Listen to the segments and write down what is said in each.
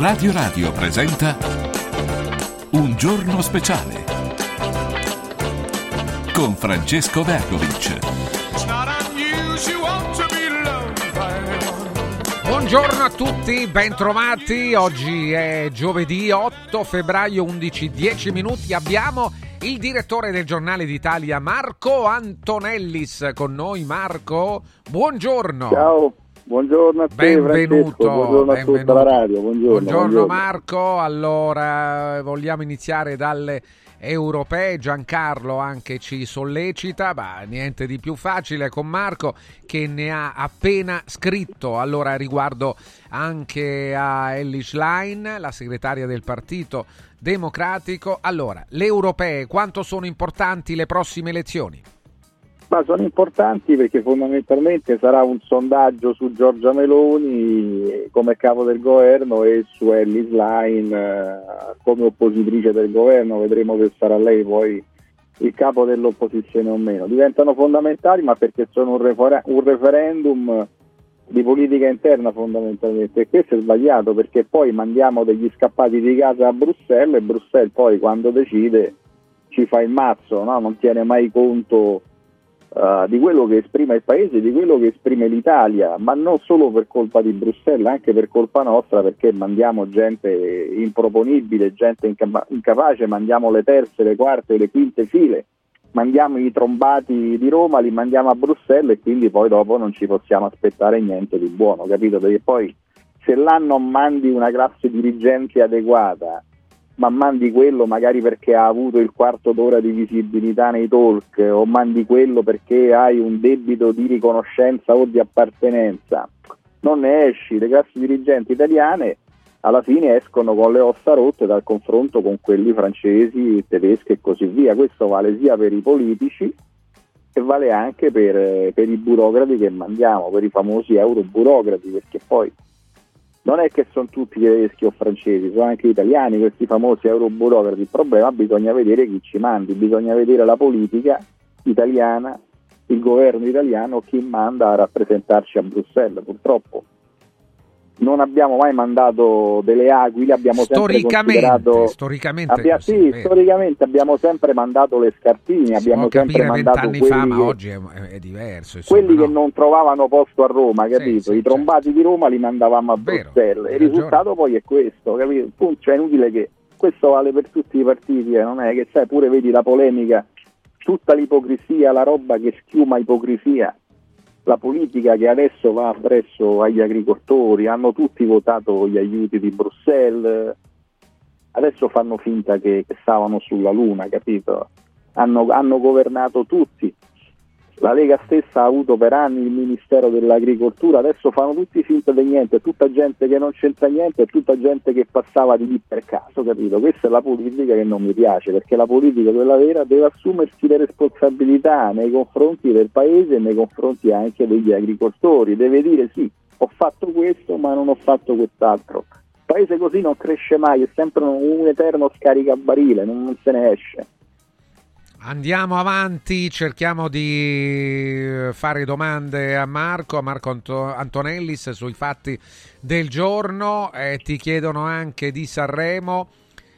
Radio Radio presenta Un giorno speciale con Francesco Vergovic. Buongiorno a tutti, bentrovati. Oggi è giovedì 8 febbraio 11, 10 minuti. Abbiamo il direttore del giornale d'Italia Marco Antonellis con noi. Marco, buongiorno. Ciao. Buongiorno a te, benvenuto, buongiorno a benvenuto. tutta la radio. Buongiorno, buongiorno, buongiorno. Marco. Allora, vogliamo iniziare dalle europee. Giancarlo anche ci sollecita, ma niente di più facile con Marco che ne ha appena scritto. Allora, riguardo anche a Ellie Schlein, la segretaria del Partito Democratico. Allora, le europee, quanto sono importanti le prossime elezioni? Ma sono importanti perché fondamentalmente sarà un sondaggio su Giorgia Meloni come capo del governo e su Ellie Line eh, come oppositrice del governo. Vedremo se sarà lei poi il capo dell'opposizione o meno. Diventano fondamentali ma perché sono un, refer- un referendum di politica interna fondamentalmente e questo è sbagliato perché poi mandiamo degli scappati di casa a Bruxelles e Bruxelles poi quando decide ci fa il mazzo, no? non tiene mai conto Uh, di quello che esprime il paese, di quello che esprime l'Italia, ma non solo per colpa di Bruxelles, anche per colpa nostra, perché mandiamo gente improponibile, gente inca- incapace, mandiamo le terze, le quarte, le quinte file, mandiamo i trombati di Roma, li mandiamo a Bruxelles e quindi poi dopo non ci possiamo aspettare niente di buono, capito? Perché poi se là non mandi una classe dirigente adeguata, ma mandi quello magari perché ha avuto il quarto d'ora di visibilità nei talk o mandi quello perché hai un debito di riconoscenza o di appartenenza, non ne esci. Le classi dirigenti italiane alla fine escono con le ossa rotte dal confronto con quelli francesi, tedeschi e così via. Questo vale sia per i politici e vale anche per, per i burocrati che mandiamo, per i famosi euroburocrati, perché poi non è che sono tutti tedeschi o francesi, sono anche italiani questi famosi euroburocrati. Il problema bisogna vedere chi ci mandi, bisogna vedere la politica italiana, il governo italiano, chi manda a rappresentarci a Bruxelles. Purtroppo non abbiamo mai mandato delle aquile, abbiamo sempre considerato storicamente, abbia, sì, storicamente abbiamo sempre mandato le scarpine, Si abbiamo sempre mandato quelli fa, ma che- oggi è, è diverso. insomma, quelli che no? non trovavano posto a Roma, Sì, capito? sì, I trombati certo. di Roma li mandavamo a Vero, Bruxelles. Il ragione. risultato poi è questo, capito? Punto, cioè è inutile che questo vale per tutti i partiti, eh, non è che sai pure vedi la polemica, tutta l'ipocrisia, la roba che schiuma ipocrisia, la politica che adesso va appresso agli agricoltori, hanno tutti votato gli aiuti di Bruxelles, adesso fanno finta che, che stavano sulla luna, capito? Hanno, hanno governato tutti. La Lega stessa ha avuto per anni il Ministero dell'Agricoltura, adesso fanno tutti finta di niente, è tutta gente che non c'entra niente, è tutta gente che passava di lì per caso, capito? Questa è la politica che non mi piace, perché la politica, quella vera, deve assumersi le responsabilità nei confronti del paese e nei confronti anche degli agricoltori, deve dire sì, ho fatto questo ma non ho fatto quest'altro. Il paese così non cresce mai, è sempre un, eterno scaricabarile, non se ne esce. Andiamo avanti, cerchiamo di eh, fare domande a Marco, a Marco Anto- Antonellis sui fatti del giorno. Eh, ti chiedono anche di Sanremo,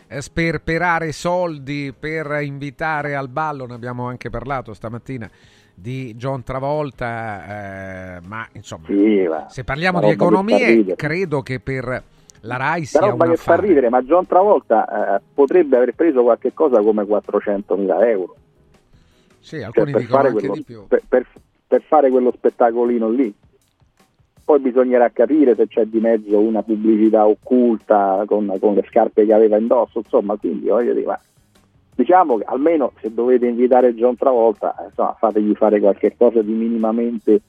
eh, sperperare soldi per invitare al ballo, ne abbiamo anche parlato stamattina di John Travolta, eh, ma insomma, Sì, se parliamo di economie, credo che per la RAI La sia roba un che fa ridere, ma John Travolta eh, potrebbe aver preso qualche cosa come 400.000 euro Sì, cioè, alcuni per, dicono fare anche quello, di più. per- per- per fare quello spettacolino lì. Poi bisognerà capire se c'è di mezzo una pubblicità occulta con, con le scarpe che aveva indosso, insomma, quindi voglio dire, ma diciamo che almeno se dovete invitare John Travolta, eh, insomma, fategli fare qualche cosa di minimamente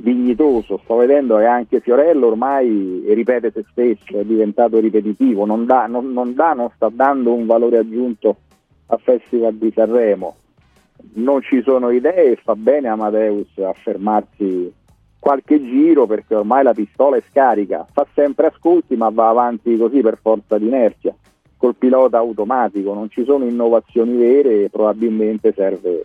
dignitoso. Sto vedendo che anche Fiorello ormai ripete se stesso, è diventato ripetitivo, non, dà, non, non dà, non sta dando un valore aggiunto al Festival di Sanremo. Non ci sono idee e fa bene Amadeus a fermarsi qualche giro perché ormai la pistola è scarica, fa sempre ascolti ma va avanti così per forza di inerzia, col pilota automatico, non ci sono innovazioni vere e probabilmente serve,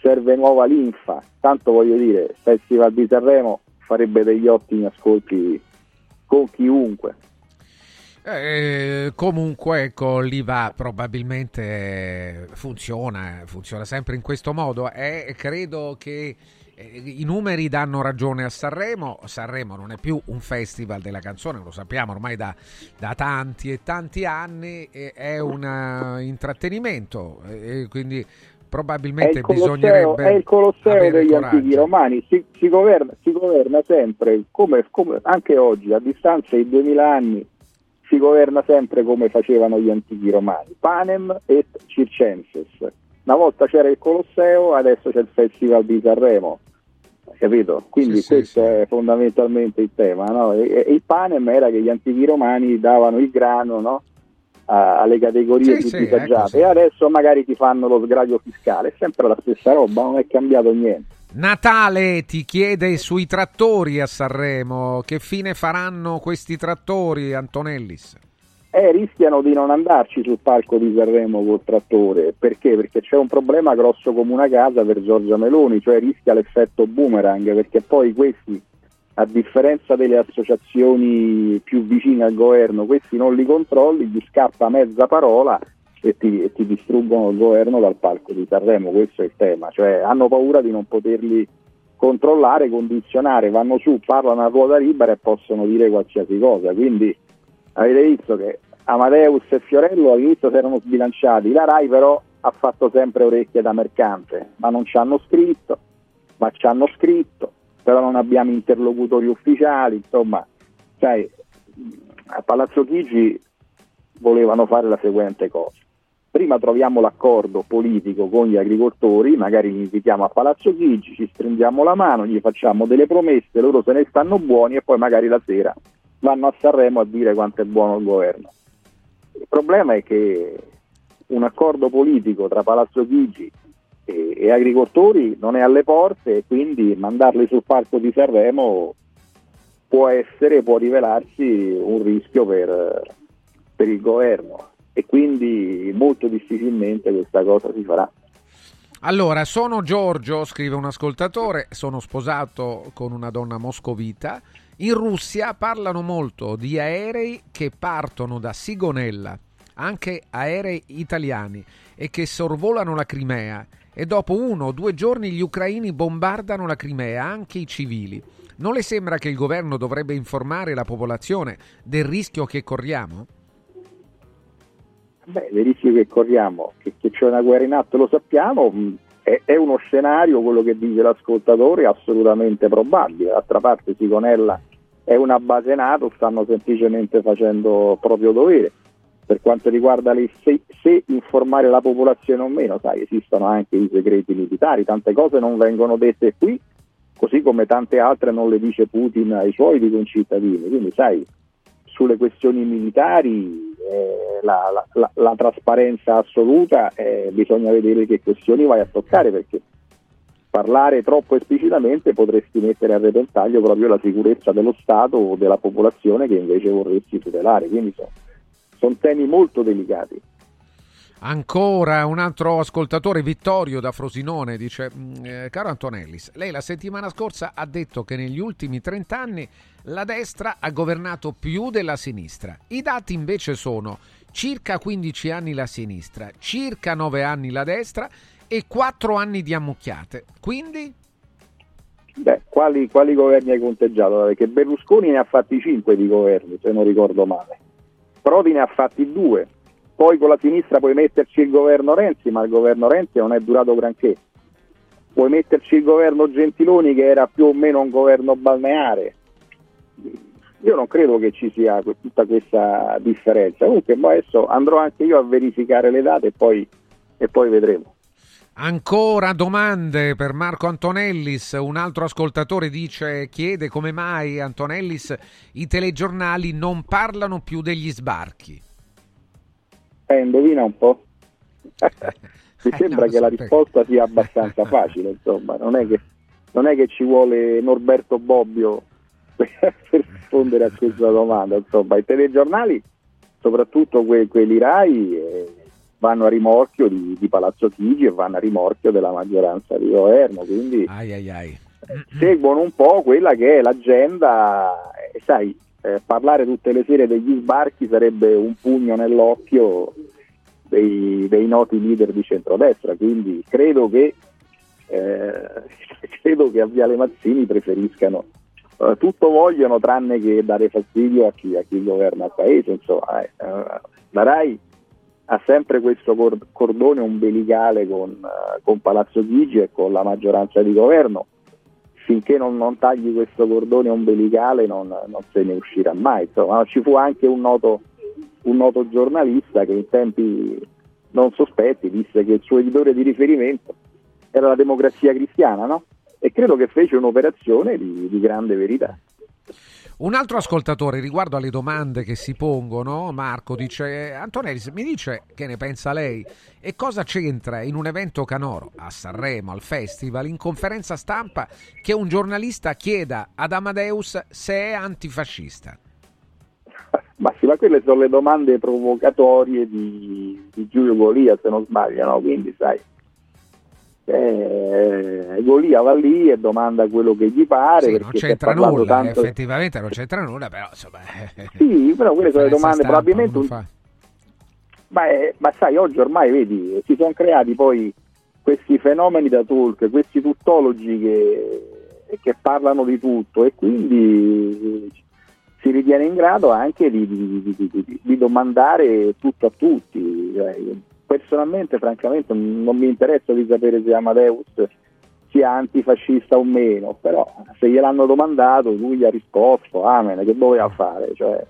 serve nuova linfa. Tanto voglio dire, Festival di Sanremo farebbe degli ottimi ascolti con chiunque. Eh, comunque, ecco, l'IVA probabilmente funziona, funziona sempre in questo modo e credo che eh, i numeri danno ragione a Sanremo. Sanremo non è più un festival della canzone, lo sappiamo ormai da, da tanti e tanti anni, è un uh, intrattenimento quindi probabilmente è bisognerebbe. È il Colosseo degli coraggio. antichi romani, si, si, governa, si governa, sempre, come, come, anche oggi, a distanza di 2000 anni, si governa sempre come facevano gli antichi romani, panem et circenses. Una volta c'era il Colosseo, adesso c'è il Festival di Sanremo, capito? Quindi sì, questo sì, è fondamentalmente il tema. No? E, e il panem era che gli antichi romani davano il grano, no? Alle categorie sì, più disagiate sì, e adesso magari ti fanno lo sgravio fiscale, è sempre la stessa roba, non è cambiato niente. Natale ti chiede sui trattori a Sanremo, che fine faranno questi trattori Antonellis? Eh, rischiano di non andarci sul palco di Sanremo col trattore, perché? Perché c'è un problema grosso come una casa per Giorgia Meloni, cioè rischia l'effetto boomerang, perché poi questi a differenza delle associazioni più vicine al governo, questi non li controlli, gli scappa mezza parola e ti, e ti, distruggono il governo dal palco di Sanremo, questo è il tema, cioè hanno paura di non poterli controllare, condizionare, vanno su, parlano a ruota libera e possono dire qualsiasi cosa, quindi avete visto che Amadeus e Fiorello all'inizio si erano sbilanciati, la RAI però ha fatto sempre orecchie da mercante, ma non ci hanno scritto, ma ci hanno scritto, però non abbiamo interlocutori ufficiali, insomma, sai, a Palazzo Chigi volevano fare la seguente cosa. Prima troviamo l'accordo politico con gli agricoltori, magari li invitiamo a Palazzo Chigi, ci stringiamo la mano, gli facciamo delle promesse, loro se ne stanno buoni e poi magari la sera vanno a Sanremo a dire quanto è buono il governo. Il problema è che un accordo politico tra Palazzo Chigi e, e agricoltori non è alle porte e quindi mandarli sul palco di Sanremo può essere, può rivelarsi un rischio per, per il governo e quindi molto difficilmente questa cosa si farà. Allora, sono Giorgio, scrive un ascoltatore, sono sposato con una donna moscovita. In Russia parlano molto di aerei che partono da Sigonella, anche aerei italiani, e che sorvolano la Crimea e dopo uno o due giorni gli ucraini bombardano la Crimea, anche i civili. Non le sembra che il governo dovrebbe informare la popolazione del rischio che corriamo? Beh, del rischio che corriamo, che, che c'è una guerra in atto lo sappiamo, mm, è, è, uno scenario, quello che dice l'ascoltatore, assolutamente probabile. D'altra parte Sigonella è una base NATO, stanno semplicemente facendo proprio dovere per quanto riguarda le, se, se, informare la popolazione o meno, sai, esistono anche i segreti militari, tante cose non vengono dette qui, così come tante altre non le dice Putin ai suoi di concittadini. Quindi, sai, sulle questioni militari eh, la, la, la, la, trasparenza assoluta eh, bisogna vedere che questioni vai a toccare perché parlare troppo esplicitamente potresti mettere a repentaglio proprio la sicurezza dello Stato o della popolazione che invece vorresti tutelare. Quindi so, sono temi molto delicati. Ancora un altro ascoltatore, Vittorio da Frosinone, dice: mm, eh, Caro Antonellis, lei la settimana scorsa ha detto che negli ultimi 30 anni la destra ha governato più della sinistra. I dati invece sono circa 15 anni la sinistra, circa 9 anni la destra e 4 anni di ammucchiate. Quindi? Beh, quali, quali governi hai conteggiato? Perché Berlusconi ne ha fatti 5 di governi, se non ricordo male. Prodi ne ha fatti due, poi con la sinistra puoi metterci il governo Renzi, ma il governo Renzi non è durato granché. Puoi metterci il governo Gentiloni che era più o meno un governo balneare. Io non credo che ci sia tutta questa differenza. Comunque adesso andrò anche io a verificare le date e poi, e poi vedremo. Ancora domande per Marco Antonellis. Un altro ascoltatore dice, chiede come mai Antonellis i telegiornali non parlano più degli sbarchi. Eh, indovina un po'. Mi eh, sembra che la risposta sia abbastanza facile, insomma, non è che, non è che ci vuole Norberto Bobbio per, rispondere a questa domanda, insomma, i telegiornali, soprattutto que, quelli RAI, eh, vanno a rimorchio di, di, Palazzo Chigi e vanno a rimorchio della maggioranza di governo, quindi ai ai ai. seguono un po' quella che è l'agenda, eh, sai, eh, parlare tutte le sere degli sbarchi sarebbe un pugno nell'occhio dei, dei noti leader di centrodestra, quindi credo che, eh, credo che a Viale Mazzini preferiscano eh, tutto vogliono tranne che dare fastidio a chi, a chi governa il paese, insomma, eh, la RAI ha sempre questo cordone ombelicale con, uh, con Palazzo Chigi e con la maggioranza di governo. Finché non, non tagli questo cordone ombelicale non, non, se ne uscirà mai. Insomma, ci fu anche un noto, un noto giornalista che in tempi non sospetti disse che il suo editore di riferimento era la democrazia cristiana, no? E credo che fece un'operazione di, di grande verità. Un altro ascoltatore riguardo alle domande che si pongono, Marco dice Antonelli, mi dice che ne pensa lei e cosa c'entra in un evento canoro a Sanremo, al festival, in conferenza stampa che un giornalista chieda ad Amadeus se è antifascista? Ma sì, ma quelle sono le domande provocatorie di, di Giulio Golia, se non sbaglio, no? Quindi sai, eh, Golia va lì e domanda quello che gli pare. Sì, non c'entra nulla, tanto... effettivamente non c'entra nulla, però insomma... Sì, però quelle sono le domande probabilmente... Un... Ma, è, ma, sai, oggi ormai vedi, si sono creati poi questi fenomeni da talk, questi tuttologi che, che parlano di tutto e quindi si ritiene in grado anche di, di, di, di domandare tutto a tutti. Cioè, personalmente, francamente, non mi interessa di sapere se Amadeus sia antifascista o meno, però se gliel'hanno domandato lui gli ha risposto, amen, che doveva fare? Cioè...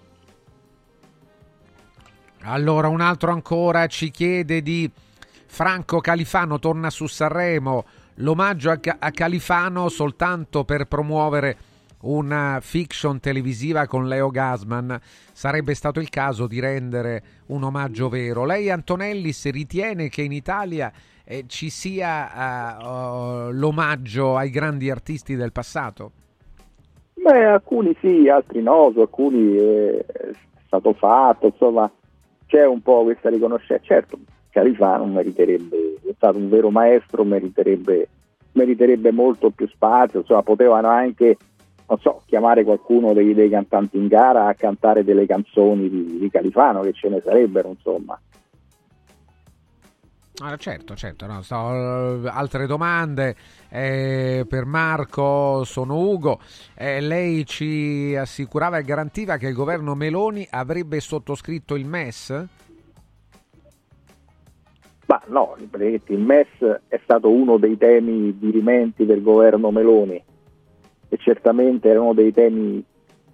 Allora, un altro ancora ci chiede di Franco Califano, torna su Sanremo, l'omaggio a, a Califano soltanto per promuovere una fiction televisiva con Leo Gasman, sarebbe stato il caso di rendere un omaggio vero. Lei, Antonellis, ritiene che in Italia eh, ci sia uh, uh, l'omaggio ai grandi artisti del passato? Beh, alcuni sì, altri no, su alcuni è stato fatto, insomma c'è un po' questa riconoscenza. Certo, Califano meriterebbe, è stato un vero maestro, meriterebbe, meriterebbe molto più spazio, insomma potevano anche non so, chiamare qualcuno dei, dei, cantanti in gara a cantare delle canzoni di, di Califano, che ce ne sarebbero, insomma. Ah, certo, certo, no, so, altre domande eh, per Marco, sono Ugo, eh, lei ci assicurava e garantiva che il governo Meloni avrebbe sottoscritto il MES? Ma no, il MES è stato uno dei temi dirimenti del governo Meloni e certamente erano dei temi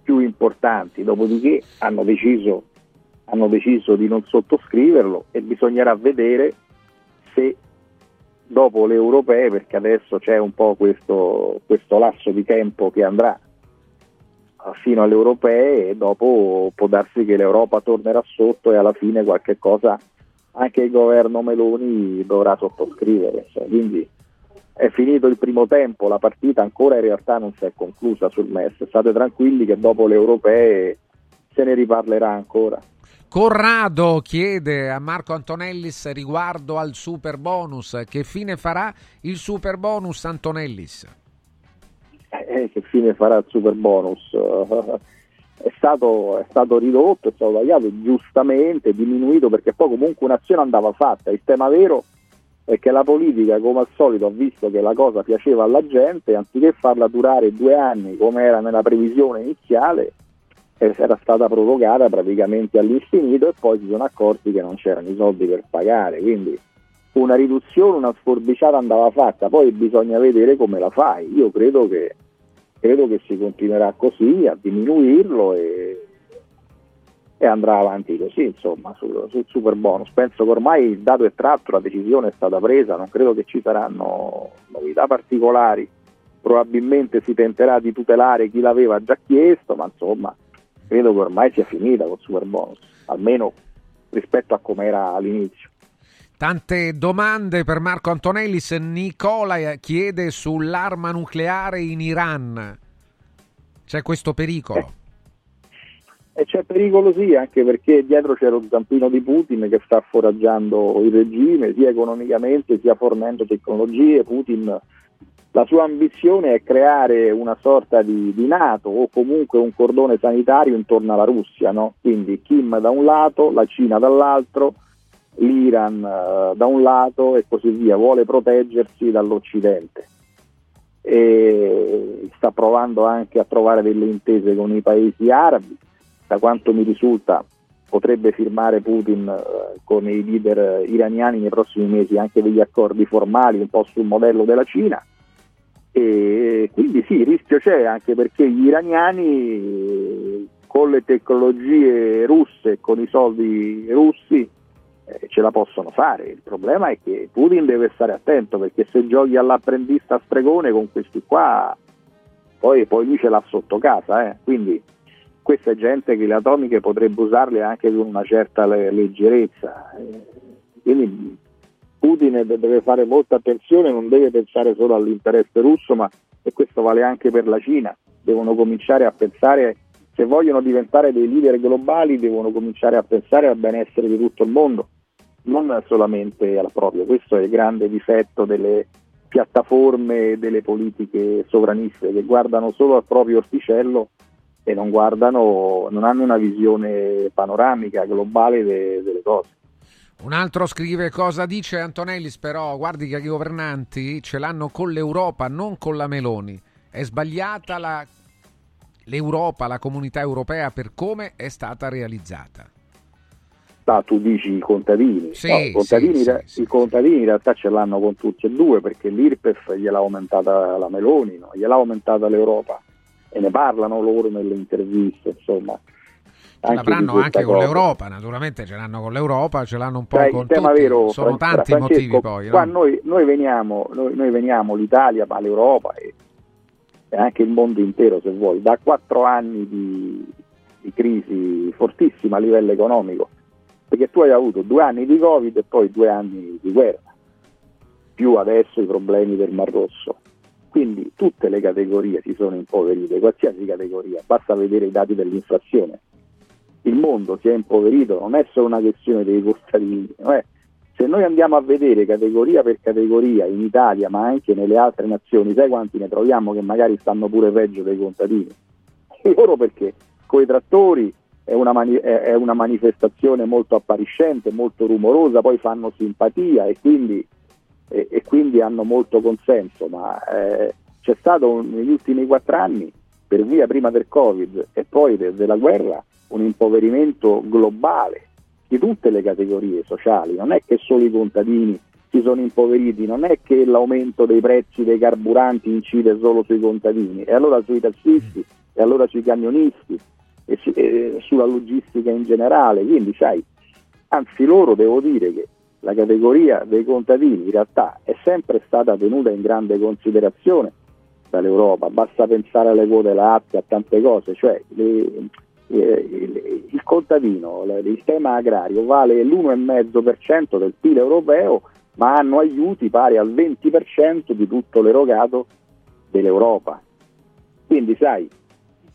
più importanti, dopodiché hanno deciso, hanno deciso di non sottoscriverlo e bisognerà vedere se dopo le europee, perché adesso c'è un po' questo, questo lasso di tempo che andrà fino alle europee e dopo può darsi che l'Europa tornerà sotto e alla fine qualche cosa anche il governo Meloni dovrà sottoscrivere. Quindi è finito il primo tempo, la partita ancora in realtà non si è conclusa sul MES, state tranquilli che dopo le europee se ne riparlerà ancora. Corrado chiede a Marco Antonellis riguardo al super bonus, che fine farà il super bonus Antonellis? Eh, che fine farà il super bonus? È stato, è stato, ridotto, è stato tagliato giustamente, diminuito perché poi comunque un'azione andava fatta. Il tema vero è che la politica, come al solito, ha visto che la cosa piaceva alla gente, anziché farla durare due anni come era nella previsione iniziale, era stata provocata praticamente all'infinito e poi si sono accorti che non c'erano i soldi per pagare. Quindi una riduzione, una sforbiciata andava fatta, poi bisogna vedere come la fai. Io credo che, credo che si continuerà così a diminuirlo e e andrà avanti così insomma sul, sul super bonus penso che ormai il dato è tratto la decisione è stata presa non credo che ci saranno novità particolari probabilmente si tenterà di tutelare chi l'aveva già chiesto ma insomma credo che ormai sia finita col super bonus almeno rispetto a come era all'inizio Tante domande per Marco Antonellis. Nicola chiede sull'arma nucleare in Iran. C'è questo pericolo? Eh e c'è pericolo sì, anche perché dietro c'è lo zampino di Putin che sta foraggiando il regime sia economicamente sia fornendo tecnologie. Putin la sua ambizione è creare una sorta di, di, Nato o comunque un cordone sanitario intorno alla Russia, no? quindi Kim da un lato, la Cina dall'altro, l'Iran uh, da un lato e così via, vuole proteggersi dall'Occidente. E sta provando anche a trovare delle intese con i paesi arabi, da quanto mi risulta potrebbe firmare Putin uh, con i leader iraniani nei prossimi mesi anche degli accordi formali un po' sul modello della Cina e quindi sì, il rischio c'è anche perché gli iraniani con le tecnologie russe, con i soldi russi, eh, ce la possono fare. Il problema è che Putin deve stare attento perché se giochi all'apprendista stregone con questi qua, poi, poi lui ce l'ha sotto casa. Eh. Quindi questa è gente che le atomiche potrebbe usarle anche con una certa leggerezza. Eh, quindi Putin deve fare molta attenzione, non deve pensare solo all'interesse russo, ma e questo vale anche per la Cina, devono cominciare a pensare, se vogliono diventare dei leader globali, devono cominciare a pensare al benessere di tutto il mondo, non solamente al proprio. Questo è il grande difetto delle piattaforme e delle politiche sovraniste che guardano solo al proprio orticello e non, guardano, non hanno una visione panoramica globale de, delle cose. Un altro scrive cosa dice Antonellis, però guardi che i governanti ce l'hanno con l'Europa, non con la Meloni. È sbagliata la, l'Europa, la comunità europea per come è stata realizzata. Ah, tu dici i contadini, sì, no, i, contadini sì, sì, i contadini in realtà ce l'hanno con tutti e due perché l'IRPEF gliel'ha aumentata la Meloni, no? gliel'ha aumentata l'Europa e ne parlano loro nelle interviste, insomma ce l'avranno anche con cosa. l'Europa, naturalmente ce l'hanno con l'Europa, ce l'hanno un po' Dai, con tutti. Vero, Sono Fra- tanti i motivi poi. Qua no? noi, noi, veniamo, noi, noi, veniamo, l'Italia, ma l'Europa e, e, anche il mondo intero, se vuoi, da quattro anni di, di crisi fortissima a livello economico, perché tu hai avuto due anni di Covid e poi due anni di guerra, più adesso i problemi del Mar Rosso. Quindi tutte le categorie si sono impoverite, qualsiasi categoria, basta vedere i dati dell'inflazione il mondo si è impoverito, non è solo una questione dei contadini. Se noi andiamo a vedere categoria per categoria in Italia, ma anche nelle altre nazioni, sai quanti ne troviamo che magari stanno pure peggio dei contadini? E loro perché? Con i trattori è una, mani- è una, manifestazione molto appariscente, molto rumorosa, poi fanno simpatia e quindi, e, e quindi hanno molto consenso, ma eh, c'è stato un, negli ultimi quattro anni, per via prima del Covid e poi de- della guerra, un impoverimento globale di tutte le categorie sociali, non è che solo i contadini si sono impoveriti, non è che l'aumento dei prezzi dei carburanti incide solo sui contadini, e allora sui tassisti, e allora sui camionisti, e, su, e sulla logistica in generale, quindi sai, anzi loro devo dire che la categoria dei contadini in realtà è sempre stata tenuta in grande considerazione dall'Europa, basta pensare alle quote latte, a tante cose, cioè le, eh, il contadino, il sistema agrario vale l'1,5% del PIL europeo, ma hanno aiuti pari al 20% di tutto l'erogato dell'Europa. Quindi, sai,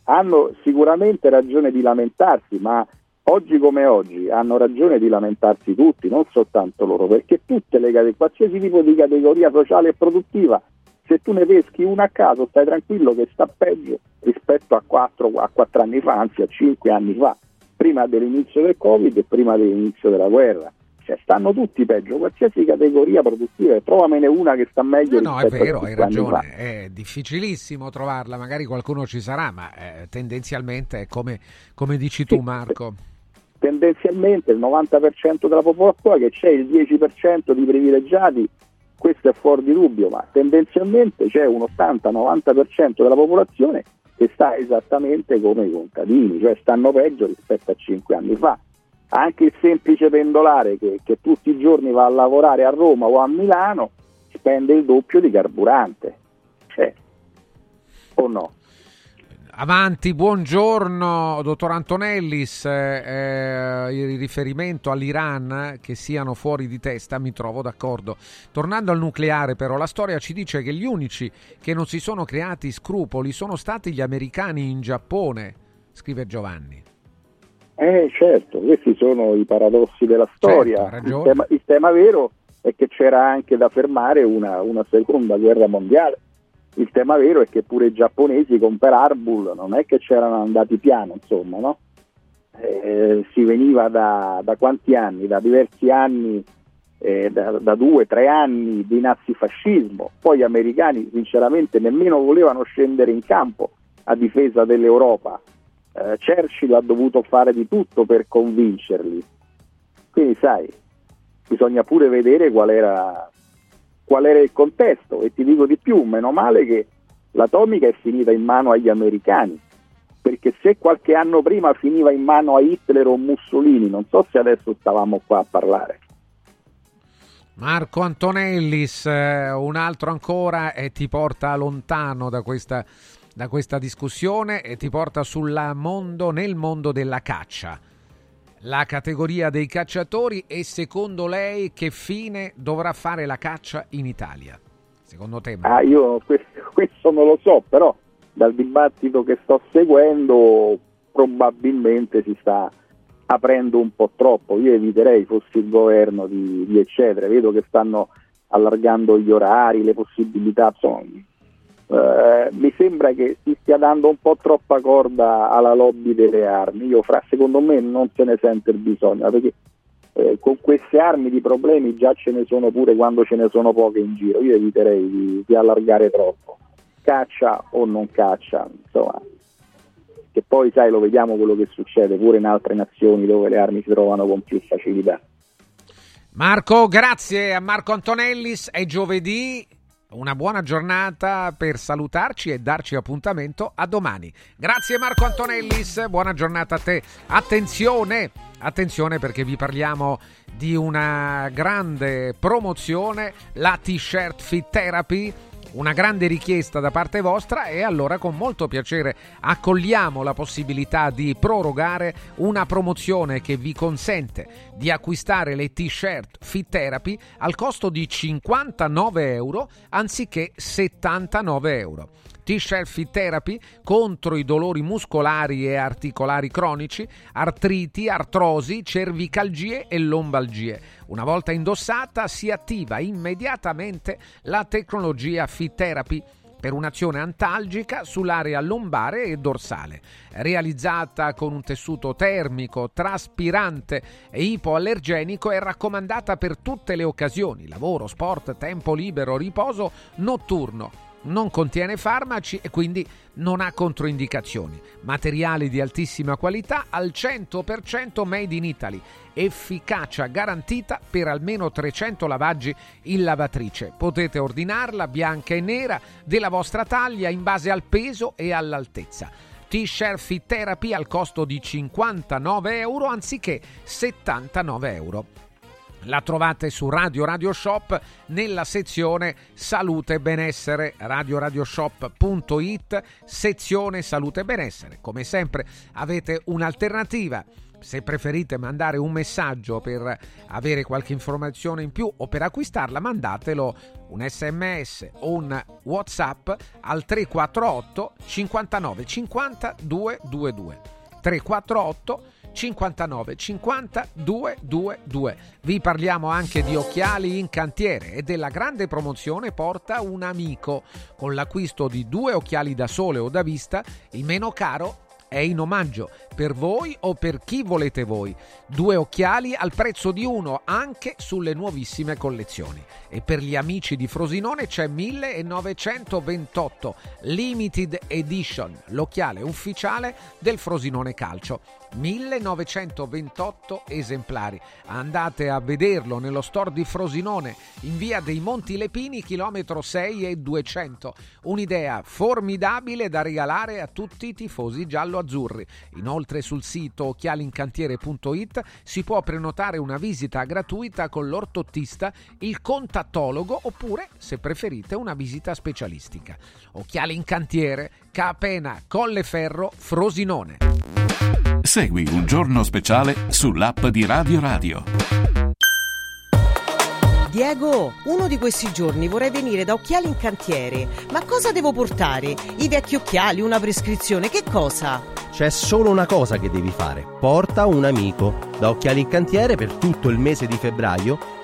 hanno sicuramente ragione di lamentarsi, ma oggi come oggi hanno ragione di lamentarsi tutti, non soltanto loro, perché tutte le qualsiasi tipo di categoria sociale e produttiva se tu ne peschi una a caso stai tranquillo che sta peggio rispetto a 4, a 4 anni fa, anzi a 5 anni fa, prima dell'inizio del Covid e prima dell'inizio della guerra. Cioè, stanno tutti peggio, qualsiasi categoria produttiva, trovamene una che sta meglio. No, no è vero, hai ragione, è difficilissima trovarla, magari qualcuno ci sarà, ma eh, tendenzialmente è come, come dici tu Marco. Tendenzialmente il 90% della popolazione che c'è il 10% di privilegiati questo è fuori di dubbio, ma tendenzialmente c'è un 80-90% della popolazione che sta esattamente come i contadini, cioè stanno peggio rispetto a 5 anni fa. Anche il semplice pendolare che, che tutti i giorni va a lavorare a Roma o a Milano spende il doppio di carburante, cioè, o no? Avanti, buongiorno dottor Antonellis, eh, eh, il riferimento all'Iran che siano fuori di testa mi trovo d'accordo. Tornando al nucleare però, la storia ci dice che gli unici che non si sono creati scrupoli sono stati gli americani in Giappone, scrive Giovanni. Eh certo, questi sono i paradossi della storia. Certo, il, tema, il, tema, vero è che c'era anche da fermare una, una seconda guerra mondiale il tema vero è che pure i giapponesi con Per Arbul non è che c'erano andati piano, insomma, no? eh, si veniva da, da, quanti anni? Da diversi anni, eh, da, da, due, tre anni di nazifascismo. Poi gli americani sinceramente nemmeno volevano scendere in campo a difesa dell'Europa. Eh, Churchill ha dovuto fare di tutto per convincerli. Quindi sai, bisogna pure vedere qual era, qual era il contesto e ti dico di più, meno male che l'atomica è finita in mano agli americani perché se qualche anno prima finiva in mano a Hitler o Mussolini, non so se adesso stavamo qua a parlare. Marco Antonellis, eh, un altro ancora e ti porta lontano da questa, da questa discussione e ti porta mondo, nel mondo della caccia. La categoria dei cacciatori e secondo lei che fine dovrà fare la caccia in Italia? Secondo te? Ah, io questo, non lo so, però dal dibattito che sto seguendo probabilmente si sta aprendo un po' troppo. Io eviterei, fossi il governo, di, di eccedere. Vedo che stanno allargando gli orari, le possibilità. Insomma, eh, mi sembra che si stia dando un po' troppa corda alla lobby delle armi. Io, fra, secondo me, non se ne sente il bisogno perché eh, con queste armi di problemi già ce ne sono pure quando ce ne sono poche in giro. Io eviterei di, di allargare troppo caccia o non caccia, insomma, che poi sai lo vediamo quello che succede pure in altre nazioni dove le armi si trovano con più facilità. Marco, grazie a Marco Antonellis, è giovedì, una buona giornata per salutarci e darci appuntamento a domani. Grazie Marco Antonellis, buona giornata a te. Attenzione, attenzione perché vi parliamo di una grande promozione, la T-shirt Fit Therapy una grande richiesta da parte vostra e allora con molto piacere accogliamo la possibilità di prorogare una promozione che vi consente di acquistare le t-shirt Fit Therapy al costo di 59 euro anziché 79 euro. Fit Therapy contro i dolori muscolari e articolari cronici, artriti, artrosi, cervicalgie e lombalgie. Una volta indossata si attiva immediatamente la tecnologia Fit Therapy per un'azione antalgica sull'area lombare e dorsale. Realizzata con un tessuto termico, traspirante e ipoallergenico, è raccomandata per tutte le occasioni: lavoro, sport, tempo libero, riposo notturno non contiene farmaci e quindi non ha controindicazioni. Materiali di altissima qualità al 100% made in Italy. Efficacia garantita per almeno 300 lavaggi in lavatrice. Potete ordinarla bianca e nera della vostra taglia in base al peso e all'altezza. T-shirt Fit Therapy al costo di 59 euro anziché 79 euro. La trovate su Radio Radio Shop nella sezione Salute e Benessere, radioradioshop.it, sezione Salute e Benessere. Come sempre avete un'alternativa. Se preferite mandare un messaggio per avere qualche informazione in più o per acquistarla, mandatelo un sms o un whatsapp al 348 59 50 222 348 59 50 222. Vi parliamo anche di occhiali in cantiere e della grande promozione Porta un amico. Con l'acquisto di due occhiali da sole o da vista, il meno caro è in omaggio per voi o per chi volete voi. Due occhiali al prezzo di uno anche sulle nuovissime collezioni. E per gli amici di Frosinone c'è 1928 Limited Edition, l'occhiale ufficiale del Frosinone Calcio. 1928 esemplari. Andate a vederlo nello store di Frosinone in via dei Monti Lepini, chilometro 6 e 200. Un'idea formidabile da regalare a tutti i tifosi giallo-azzurri. Inoltre sul sito occhialincantiere.it si può prenotare una visita gratuita con l'ortottista, il contattologo oppure, se preferite, una visita specialistica. Occhiali in cantiere, Capena, Colleferro, Frosinone. Segui un giorno speciale sull'app di Radio Radio. Diego, uno di questi giorni vorrei venire da Occhiali in Cantiere. Ma cosa devo portare? I vecchi occhiali, una prescrizione, che cosa? C'è solo una cosa che devi fare. Porta un amico. Da Occhiali in Cantiere per tutto il mese di febbraio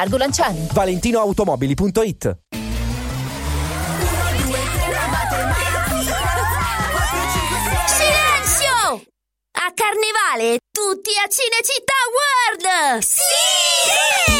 Largo Lanciani. ValentinoAutomobili.it Silenzio! A Carnevale tutti a Cinecittà World! Sì!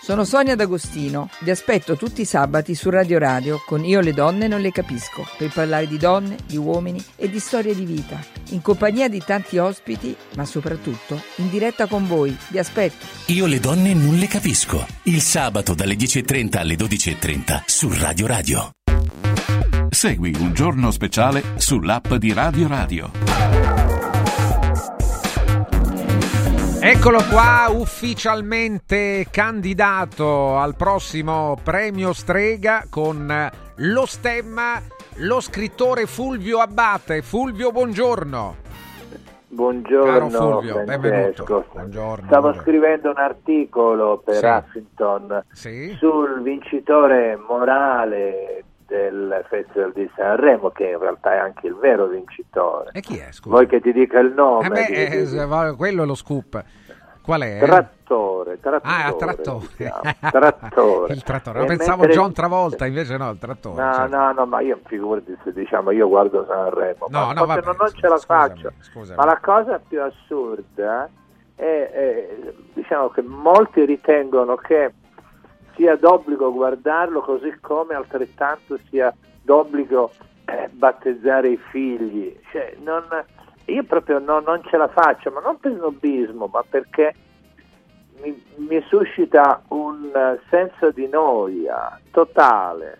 sono Sonia D'Agostino. Vi aspetto tutti i sabati su Radio Radio con Io le donne non le capisco, per parlare di donne, di uomini e di storie di vita, in compagnia di tanti ospiti, ma soprattutto in diretta con voi. Vi aspetto. Io le donne non le capisco. Il sabato dalle 10.30 alle 12.30 su Radio Radio. Segui un giorno speciale sull'app di Radio Radio. Eccolo qua, ufficialmente candidato al prossimo premio Strega con lo stemma, lo scrittore Fulvio Abbate. Fulvio, buongiorno. Buongiorno Caro Fulvio, benvenuto. Buongiorno. Stavo buongiorno. scrivendo un articolo per Sì. Huffington Sì. sul vincitore morale del Festival di Sanremo, che in realtà è anche il vero vincitore. E chi è, scusa? Vuoi che ti dica il nome? Eh beh, Di- eh, di- va- quello è lo scoop. Qual è? Trattore, trattore. Ah, trattore. si chiama. Trattore. il trattore. No, pensavo mentre- John Travolta, invece no, il trattore. No, certo. no, no, ma io figurati se diciamo io guardo Sanremo, No, ma no, vabbè, non, non ce la scusami, faccio. scusami. Ma la cosa più assurda è, è, diciamo che molti ritengono che sia d'obbligo guardarlo così come altrettanto sia d'obbligo eh, battezzare i figli. Cioè, non- io proprio no- non ce la faccio, ma non per snobismo, ma perché mi, mi suscita un eh, senso di noia totale,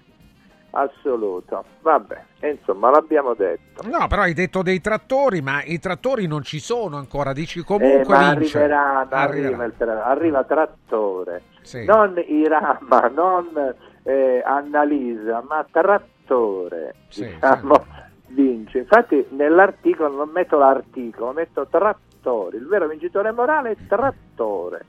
assoluto. Vabbè, insomma, l'abbiamo detto. No, però hai detto dei trattori, ma i trattori non ci sono ancora. Dici Eh, comunque ma vince. arriverà, arriva, Arriverà. il tra- arriva Trattore, Sì. non Irama, non eh, Annalisa, ma Trattore, Sì, diciamo, vince. Infatti nell'articolo non metto l'articolo, metto Trattore, il vero vincitore morale è Trattore.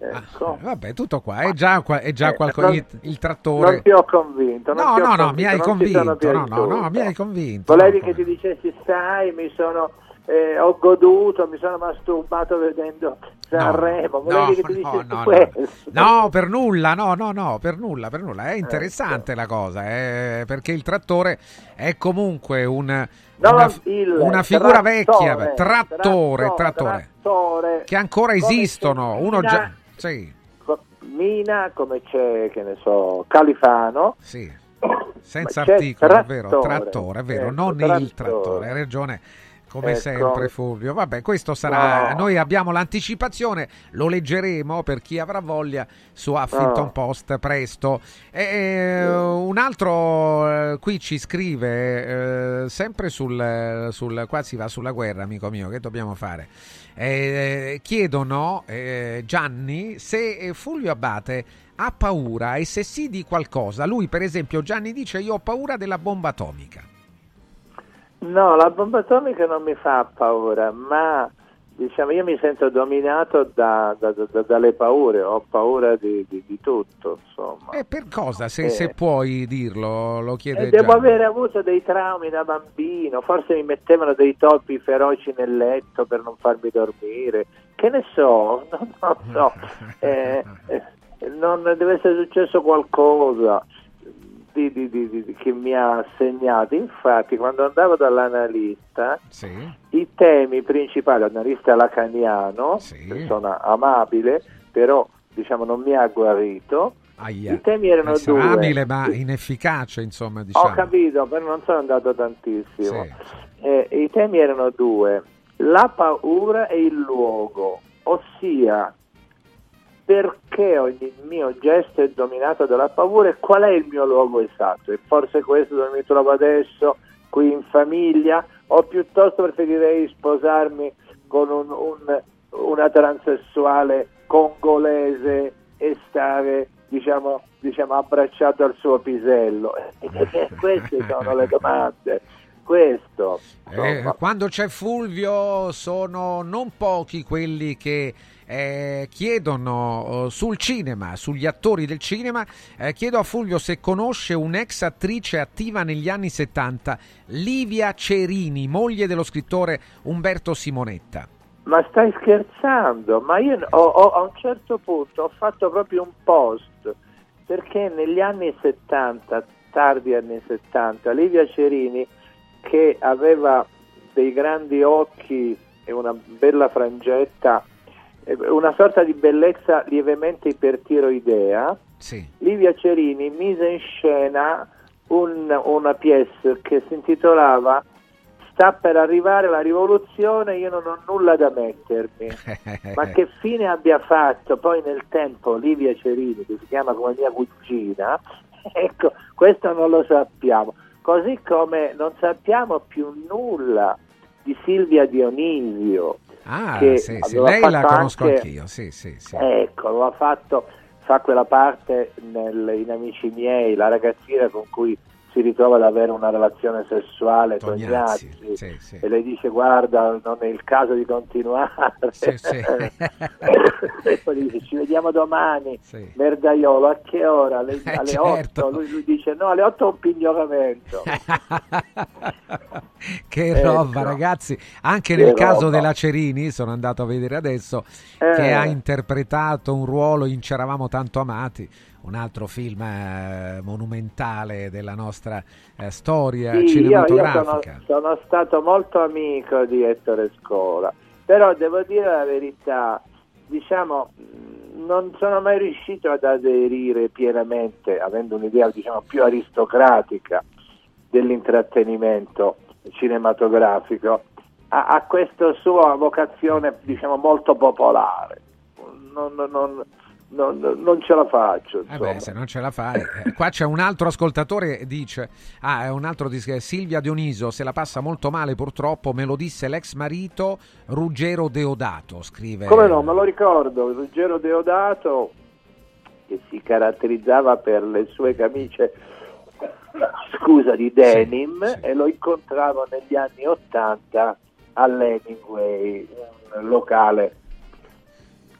Ecco. Vabbè, tutto qua. È già, è già Eh, qualcosa. Il, il trattore. Non ti ho convinto. No, no, no, mi hai convinto. No, no, mi hai convinto. Volevi no, che ti dicessi, sai, mi sono, eh, ho goduto, mi sono masturbato vedendo Sanremo. No, no, no, no. No, per nulla, no, no, no, per nulla, per nulla. È interessante la cosa, eh, perché il trattore è comunque un, una, una figura trattore, vecchia, trattore, trattore, trattore, che ancora esistono. Uno Mina- già... Sì, Mina, come c'è, che ne so, Califano. sì. Senza articolo, è vero, trattore, trattore, è vero, ecco, non il trattore. trattore, hai ragione. Come Ecco. sempre Fulvio, vabbè questo sarà, No. noi abbiamo l'anticipazione, lo leggeremo per chi avrà voglia su Huffington No. Post presto. E, eh, un altro eh, qui ci scrive, eh, sempre sul, sul, qua si va sulla guerra amico mio, che dobbiamo fare? Eh, chiedono eh, Gianni se eh, Fulvio Abate ha paura e se sì di qualcosa. Lui per esempio Gianni dice io ho paura della bomba atomica. No, la bomba atomica non mi fa paura, ma diciamo io mi sento dominato da- da- da- dalle paure, ho paura di, di- di tutto, insomma. E per cosa? Se, Eh. se puoi dirlo, lo chiede E devo avere avuto dei traumi da bambino, forse mi mettevano dei topi feroci nel letto per non farmi dormire, che ne so, non, non so, Eh, eh, non deve essere successo qualcosa di- di- di- di- che mi ha segnato. Infatti quando andavo dall'analista, Sì. i temi principali, l'analista lacaniano, persona amabile, però diciamo non mi ha guarito, Aia. i temi erano Essere due. abile ma inefficace, insomma, Ho diciamo. capito, però non sono andato tantissimo. Eh, I temi erano due, la paura e il luogo, ossia perché ogni mio gesto è dominato dalla paura e qual è il mio luogo esatto. E forse questo dove mi trovo adesso, qui in famiglia, o piuttosto preferirei sposarmi con un- un- una transessuale congolese e stare diciamo, diciamo abbracciato al suo pisello. Queste sono le domande. Questo. Eh, quando c'è Fulvio sono non pochi quelli che eh, chiedono eh, sul cinema, sugli attori del cinema, eh, chiedo a Fulvio se conosce un'ex attrice attiva negli anni 70, Livia Cerini, moglie dello scrittore Umberto Simonetta. Ma stai scherzando? Ma io ho- ho- a un certo punto ho fatto proprio un post perché negli anni 70, tardi anni 70, Livia Cerini, che aveva dei grandi occhi e una bella frangetta, una sorta di bellezza lievemente ipertiroidea, Sì. Livia Cerini mise in scena un- una pièce che si intitolava Sta per arrivare la rivoluzione, io non ho nulla da mettermi. Ma che fine abbia fatto poi nel tempo Livia Cerini, che si chiama come mia cugina, ecco, questo non lo sappiamo. Così come non sappiamo più nulla di Silvia Dionisio. Ah, che sì, sì, lei la conosco anche- anch'io, sì, sì, sì. Ecco, lo ha fatto, fa quella parte nel- in Amici miei, la ragazzina con cui si ritrova ad avere una relazione sessuale con Tognazzi, Ignazzi sì, sì. e lei dice guarda non è il caso di continuare Sì, e poi dice ci vediamo domani merdaiolo a che ora? alle, Eh, alle certo. 8 lui, lui dice no alle 8 ho un pignoramento Che Ecco. roba, ragazzi. Anche Che nel caso roba. della Cerini, sono andato a vedere adesso, Eh. che ha interpretato un ruolo in C'eravamo tanto amati, un altro film eh, monumentale della nostra eh, storia Sì, io, io sono, cinematografica. sono stato molto amico di Ettore Scola, però devo dire la verità, diciamo, mh, non sono mai riuscito ad aderire pienamente, avendo un'idea diciamo, più aristocratica dell'intrattenimento cinematografico, a, a questa sua vocazione diciamo, molto popolare. Non, non- non- non- non ce la faccio. Eh beh, se non ce la fai. eh, qua c'è un altro ascoltatore che dice: Ah, è un altro dice Silvia Dioniso se la passa molto male, purtroppo. Me lo disse l'ex marito Ruggero Deodato. Scrive. Come no, me lo ricordo, Ruggero Deodato che si caratterizzava per le sue camicie scusa di denim e lo incontravo negli anni 80 all'Hemingway, un locale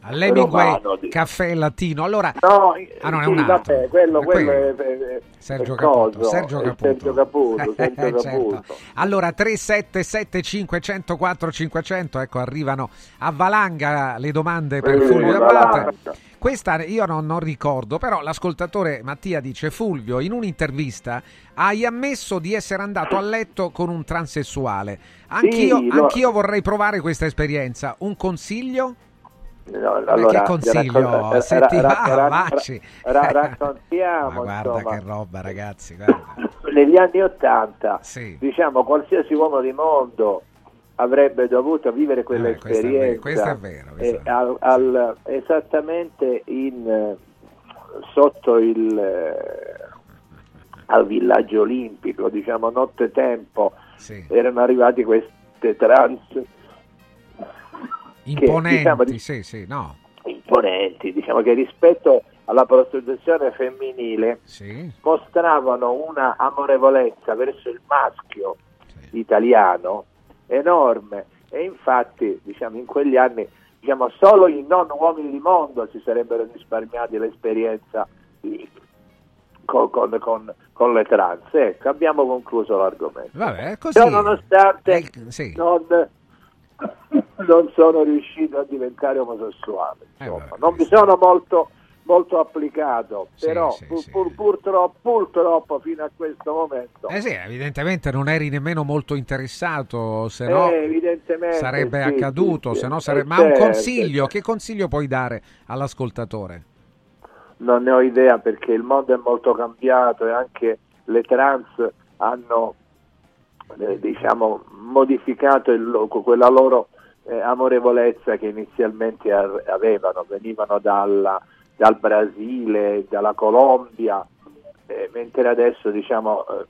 All'Hemingway Caffè Latino. Allora, No, ah, no, è sì, un altro. vabbè, quello, È quello è, è- è- Sergio è Caputo, Sergio è Caputo. Sergio Caputo, Sergio Eh, certo. Allora 377 504 500, ecco arrivano a valanga le domande per Eh, Fulvio. Abate. Questa io non, non ricordo, però l'ascoltatore Mattia dice Fulvio in un'intervista hai ammesso di essere andato a letto con un transessuale. Anch'io, Sì, anch'io vorrei provare questa esperienza. Un consiglio? No, allora, che consiglio? raccon- Se ti ra- va, ra- vacci. ra- raccontiamo, Ma guarda insomma, che roba, ragazzi. Guarda. negli anni 80, Sì. diciamo, qualsiasi uomo di mondo avrebbe dovuto vivere Eh, è quell'esperienza vero, questo è vero, e al- al- esattamente in, sotto il eh, al villaggio olimpico, diciamo nottetempo, Sì. erano arrivati queste trans Imponenti, diciamo, di- sì, sì, no. imponenti, diciamo che rispetto alla prostituzione femminile Sì. mostravano una amorevolezza verso il maschio italiano enorme e infatti diciamo, in quegli anni diciamo, solo i non uomini di mondo si sarebbero risparmiati l'esperienza di- con, con- con- con le trans. Ecco, abbiamo concluso l'argomento. Vabbè, così. Ciò nonostante sì. non, non sono riuscito a diventare omosessuale. insomma. non mi sono molto, molto applicato, Sì, però sì, pur- sì. pur- purtroppo, purtroppo fino a questo momento Eh sì, evidentemente non eri nemmeno molto interessato, se no Eh, sarebbe accaduto, se no sì. sarebbe... Eh, Ma un certo. consiglio, che consiglio puoi dare all'ascoltatore? non ne ho idea perché il mondo è molto cambiato e anche le trans hanno eh, diciamo modificato il quella loro eh, amorevolezza che inizialmente avevano, venivano dalla- dal Brasile, dalla Colombia, eh, mentre adesso diciamo eh,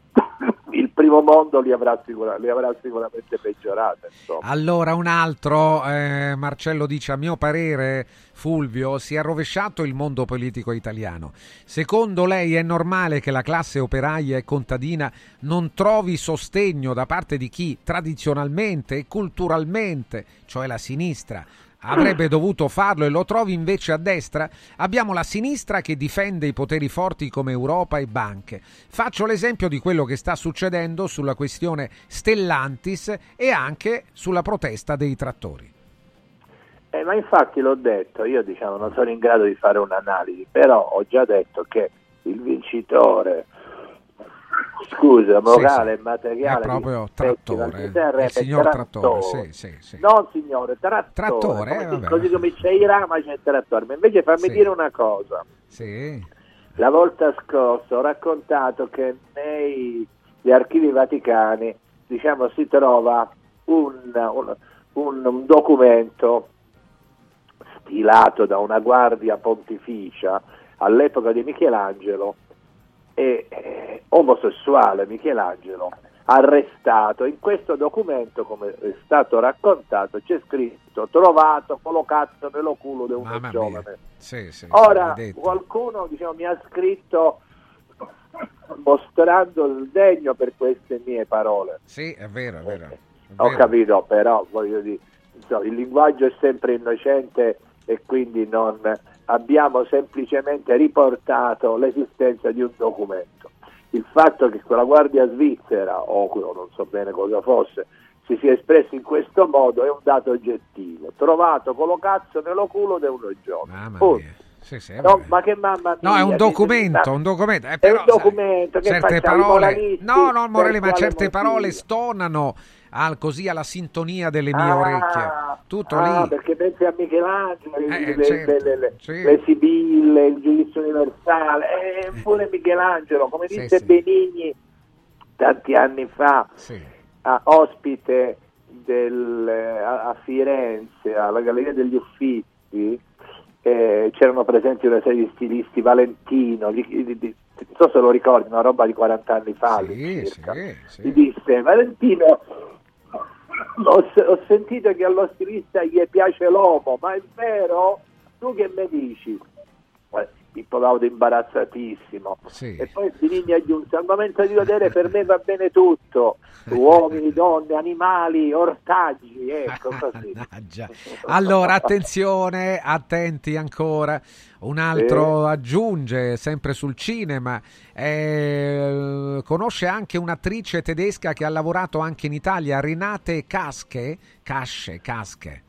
il primo mondo li avrà, sicura- li avrà sicuramente peggiorate. Allora, un altro, eh, Marcello dice, a mio parere, Fulvio, si è rovesciato il mondo politico italiano. Secondo lei è normale che la classe operaia e contadina non trovi sostegno da parte di chi tradizionalmente e culturalmente, cioè la sinistra, avrebbe dovuto farlo e lo trovi invece a destra? Abbiamo la sinistra che difende i poteri forti come Europa e banche. Faccio l'esempio di quello che sta succedendo sulla questione Stellantis e anche sulla protesta dei trattori. Eh, ma infatti l'ho detto, io diciamo non sono in grado di fare un'analisi, però ho già detto che il vincitore, scusa, morale sì. e materiale È proprio Trattore, Valterra il signor Trattore, sì, sì, sì. Non signore, Trattore, Trattore, come eh, vabbè. così come c'è Irama c'è Trattore, ma invece fammi Sì. dire una cosa, Sì. la volta scorsa ho raccontato che negli archivi vaticani diciamo, si trova un, un- un- un documento stilato da una guardia pontificia all'epoca di Michelangelo e eh, omosessuale Michelangelo arrestato. In questo documento, come è stato raccontato, c'è scritto trovato collocato nello culo di Mamma giovane. Sì, sì, Ora, qualcuno diciamo, mi ha scritto mostrando il degno per queste mie parole. Sì, è vero, è vero. è Ho vero. capito, però voglio dire, insomma, il linguaggio è sempre innocente e quindi non abbiamo semplicemente riportato l'esistenza di un documento. Il fatto che quella guardia svizzera, o non so bene cosa fosse, si sia espresso in questo modo è un dato oggettivo. Trovato con lo cazzo nello culo di uno mia. Sì, sì, è No, ma che mamma mia! No, è un documento, un documento. Eh, È però, un documento che certe parole, no, no, Morelli, ma certe motivo? parole stonano al- così alla sintonia delle mie Ah, orecchie. Tutto ah, lì. perché pensi a Michelangelo, Eh, le, certo, le- le- sì. le Sibille, il giudizio universale, eh, pure Michelangelo, come Sì, disse sì. Benigni tanti anni fa, a- ospite del- a, a Firenze, alla Galleria degli Uffizi, eh, c'erano presenti una serie di stilisti, Valentino, gli- gli- gli- non so se lo ricordi, una roba di 40 anni fa, all'incirca. gli disse Valentino ho, ho sentito che allo stilista gli piace l'uomo, ma è vero? Tu che mi dici? Pippo Baudo imbarazzatissimo e poi Benigni aggiunse al momento di vedere per me va bene tutto uomini, donne, animali, ortaggi ecco così. Allora, attenzione, attenti ancora. Un altro aggiunge, sempre sul cinema, eh, conosce anche un'attrice tedesca che ha lavorato anche in Italia, Renate Casche, Casce, Casche.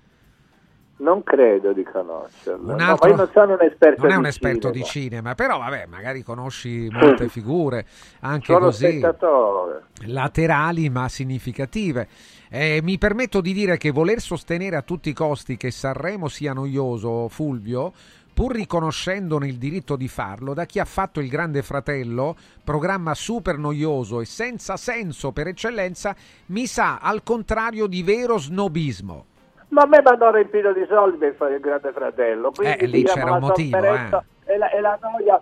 Non credo di conoscerlo Un No, altro- io non sono un esperto Non è di un esperto di cinema. cinema, però vabbè, magari conosci molte figure, anche sono così. spettatore laterali ma significative. Eh, mi permetto di dire che voler sostenere a tutti i costi che Sanremo sia noioso, Fulvio, pur riconoscendone il diritto di farlo, da chi ha fatto il Grande Fratello, programma super noioso e senza senso per eccellenza, mi sa al contrario di vero snobismo. Ma a me mi hanno riempito di soldi per fare il grande fratello. Quindi, Eh, lì diciamo, c'era un motivo, eh. e, la, e la noia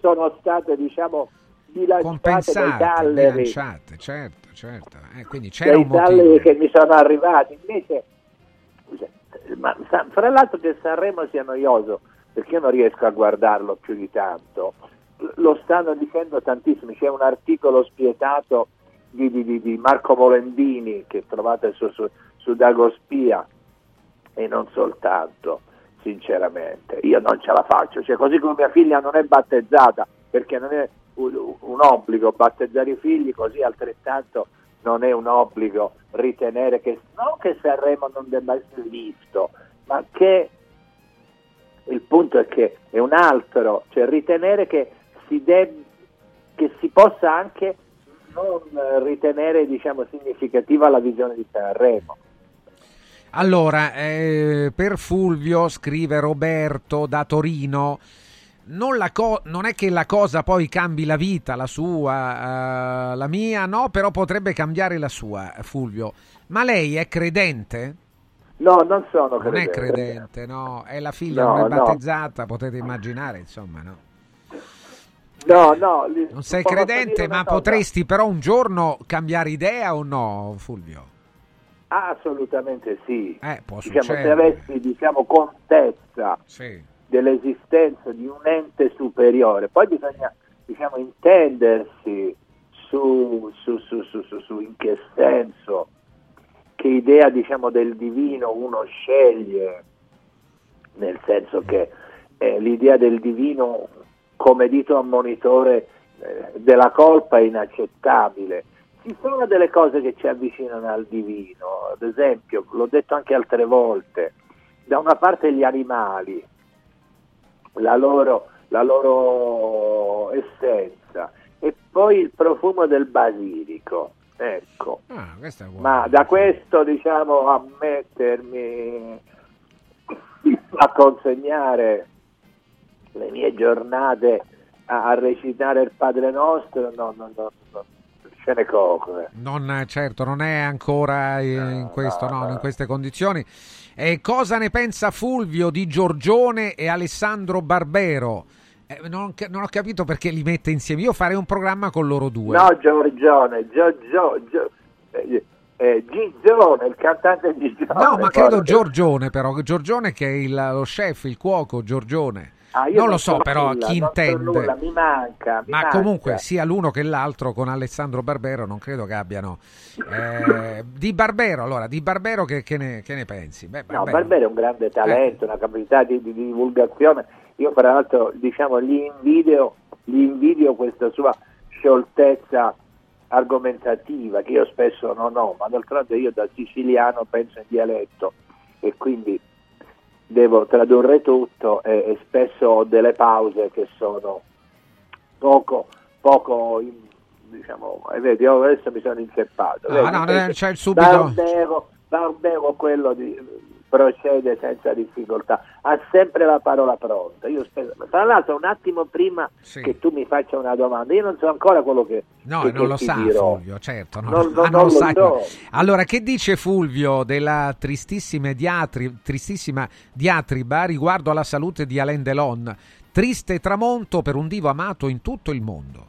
sono state, diciamo, bilanciate dai galleri, bilanciate, certo, certo. Eh, quindi c'era un motivo. che mi sono arrivati. Invece, ma fra l'altro che Sanremo sia noioso, perché io non riesco a guardarlo più di tanto, lo stanno dicendo tantissimi. C'è un articolo spietato di, di- di- di Marco Molendini che trovate su, su, su Dagospia e non soltanto, sinceramente. Io non ce la faccio, cioè, così come mia figlia non è battezzata, perché non è un, un obbligo battezzare i figli, così altrettanto non è un obbligo ritenere che non che Sanremo non debba essere visto, ma che il punto è che è un altro, cioè ritenere che si, deb- che si possa anche non ritenere diciamo, significativa la visione di Sanremo. Allora, eh, per Fulvio, scrive Roberto da Torino, non, co- non è che la cosa poi cambi la vita, la sua, eh, la mia, no, però potrebbe cambiare la sua, Fulvio. Ma lei è credente? No, non sono Non è credente. credente, no, è la figlia, No, non è no. battezzata, potete immaginare, insomma, no. No, no, li- Non sei credente, ma potresti però un giorno cambiare idea o no, Fulvio? Assolutamente sì. Eh, può diciamo, se avessi diciamo, contezza Sì. dell'esistenza di un ente superiore, poi bisogna diciamo, intendersi su, su, su, su, su- su in che senso, che idea diciamo, del divino uno sceglie, nel senso che eh, l'idea del divino come dito ammonitore eh, della colpa è inaccettabile. Ci sono delle cose che ci avvicinano al divino, ad esempio, l'ho detto anche altre volte, da una parte gli animali, la loro, la loro essenza, e poi il profumo del basilico. Ecco. Ah. Ma da questo diciamo a mettermi a consegnare le mie giornate a, recitare il Padre Nostro, no, no, no, no, ce ne cocole. Non, certo, non è ancora in, questo, no, in queste condizioni. E cosa ne pensa Fulvio di Giorgione e Alessandro Barbero? Eh, non, non ho capito perché li mette insieme. Io farei un programma con loro due. No, Giorgione, Giorgio, Gio- eh, eh, Gigione, il cantante Gigione. No, ma credo. Giorgione però, Giorgione che è il, lo chef, il cuoco, Giorgione. Ah, io non lo so però nulla, chi non intende. nulla, mi manca. mi Ma manca. comunque sia l'uno che l'altro con Alessandro Barbero non credo che abbiano eh, di Barbero allora di Barbero che, che ne, che ne pensi? Beh, No, Barbero- Barbero è un grande talento, una capacità di, di- di divulgazione. Io, fra l'altro, diciamo, gli invidio, gli invidio questa sua scioltezza argomentativa che io spesso non ho, ma d'altronde io da siciliano penso in dialetto e quindi devo tradurre tutto e, e spesso ho delle pause che sono poco, poco in- diciamo, e vedi, io adesso mi sono inceppato. Ah, vedi, no, invece c'è il subito- Barbero, Barbero quello di, procede senza difficoltà, ha sempre la parola pronta. Io spesso, tra l'altro un attimo prima Sì. che tu mi faccia una domanda, io non so ancora quello che, No, che- non che lo sa dirò. Fulvio, certo. no, Non- no, non- ah, non lo lo sai. so. Allora, che dice Fulvio della tristissima, diatri- tristissima diatriba riguardo alla salute di Alain Delon? Triste tramonto per un divo amato in tutto il mondo.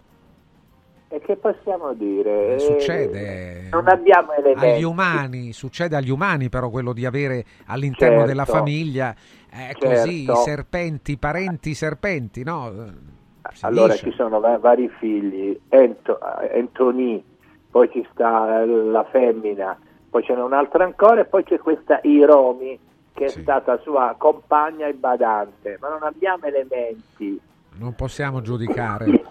E che possiamo dire? Eh, Eh, succede Non abbiamo elementi. agli umani, succede agli umani però quello di avere all'interno Certo. della famiglia eh, Certo. così serpenti, parenti serpenti, no? Si Allora dice. ci sono va- vari figli, Ento- Anthony, poi ci sta la femmina, poi ce n'è un'altra ancora e poi c'è questa Iromi che è stata sua compagna e badante, ma non abbiamo elementi. Non possiamo giudicare.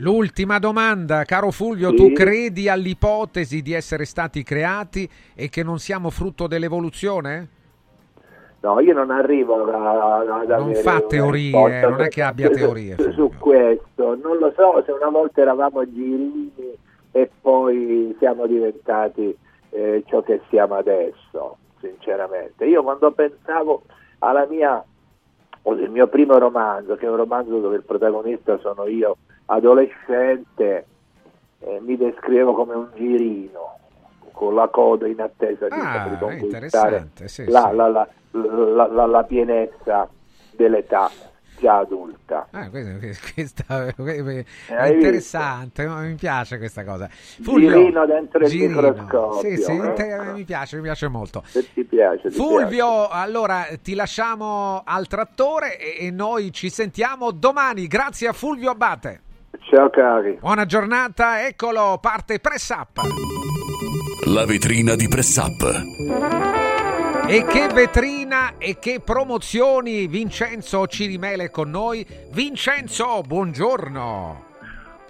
L'ultima domanda, caro Fulvio, Sì. tu credi all'ipotesi di essere stati creati e che non siamo frutto dell'evoluzione? no, io non arrivo a, a- ad Non fa teorie, non è che abbia teorie, su, su questo. Non lo so se una volta eravamo girini e poi siamo diventati eh, ciò che siamo adesso, sinceramente. Io quando pensavo alla mia il mio primo romanzo, che è un romanzo dove il protagonista sono io, adolescente, eh, mi descrivevo come un girino con la coda in attesa di, Ah, conquistare sì, la, sì. la- la- la- la- la pienezza dell'età già adulta. Ah, questa, questa- è Hai interessante, no? mi piace questa cosa. Girino dentro il Girino. microscopio, Sì, sì, eh. te- mi piace, mi piace molto. Se ti piace, ti Fulvio, allora ti lasciamo al trattore e, e noi ci sentiamo domani. Grazie a Fulvio Abate. piace. Ciao cari. Buona giornata, eccolo, parte Press Up. La vetrina di Press Up. E che vetrina e che promozioni Vincenzo Cirimele è con noi. Vincenzo, buongiorno.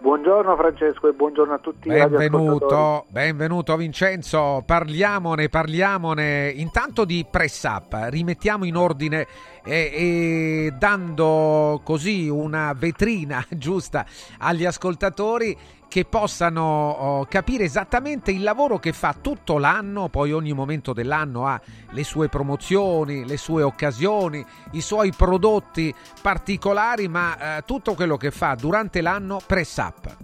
Buongiorno Francesco e buongiorno a tutti. Benvenuto, benvenuto Vincenzo. Parliamone, parliamone intanto di press up. Rimettiamo in ordine e, e dando così una vetrina giusta agli ascoltatori che possano oh, capire esattamente il lavoro che fa tutto l'anno, poi ogni momento dell'anno ha le sue promozioni, le sue occasioni, i suoi prodotti particolari, ma eh, tutto quello che fa durante l'anno press up.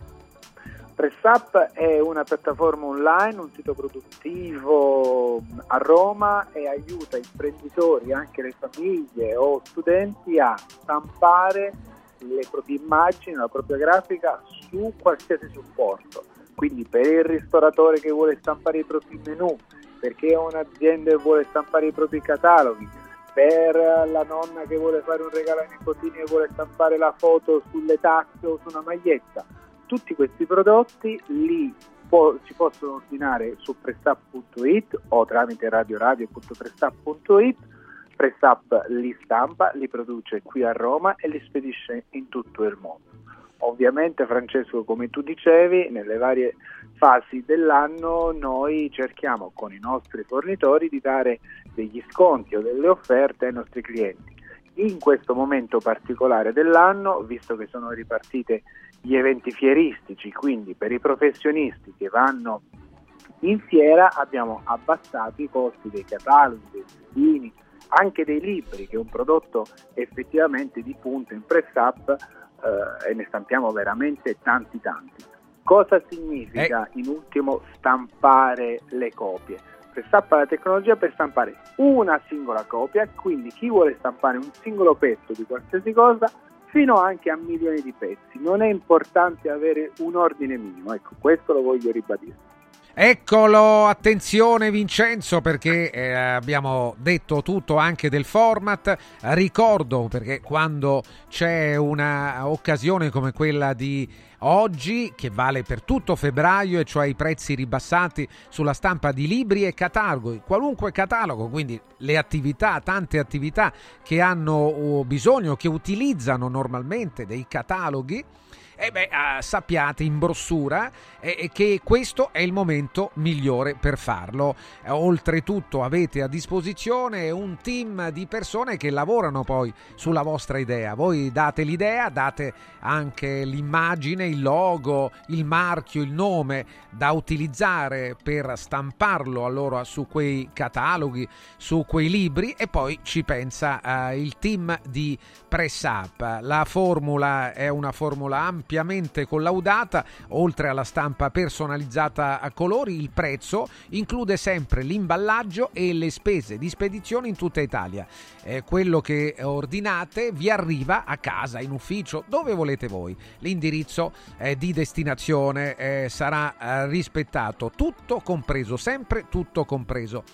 PressUp è una piattaforma online, un sito produttivo a Roma e aiuta imprenditori, anche le famiglie o studenti a stampare le proprie immagini, la propria grafica su qualsiasi supporto. Quindi per il ristoratore che vuole stampare i propri menù, perché è un'azienda che vuole stampare i propri cataloghi, per la nonna che vuole fare un regalo ai nipotini e vuole stampare la foto sulle tazze o su una maglietta. Tutti questi prodotti li po- si possono ordinare su pressup.it o tramite radioradio.pressup.it. Pressup li stampa, li produce qui a Roma e li spedisce in tutto il mondo. Ovviamente Francesco, come tu dicevi, nelle varie fasi dell'anno noi cerchiamo con i nostri fornitori di dare degli sconti o delle offerte ai nostri clienti. In questo momento particolare dell'anno, visto che sono ripartite gli eventi fieristici, quindi per i professionisti che vanno in fiera abbiamo abbassato i costi dei cataloghi, dei listini, anche dei libri, che è un prodotto effettivamente di punta in press up eh, e ne stampiamo veramente tanti tanti. Cosa significa in ultimo stampare le copie? Press Up ha la tecnologia per stampare una singola copia, quindi chi vuole stampare un singolo pezzo di qualsiasi cosa fino anche a milioni di pezzi. Non è importante avere un ordine minimo, ecco, questo lo voglio ribadire. Eccolo, attenzione Vincenzo perché eh, abbiamo detto tutto anche del format. Ricordo perché quando c'è un'occasione come quella di oggi che vale per tutto febbraio e cioè i prezzi ribassati sulla stampa di libri e cataloghi, qualunque catalogo, quindi le attività, tante attività che hanno bisogno, che utilizzano normalmente dei cataloghi e beh, ah, sappiate in brossura eh, che questo è il momento migliore per farlo. Eh, oltretutto avete a disposizione un team di persone che lavorano poi sulla vostra idea. Voi date l'idea, date anche l'immagine, il logo, il marchio, il nome da utilizzare per stamparlo allora su quei cataloghi, su quei libri e poi ci pensa eh, il team di Press Up. La formula è una formula ampia ampiamente collaudata, oltre alla stampa personalizzata a colori, il prezzo include sempre l'imballaggio e le spese di spedizione in tutta Italia. Eh, quello che ordinate vi arriva a casa, in ufficio, dove volete voi. L'indirizzo eh, di destinazione eh, sarà eh, rispettato, tutto compreso, sempre tutto compreso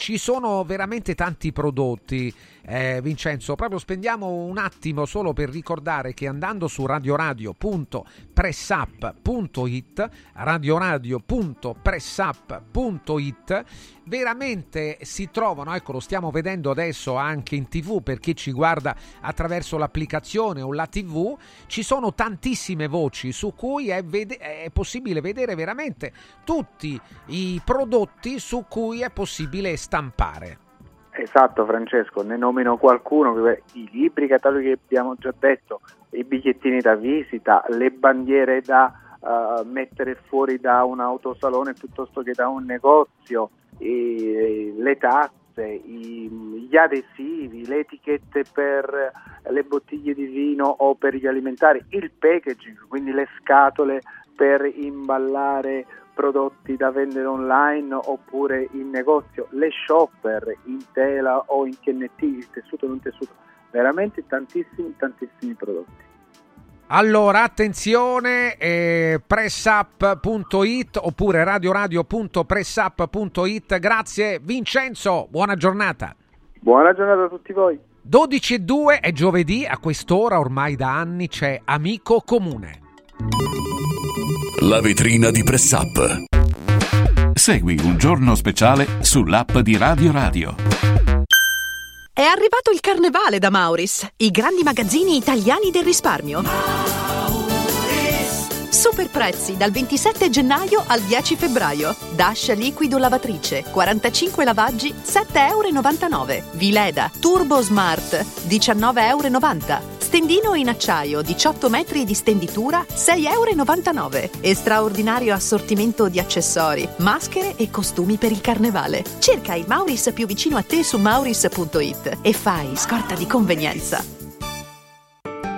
ci sono veramente tanti prodotti, eh, Vincenzo. Proprio spendiamo un attimo solo per ricordare che andando su radioradio.pressup.it, radioradio.pressup.it, veramente si trovano, ecco lo stiamo vedendo adesso anche in tv per chi ci guarda attraverso l'applicazione o la tv, ci sono tantissime voci su cui è, vede- è possibile vedere veramente tutti i prodotti su cui è possibile stampare. Esatto Francesco, ne nomino qualcuno, i libri, cataloghi che abbiamo già detto, i bigliettini da visita, le bandiere da uh, mettere fuori da un autosalone piuttosto che da un negozio, e, le tazze, i, gli adesivi, le etichette per le bottiglie di vino o per gli alimentari, il packaging, quindi le scatole per imballare prodotti da vendere online oppure in negozio, le shopper in tela o in TNT, il tessuto non tessuto, veramente tantissimi tantissimi prodotti. Allora, attenzione, eh, pressup.it oppure radioradio.pressup.it. Grazie Vincenzo, buona giornata. Buona giornata a tutti voi. 12 e 2 è giovedì, a quest'ora ormai da anni c'è Amico Comune. La vetrina di Pressup. Segui un giorno speciale sull'app di Radio Radio. È arrivato il carnevale da Mauris, i grandi magazzini italiani del risparmio. Super prezzi dal 27 gennaio al 10 febbraio. Dash liquido lavatrice, 45 lavaggi, 7,99 euro. Vileda Turbo Smart, 19,90 euro. Stendino in acciaio 18 metri di stenditura 6,99 euro e straordinario assortimento di accessori, maschere e costumi per il carnevale. Cerca il Mauris più vicino a te su mauris.it e fai scorta di convenienza.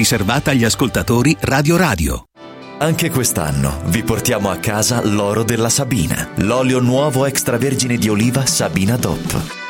riservata agli ascoltatori Radio Radio. Anche quest'anno vi portiamo a casa l'oro della Sabina, l'olio nuovo extravergine di oliva Sabina DOP.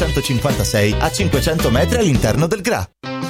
956 a 500 metri all'interno del GRA.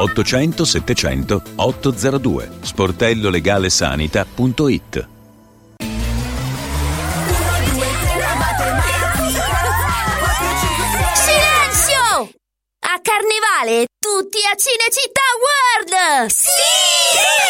800 700 802 sportellolegalesanita.it Silenzio! A Carnevale tutti a Cinecittà World! Sì!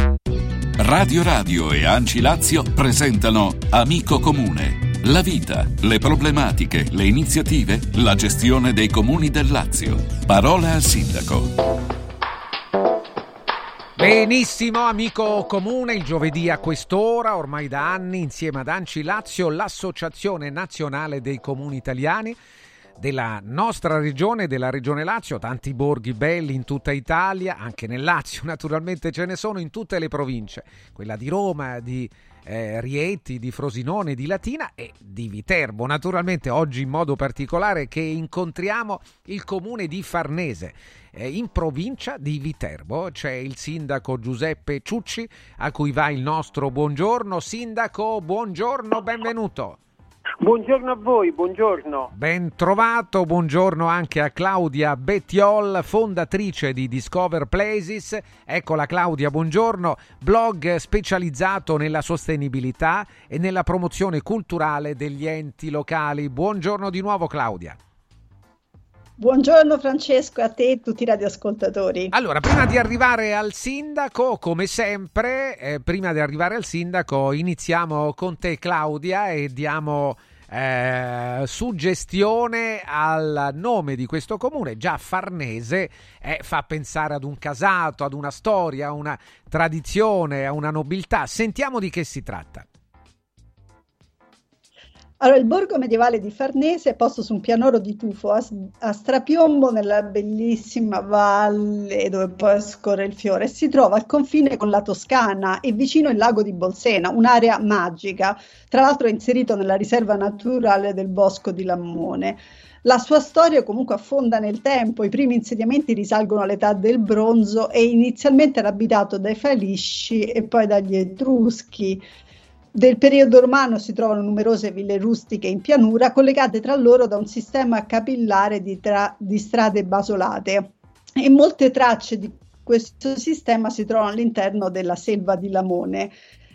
Radio Radio e Anci Lazio presentano Amico Comune. La vita, le problematiche, le iniziative, la gestione dei comuni del Lazio. Parola al sindaco. Benissimo, amico comune, il giovedì a quest'ora, ormai da anni, insieme ad Anci Lazio, l'Associazione Nazionale dei Comuni Italiani della nostra regione, della regione Lazio, tanti borghi belli in tutta Italia, anche nel Lazio naturalmente ce ne sono in tutte le province, quella di Roma, di eh, Rieti, di Frosinone, di Latina e di Viterbo. Naturalmente oggi in modo particolare che incontriamo il comune di Farnese. Eh, in provincia di Viterbo c'è il sindaco Giuseppe Ciucci a cui va il nostro buongiorno. Sindaco, buongiorno, benvenuto. Buongiorno a voi, buongiorno. Ben trovato, buongiorno anche a Claudia Bettiol, fondatrice di Discover Places. Eccola Claudia, buongiorno. Blog specializzato nella sostenibilità e nella promozione culturale degli enti locali. Buongiorno di nuovo Claudia. Buongiorno Francesco, a te e a tutti i radioascoltatori. Allora, prima di arrivare al sindaco, come sempre, eh, prima di arrivare al sindaco, iniziamo con te Claudia e diamo eh, suggestione al nome di questo comune, già Farnese, eh, fa pensare ad un casato, ad una storia, a una tradizione, a una nobiltà. Sentiamo di che si tratta. Allora, il borgo medievale di Farnese è posto su un pianoro di tufo a, a, strapiombo nella bellissima valle dove poi scorre il fiore. Si trova al confine con la Toscana e vicino il lago di Bolsena, un'area magica. Tra l'altro è inserito nella riserva naturale del bosco di Lammone. La sua storia comunque affonda nel tempo, i primi insediamenti risalgono all'età del bronzo e inizialmente era abitato dai Falisci e poi dagli Etruschi. Del periodo romano si trovano numerose ville rustiche in pianura collegate tra loro da un sistema capillare di, tra- di strade basolate e molte tracce di questo sistema si trovano all'interno della selva di Lamone.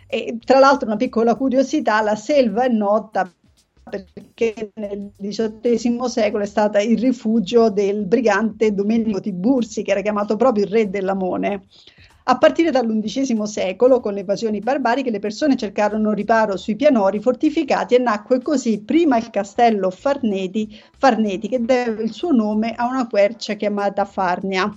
E, tra l'altro, una piccola curiosità: la selva è nota perché nel XVIII secolo è stata il rifugio del brigante Domenico Tibursi, che era chiamato proprio il re dell'Amone. A partire dall'undicesimo secolo, con le invasioni barbariche, le persone cercarono riparo sui pianori fortificati e nacque così prima il castello Farneti, Farneti che deve il suo nome a una quercia chiamata Farnia.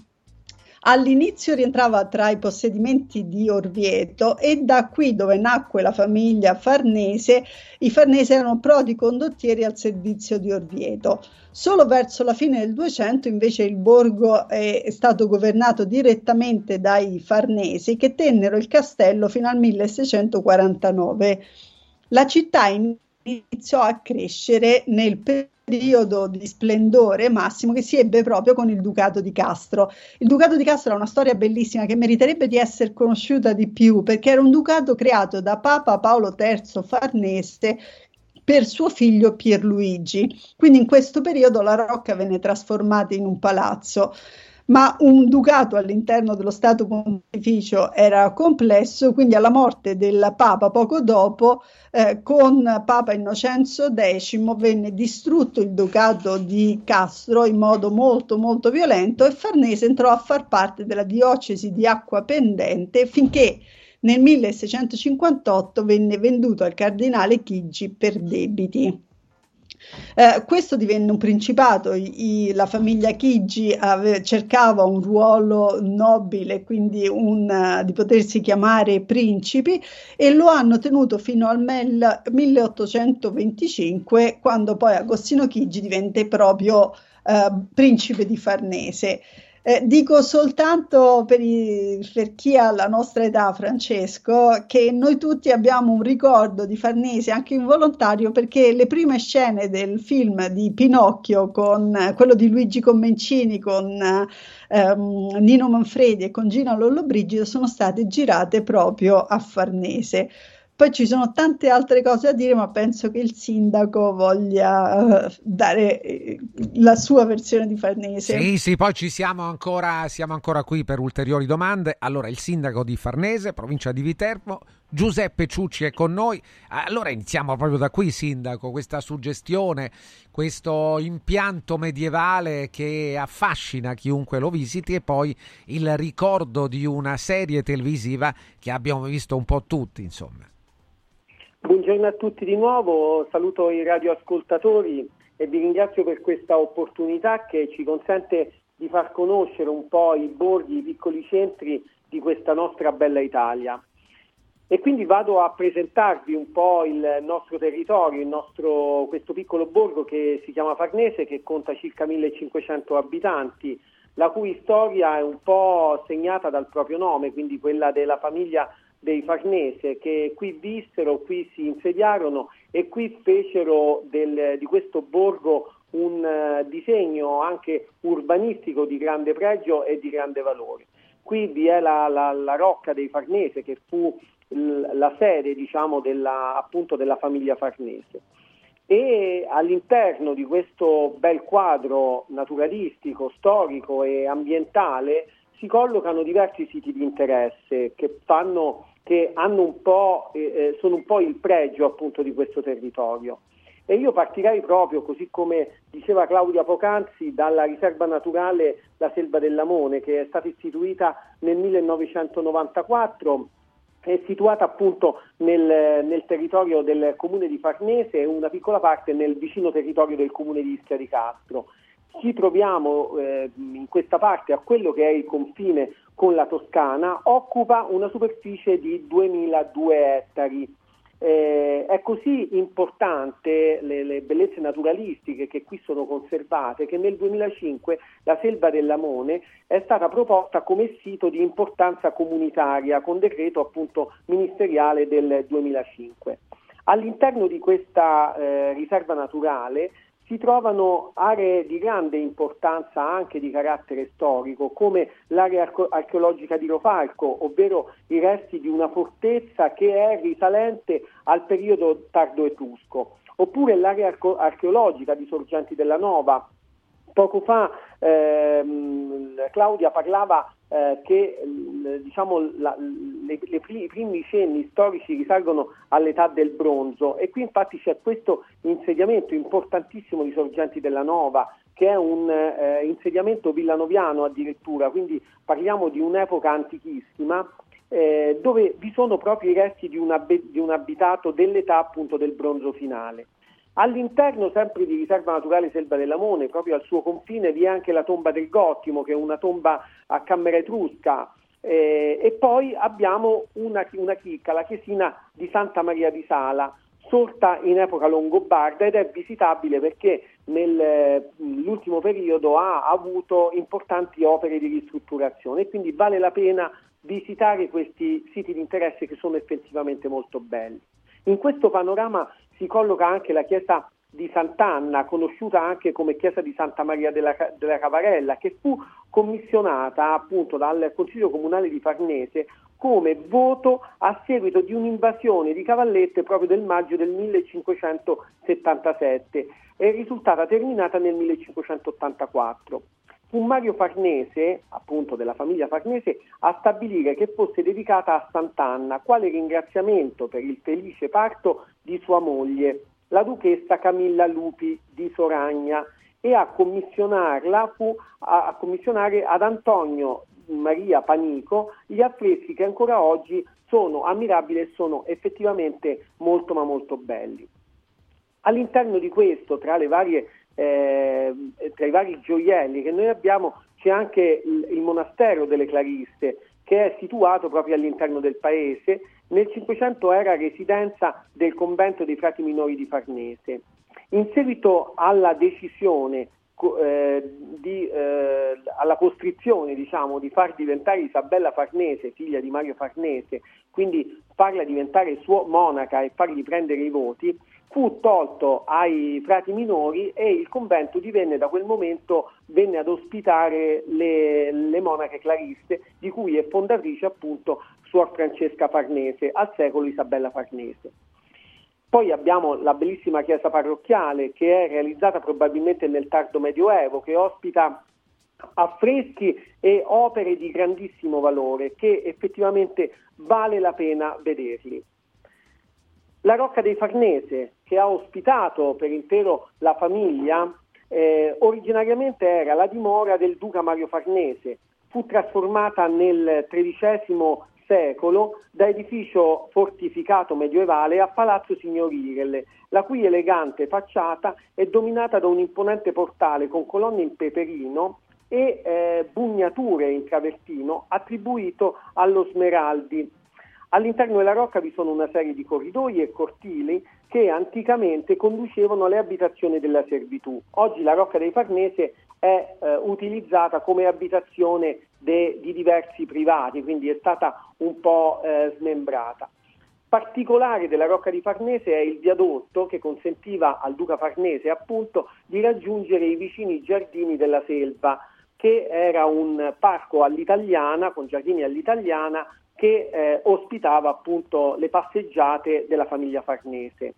All'inizio rientrava tra i possedimenti di Orvieto e da qui dove nacque la famiglia Farnese, i Farnese erano prodi condottieri al servizio di Orvieto. Solo verso la fine del 200 invece il borgo è stato governato direttamente dai Farnesi che tennero il castello fino al 1649. La città iniziò a crescere nel periodo periodo di splendore massimo che si ebbe proprio con il Ducato di Castro. Il Ducato di Castro ha una storia bellissima che meriterebbe di essere conosciuta di più perché era un ducato creato da Papa Paolo III Farnese per suo figlio Pierluigi. Quindi in questo periodo la Rocca venne trasformata in un palazzo ma un ducato all'interno dello Stato Pontificio era complesso, quindi alla morte del Papa poco dopo, eh, con Papa Innocenzo X venne distrutto il ducato di Castro in modo molto molto violento e Farnese entrò a far parte della diocesi di Acqua Pendente finché nel 1658 venne venduto al cardinale Chigi per debiti. Eh, questo divenne un principato, I, la famiglia Chigi ave, cercava un ruolo nobile, quindi un, uh, di potersi chiamare principi e lo hanno tenuto fino al mel, 1825 quando poi Agostino Chigi divenne proprio uh, principe di Farnese. Eh, dico soltanto per, i, per, chi ha la nostra età, Francesco, che noi tutti abbiamo un ricordo di Farnese, anche involontario, perché le prime scene del film di Pinocchio, con eh, quello di Luigi Commencini, con ehm, Nino Manfredi e con Gino Lollobrigida, sono state girate proprio a Farnese. Poi ci sono tante altre cose da dire, ma penso che il sindaco voglia uh, dare eh, la sua versione di Farnese. Sì, sì, poi ci siamo ancora, siamo ancora qui per ulteriori domande. Allora, il sindaco di Farnese, provincia di Viterbo, Giuseppe Ciucci è con noi. Allora iniziamo proprio da qui, sindaco, questa suggestione, questo impianto medievale che affascina chiunque lo visiti e poi il ricordo di una serie televisiva che abbiamo visto un po' tutti, insomma. Buongiorno a tutti di nuovo, saluto i radioascoltatori e vi ringrazio per questa opportunità che ci consente di far conoscere un po' i borghi, i piccoli centri di questa nostra bella Italia. E quindi vado a presentarvi un po' il nostro territorio, il nostro, questo piccolo borgo che si chiama Farnese, che conta circa 1500 abitanti, la cui storia è un po' segnata dal proprio nome, quindi quella della famiglia dei Farnese che qui vissero, qui si insediarono e qui fecero del, di questo borgo un uh, disegno anche urbanistico di grande pregio e di grande valore. Qui vi è la, la, la Rocca dei Farnese che fu l, la sede diciamo, della, appunto, della famiglia Farnese e all'interno di questo bel quadro naturalistico, storico e ambientale si collocano diversi siti di interesse che fanno che un eh, eh, sono un po' il pregio appunto di questo territorio. E io partirei proprio, così come diceva Claudia Pocanzi, dalla riserva naturale La Selva del Lamone, che è stata istituita nel 1994 è situata appunto nel, nel, territorio del comune di Farnese e una piccola parte nel vicino territorio del comune di Ischia di Castro. Ci troviamo eh, in questa parte a quello che è il confine con la Toscana, occupa una superficie di 2002 ettari eh, è così importante le, le, bellezze naturalistiche che qui sono conservate che nel 2005 la Selva dell'Amone è stata proposta come sito di importanza comunitaria con decreto appunto ministeriale del 2005. All'interno di questa eh, riserva naturale si trovano aree di grande importanza anche di carattere storico, come l'area archeologica di Rofalco, ovvero i resti di una fortezza che è risalente al periodo tardo-etrusco, oppure l'area archeologica di Sorgenti della Nova. Poco fa ehm, Claudia parlava eh, che diciamo, la, le, le, i primi cenni storici risalgono all'età del bronzo e qui infatti c'è questo insediamento importantissimo di Sorgenti della Nova che è un eh, insediamento villanoviano addirittura, quindi parliamo di un'epoca antichissima eh, dove vi sono proprio i resti di un, ab- di un abitato dell'età appunto del bronzo finale. All'interno sempre di Riserva Naturale Selva dell'Amone, proprio al suo confine, vi è anche la tomba del Gottimo, che è una tomba a camera etrusca, eh, e poi abbiamo una, una chicca, la chiesina di Santa Maria di Sala, sorta in epoca longobarda ed è visitabile perché nell'ultimo periodo ha avuto importanti opere di ristrutturazione e quindi vale la pena visitare questi siti di interesse che sono effettivamente molto belli. In questo panorama si colloca anche la chiesa di Sant'Anna, conosciuta anche come chiesa di Santa Maria della, della Cavarella, che fu commissionata appunto dal Consiglio Comunale di Farnese come voto a seguito di un'invasione di cavallette proprio del maggio del 1577 è risultata terminata nel 1584. Fu Mario Farnese, appunto della famiglia Farnese, a stabilire che fosse dedicata a Sant'Anna, quale ringraziamento per il felice parto di sua moglie, la duchessa Camilla Lupi di Soragna, e a commissionarla fu a, a commissionare ad Antonio Maria Panico gli affreschi che ancora oggi sono ammirabili e sono effettivamente molto ma molto belli. All'interno di questo, tra varie eh, tra i vari gioielli che noi abbiamo c'è anche il, il monastero delle Clarisse che è situato proprio all'interno del paese. Nel Cinquecento era residenza del convento dei frati minori di Farnese. In seguito alla decisione eh, di, eh, alla costrizione diciamo, di far diventare Isabella Farnese, figlia di Mario Farnese, quindi farla diventare sua monaca e fargli prendere i voti, fu tolto ai frati minori e il convento divenne da quel momento venne ad ospitare le, le monache clariste di cui è fondatrice appunto Suor Francesca Farnese, al secolo Isabella Farnese. Poi abbiamo la bellissima chiesa parrocchiale che è realizzata probabilmente nel tardo medioevo, che ospita affreschi e opere di grandissimo valore che effettivamente vale la pena vederli. La Rocca dei Farnese, che ha ospitato per intero la famiglia, eh, originariamente era la dimora del duca Mario Farnese, fu trasformata nel XIII secolo da edificio fortificato medievale a palazzo signorile, la cui elegante facciata è dominata da un imponente portale con colonne in peperino e eh, bugnature in travertino attribuito allo Smeraldi, All'interno della rocca vi sono una serie di corridoi e cortili che anticamente conducevano alle abitazioni della servitù. Oggi la Rocca dei Farnese è eh, utilizzata come abitazione de, di diversi privati, quindi è stata un po' eh, smembrata. Particolare della Rocca di Farnese è il viadotto che consentiva al Duca Farnese appunto di raggiungere i vicini giardini della selva, che era un parco all'italiana, con giardini all'italiana, che eh, ospitava appunto le passeggiate della famiglia Farnese.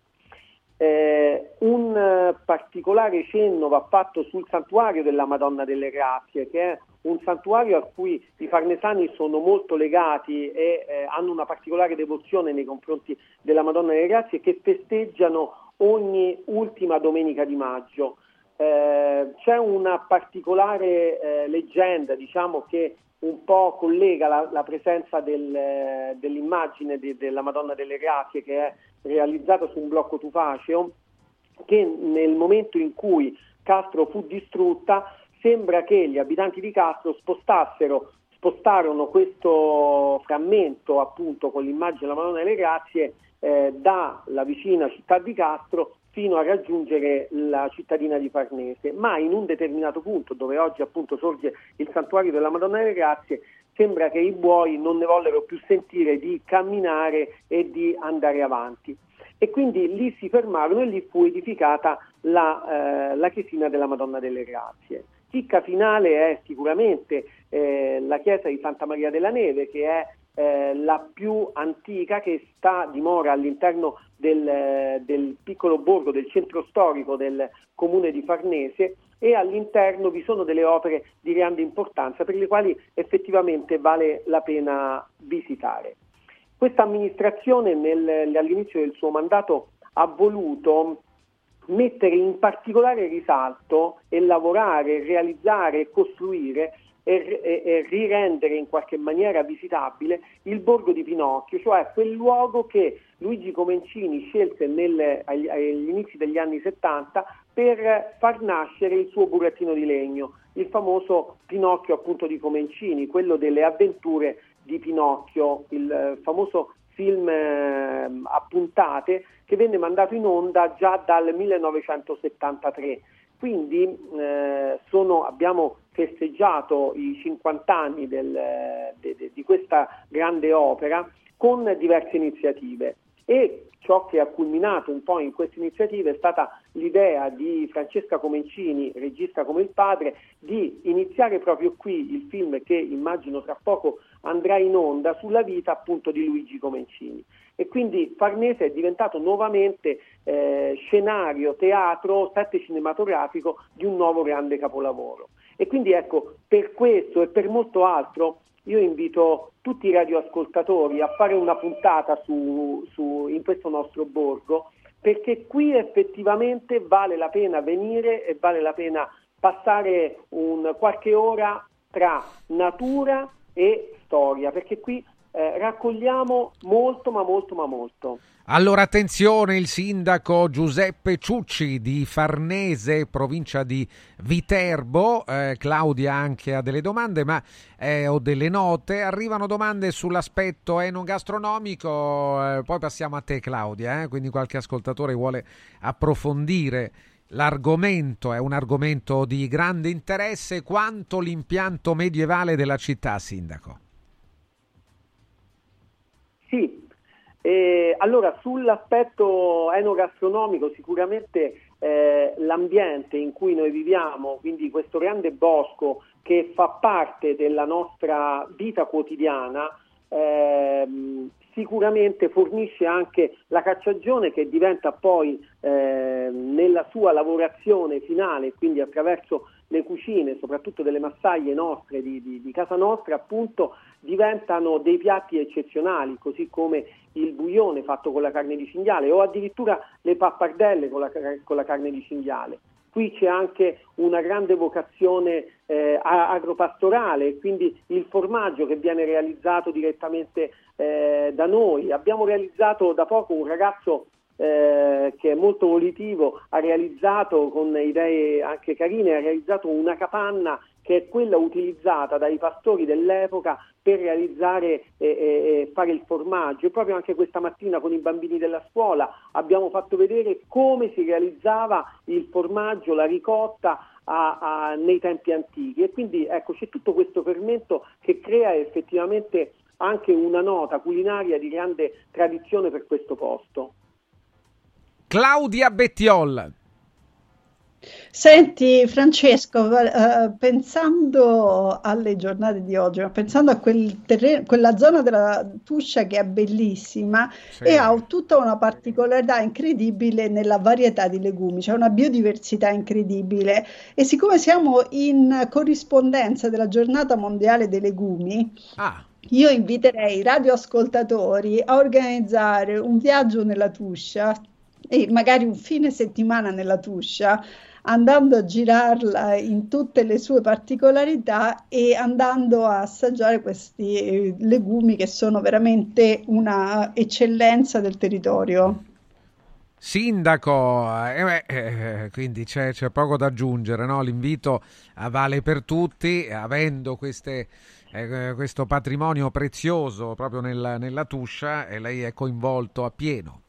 Eh, un eh, particolare cenno va fatto sul santuario della Madonna delle Grazie, che è un santuario a cui i farnesani sono molto legati e eh, hanno una particolare devozione nei confronti della Madonna delle Grazie, che festeggiano ogni ultima domenica di maggio. Eh, c'è una particolare eh, leggenda, diciamo, che un po' collega la, la presenza del, dell'immagine de, della Madonna delle Grazie che è realizzata su un blocco tufaceo che nel momento in cui Castro fu distrutta sembra che gli abitanti di Castro spostassero, spostarono questo frammento appunto con l'immagine della Madonna delle Grazie eh, dalla vicina città di Castro fino a raggiungere la cittadina di Farnese, ma in un determinato punto dove oggi appunto sorge il santuario della Madonna delle Grazie, sembra che i buoi non ne vollero più sentire di camminare e di andare avanti. E quindi lì si fermarono e lì fu edificata la, eh, la chiesina della Madonna delle Grazie. Chicca finale è sicuramente eh, la chiesa di Santa Maria della Neve, che è eh, la più antica che sta dimora all'interno del, del, piccolo borgo, del centro storico del comune di Farnese e all'interno vi sono delle opere di grande importanza per le quali effettivamente vale la pena visitare. Questa amministrazione nel, all'inizio del suo mandato ha voluto mettere in particolare risalto e lavorare, realizzare e costruire e, e, e, rirendere in qualche maniera visitabile il borgo di Pinocchio, cioè quel luogo che Luigi Comencini scelse nel, agli, agli, inizi degli anni 70 per far nascere il suo burattino di legno, il famoso Pinocchio appunto di Comencini, quello delle avventure di Pinocchio, il eh, famoso film eh, a puntate che venne mandato in onda già dal 1973 quindi eh, sono, abbiamo festeggiato i 50 anni del, de, de, di questa grande opera con diverse iniziative e ciò che ha culminato un po' in queste iniziative è stata l'idea di Francesca Comencini, regista come il padre, di iniziare proprio qui il film che immagino tra poco andrà in onda sulla vita appunto di Luigi Comencini e quindi Farnese è diventato nuovamente eh, scenario, teatro, set cinematografico di un nuovo grande capolavoro. E quindi ecco, per questo e per molto altro io invito tutti i radioascoltatori a fare una puntata su, su, in questo nostro borgo perché qui effettivamente vale la pena venire e vale la pena passare un, qualche ora tra natura e storia, perché qui eh, raccogliamo molto, ma molto, ma molto. Allora attenzione, il sindaco Giuseppe Ciucci di Farnese, provincia di Viterbo, eh, Claudia anche ha delle domande, ma eh, ho delle note, arrivano domande sull'aspetto enogastronomico, eh, poi passiamo a te Claudia, eh, quindi qualche ascoltatore vuole approfondire l'argomento, è un argomento di grande interesse, quanto l'impianto medievale della città, sindaco. Sì, eh, allora sull'aspetto enogastronomico sicuramente eh, l'ambiente in cui noi viviamo, quindi questo grande bosco che fa parte della nostra vita quotidiana, ehm, sicuramente fornisce anche la cacciagione che diventa poi eh, nella sua lavorazione finale, quindi attraverso le cucine, soprattutto delle massaie nostre di, di, di, casa nostra, appunto diventano dei piatti eccezionali, così come il buglione fatto con la carne di cinghiale o addirittura le pappardelle con la, con la carne di cinghiale. Qui c'è anche una grande vocazione eh, agropastorale, quindi il formaggio che viene realizzato direttamente eh, da noi. Abbiamo realizzato da poco un ragazzo eh, che è molto volitivo, ha realizzato con idee anche carine, ha realizzato una capanna che è quella utilizzata dai pastori dell'epoca per realizzare e, e, fare il formaggio. E proprio anche questa mattina con i bambini della scuola abbiamo fatto vedere come si realizzava il formaggio, la ricotta a, a, nei tempi antichi. E quindi ecco, c'è tutto questo fermento che crea effettivamente anche una nota culinaria di grande tradizione per questo posto. Claudia Bettiol. Senti Francesco, eh, pensando alle giornate di oggi, ma pensando a quel terreno, quella zona della Tuscia che è bellissima sì. e ha tutta una particolarità incredibile nella varietà di legumi, c'è una biodiversità incredibile e siccome siamo in corrispondenza della giornata mondiale dei legumi, ah. io inviterei i radioascoltatori a organizzare un viaggio nella Tuscia e magari un fine settimana nella Tuscia andando a girarla in tutte le sue particolarità e andando a assaggiare questi eh, legumi che sono veramente una eccellenza del territorio. Sindaco, eh, beh, eh, quindi c'è, c'è, poco da aggiungere, no? l'invito vale per tutti, avendo queste, eh, questo patrimonio prezioso proprio nella, nella Tuscia e lei è coinvolto a pieno.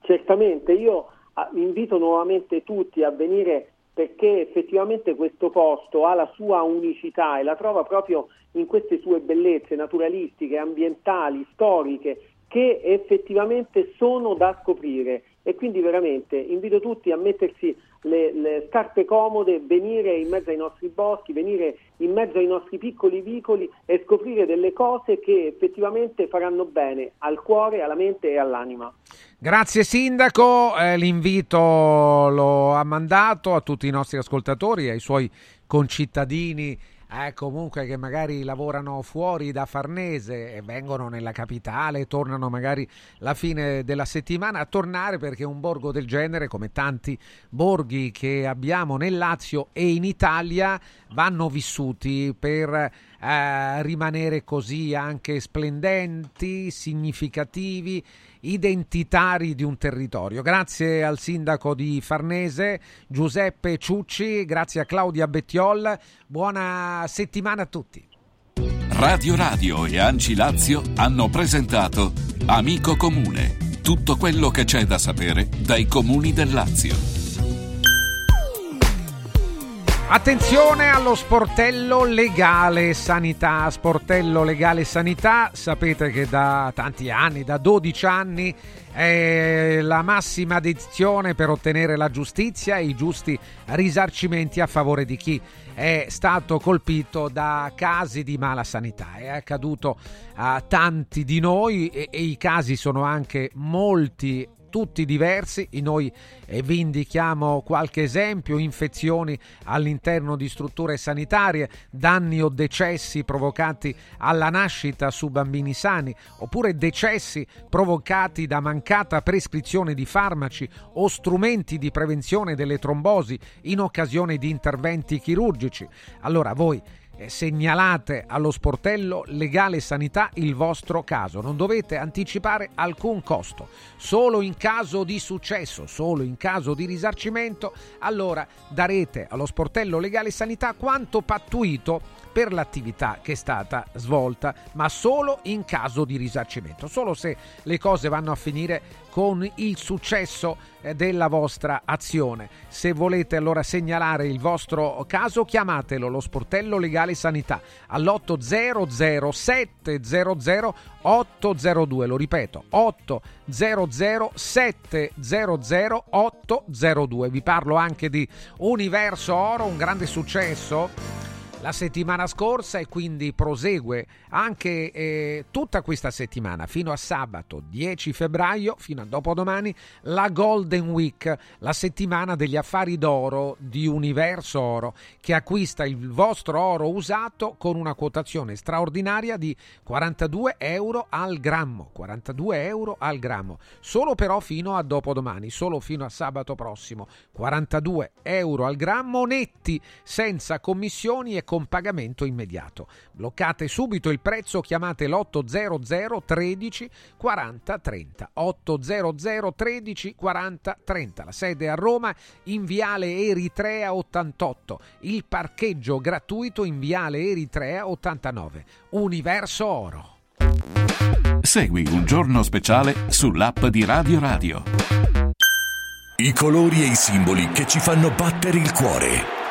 Certamente, io invito nuovamente tutti a venire perché effettivamente questo posto ha la sua unicità e la trova proprio in queste sue bellezze naturalistiche, ambientali, storiche che effettivamente sono da scoprire. E quindi veramente invito tutti a mettersi le, le, scarpe comode, venire in mezzo ai nostri boschi, venire in mezzo ai nostri piccoli vicoli e scoprire delle cose che effettivamente faranno bene al cuore, alla mente e all'anima. Grazie Sindaco, eh, l'invito lo ha mandato a tutti i nostri ascoltatori, ai suoi concittadini eh, comunque che magari lavorano fuori da Farnese e vengono nella capitale, tornano magari la fine della settimana a tornare perché un borgo del genere, come tanti borghi che abbiamo nel Lazio e in Italia, vanno vissuti per eh, rimanere così anche splendenti, significativi identitari di un territorio. Grazie al sindaco di Farnese, Giuseppe Ciucci, grazie a Claudia Bettiol, buona settimana a tutti. Radio Radio e Anci Lazio hanno presentato Amico Comune, tutto quello che c'è da sapere dai comuni del Lazio. Attenzione allo sportello legale sanità. Sportello legale sanità, sapete che da tanti anni, da 12 anni, è la massima dedizione per ottenere la giustizia e i giusti risarcimenti a favore di chi è stato colpito da casi di mala sanità. È accaduto a tanti di noi e, e i casi sono anche molti tutti diversi, noi eh, vi indichiamo qualche esempio, infezioni all'interno di strutture sanitarie, danni o decessi provocati alla nascita su bambini sani, oppure decessi provocati da mancata prescrizione di farmaci o strumenti di prevenzione delle trombosi in occasione di interventi chirurgici. Allora voi segnalate allo sportello legale sanità il vostro caso. Non dovete anticipare alcun costo. Solo in caso di successo, solo in caso di risarcimento, allora darete allo sportello legale sanità quanto pattuito per l'attività che è stata svolta, ma solo in caso di risarcimento, solo se le cose vanno a finire con il successo eh, della vostra azione. Se volete allora segnalare il vostro caso, chiamatelo lo sportello legale sanità all'800 700 802, lo ripeto, 800 700 802. Vi parlo anche di Universo Oro, un grande successo la settimana scorsa e quindi prosegue anche eh, tutta questa settimana fino a sabato 10 febbraio fino a dopodomani la Golden Week, la settimana degli affari d'oro di Universo Oro che acquista il vostro oro usato con una quotazione straordinaria di 42 euro al grammo, 42 euro al grammo, solo però fino a dopodomani, solo fino a sabato prossimo, 42 euro al grammo netti senza commissioni e con pagamento immediato. Bloccate subito il prezzo, chiamate l'800 13 40 30. 800 13 40 30. La sede è a Roma in Viale Eritrea 88. Il parcheggio gratuito in Viale Eritrea 89. Universo Oro. Segui un giorno speciale sull'app di Radio Radio. I colori e i simboli che ci fanno battere il cuore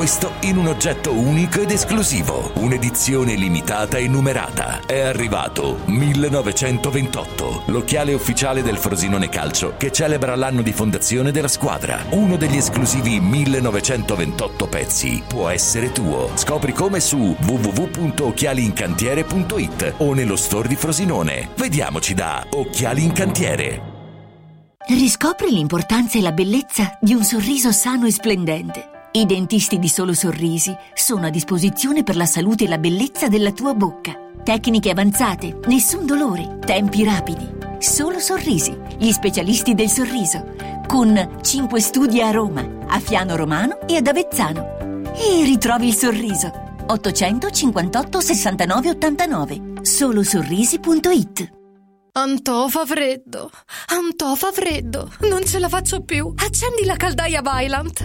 Questo in un oggetto unico ed esclusivo, un'edizione limitata e numerata. È arrivato 1928, l'occhiale ufficiale del Frosinone Calcio che celebra l'anno di fondazione della squadra. Uno degli esclusivi 1928 pezzi può essere tuo. Scopri come su www.occhialiincantiere.it o nello store di Frosinone. Vediamoci da Occhiali in Cantiere. Riscopri l'importanza e la bellezza di un sorriso sano e splendente. I dentisti di Solo Sorrisi sono a disposizione per la salute e la bellezza della tua bocca. Tecniche avanzate, nessun dolore, tempi rapidi. Solo Sorrisi, gli specialisti del sorriso. Con 5 studi a Roma, a Fiano Romano e ad Avezzano. E ritrovi il sorriso 858 69 89. Solosorrisi.it Antò fa freddo, Antò fa freddo, non ce la faccio più. Accendi la caldaia Vylant.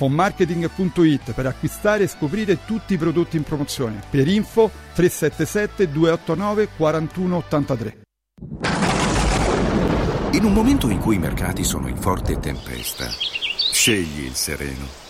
fonmarketing.it per acquistare e scoprire tutti i prodotti in promozione. Per info 377 289 4183. In un momento in cui i mercati sono in forte tempesta, scegli il sereno.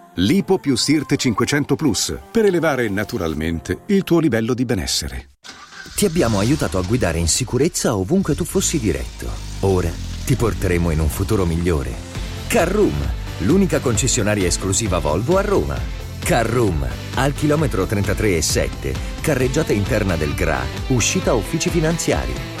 Lipo più Sirte 500 Plus per elevare naturalmente il tuo livello di benessere. Ti abbiamo aiutato a guidare in sicurezza ovunque tu fossi diretto. Ora ti porteremo in un futuro migliore. Carroom, l'unica concessionaria esclusiva Volvo a Roma. Carroom, al chilometro 33 e 7, carreggiata interna del GRA, uscita uffici finanziari.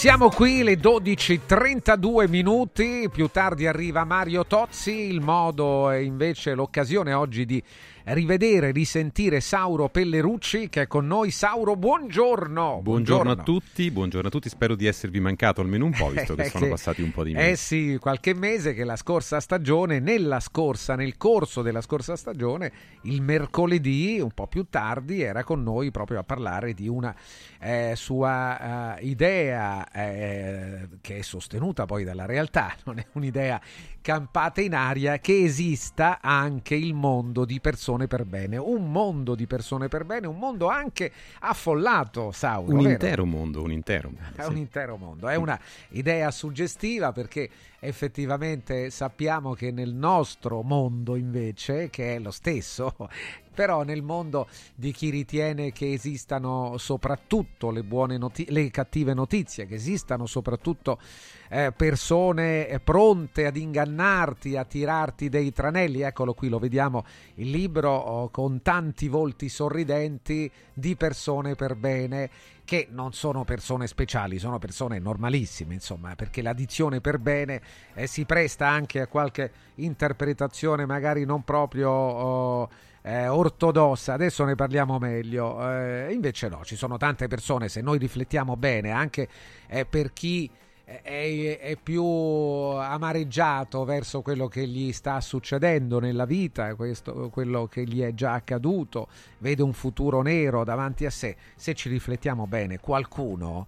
Siamo qui le 12.32 minuti, più tardi arriva Mario Tozzi, il modo è invece l'occasione oggi di rivedere, risentire Sauro Pellerucci che è con noi. Sauro, buongiorno. Buongiorno, buongiorno. a tutti, buongiorno a tutti, spero di esservi mancato almeno un po', visto che sono passati un po' di mesi. Eh sì, qualche mese che la scorsa stagione, nella scorsa, nel corso della scorsa stagione, il mercoledì, un po' più tardi, era con noi proprio a parlare di una eh, sua uh, idea eh, che è sostenuta poi dalla realtà, non è un'idea campata in aria, che esista anche il mondo di persone per bene, un mondo di persone per bene, un mondo anche affollato, Sauro. Un vero? intero mondo, un intero mondo. È sì. un intero mondo, è una idea suggestiva perché effettivamente sappiamo che nel nostro mondo invece, che è lo stesso, però nel mondo di chi ritiene che esistano soprattutto le buone notizie, le cattive notizie, che esistano soprattutto eh, persone pronte ad ingannarti, a tirarti dei tranelli, eccolo qui, lo vediamo il libro oh, con tanti volti sorridenti di persone per bene che non sono persone speciali, sono persone normalissime, insomma, perché l'addizione per bene eh, si presta anche a qualche interpretazione magari non proprio oh, eh, ortodossa, adesso ne parliamo meglio, eh, invece no, ci sono tante persone, se noi riflettiamo bene, anche eh, per chi è, è, più amareggiato verso quello che gli sta succedendo nella vita, questo, quello che gli è già accaduto, vede un futuro nero davanti a sé. Se ci riflettiamo bene, qualcuno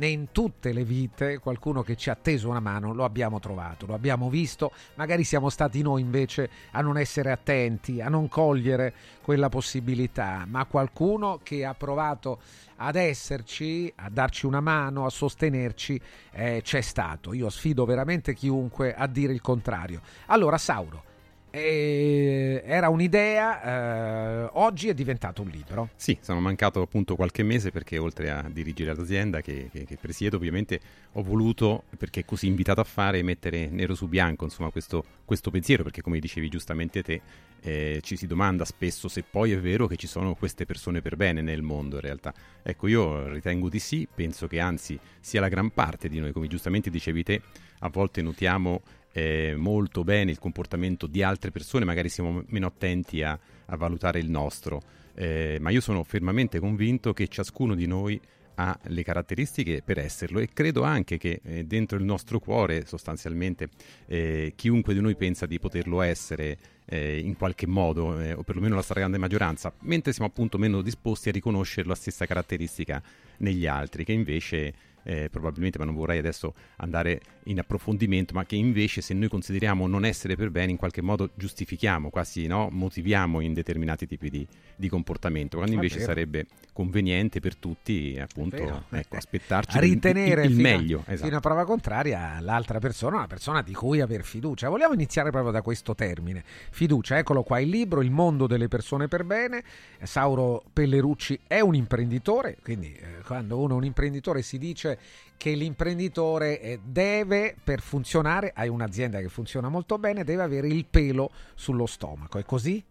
in tutte le vite qualcuno che ci ha teso una mano lo abbiamo trovato, lo abbiamo visto, magari siamo stati noi invece a non essere attenti, a non cogliere quella possibilità, ma qualcuno che ha provato ad esserci, a darci una mano, a sostenerci, eh, c'è stato. Io sfido veramente chiunque a dire il contrario. Allora, Sauro e era un'idea, eh, oggi è diventato un libro. Sì, sono mancato appunto qualche mese perché oltre a dirigere l'azienda che, che, che, presiedo ovviamente ho voluto, perché così invitato a fare, mettere nero su bianco insomma questo, questo pensiero, perché come dicevi giustamente te, eh, ci si domanda spesso se poi è vero che ci sono queste persone per bene nel mondo in realtà. Ecco, io ritengo di sì, penso che anzi sia la gran parte di noi, come giustamente dicevi te, a volte notiamo eh, molto bene il comportamento di altre persone, magari siamo meno attenti a, a valutare il nostro, eh, ma io sono fermamente convinto che ciascuno di noi ha le caratteristiche per esserlo e credo anche che eh, dentro il nostro cuore sostanzialmente eh, chiunque di noi pensa di poterlo essere eh, in qualche modo eh, o perlomeno la stragrande maggioranza mentre siamo appunto meno disposti a riconoscere la stessa caratteristica negli altri che invece eh, probabilmente, ma non vorrei adesso andare in approfondimento, ma che invece se noi consideriamo non essere per bene, in qualche modo giustifichiamo, quasi no? motiviamo in determinati tipi di, di comportamento, quando invece sarebbe conveniente per tutti appunto ecco, aspettarci a ritenere il, il, il meglio. A, esatto. Fino a prova contraria l'altra persona, una persona di cui aver fiducia. Vogliamo iniziare proprio da questo termine, fiducia, eccolo qua il libro, Il mondo delle persone per bene, Sauro Pellerucci è un imprenditore, quindi eh, quando uno è un imprenditore si dice che l'imprenditore eh, deve, per funzionare, hai un'azienda che funziona molto bene, deve avere il pelo sullo stomaco. È così?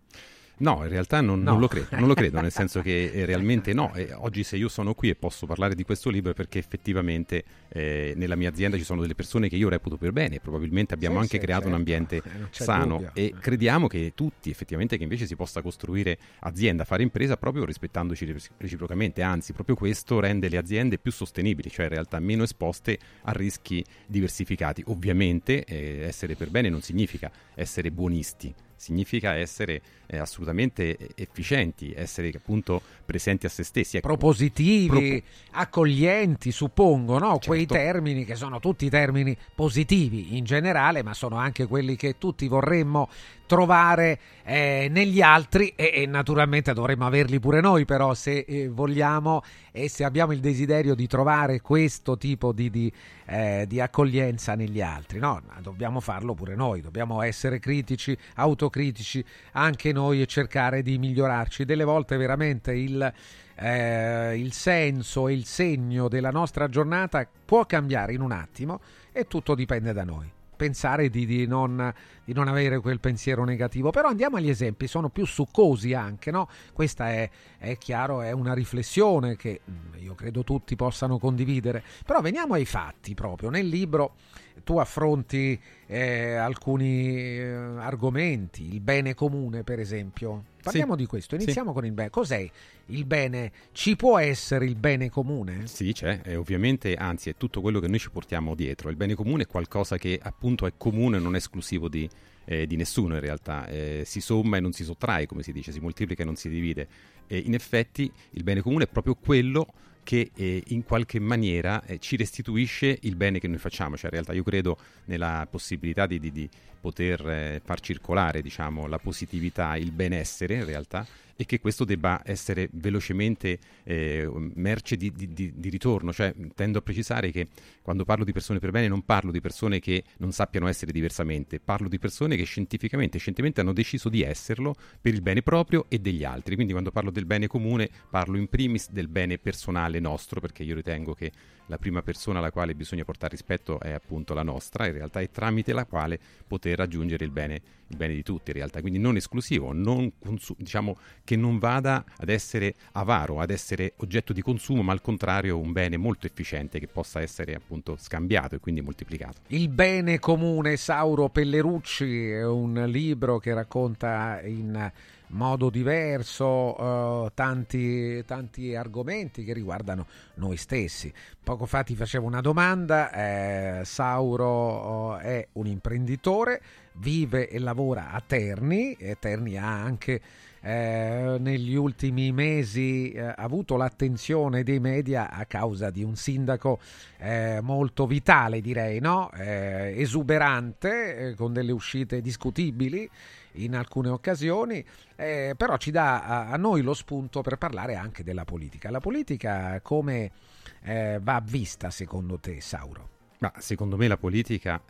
No, in realtà non, no. non, lo credo, non, lo credo, nel senso che eh, realmente no. E oggi se io sono qui e posso parlare di questo libro è perché effettivamente eh, nella mia azienda ci sono delle persone che io reputo per bene probabilmente abbiamo sì, anche sì, creato certo. un ambiente eh, sano dubbio. e crediamo che tutti effettivamente che invece si possa costruire azienda, fare impresa proprio rispettandoci reciprocamente, anzi proprio questo rende le aziende più sostenibili, cioè in realtà meno esposte a rischi diversificati. Ovviamente eh, essere per bene non significa essere buonisti significa essere eh, assolutamente efficienti, essere appunto presenti a se stessi. Ecco, Propositivi, Propo- accoglienti, suppongo, no? Certo. Quei termini che sono tutti termini positivi in generale, ma sono anche quelli che tutti vorremmo trovare eh, negli altri e, e, naturalmente dovremmo averli pure noi però se eh, vogliamo e se abbiamo il desiderio di trovare questo tipo di, di, eh, di, accoglienza negli altri no dobbiamo farlo pure noi dobbiamo essere critici autocritici anche noi e cercare di migliorarci. Delle volte veramente il eh, il senso e il segno della nostra giornata può cambiare in un attimo e tutto dipende da noi pensare di, di, non, di, non, avere quel pensiero negativo. Però andiamo agli esempi, sono più succosi anche, no? Questa è, è chiaro, è una riflessione che mm, io credo tutti possano condividere. Però veniamo ai fatti proprio. Nel libro tu affronti eh, alcuni eh, argomenti, il bene comune per esempio. Parliamo sì, di questo, iniziamo sì. con il bene. Cos'è il bene? Ci può essere il bene comune? Sì, c'è, e ovviamente, anzi è tutto quello che noi ci portiamo dietro. Il bene comune è qualcosa che appunto è comune, non esclusivo di, eh, di nessuno in realtà, eh, si somma e non si sottrae, come si dice, si moltiplica e non si divide. E in effetti il bene comune è proprio quello che eh, in qualche maniera eh, ci restituisce il bene che noi facciamo, cioè in realtà io credo nella possibilità di, di, di poter eh, far circolare diciamo, la positività, il benessere in realtà e che questo debba essere velocemente eh, merce di, di, di, di, ritorno. Cioè, tendo a precisare che quando parlo di persone per bene non parlo di persone che non sappiano essere diversamente, parlo di persone che scientificamente scientemente hanno deciso di esserlo per il bene proprio e degli altri. Quindi quando parlo del bene comune parlo in primis del bene personale nostro, perché io ritengo che la prima persona alla quale bisogna portare rispetto è appunto la nostra, in realtà è tramite la quale poter raggiungere il bene, il bene di tutti, in realtà. Quindi non esclusivo, non consu- diciamo che non vada ad essere avaro, ad essere oggetto di consumo, ma al contrario un bene molto efficiente che possa essere appunto scambiato e quindi moltiplicato. Il bene comune, Sauro Pellerucci, è un libro che racconta in modo diverso uh, tanti, tanti, argomenti che riguardano noi stessi. Poco fa ti facevo una domanda, eh, Sauro uh, è un imprenditore, vive e lavora a Terni, e Terni ha anche eh, negli ultimi mesi eh, avuto l'attenzione dei media a causa di un sindaco eh, molto vitale, direi, no? Eh, esuberante, eh, con delle uscite discutibili in alcune occasioni, eh, però ci dà a, a, noi lo spunto per parlare anche della politica. La politica come va vista secondo te, Sauro? Ma secondo me la politica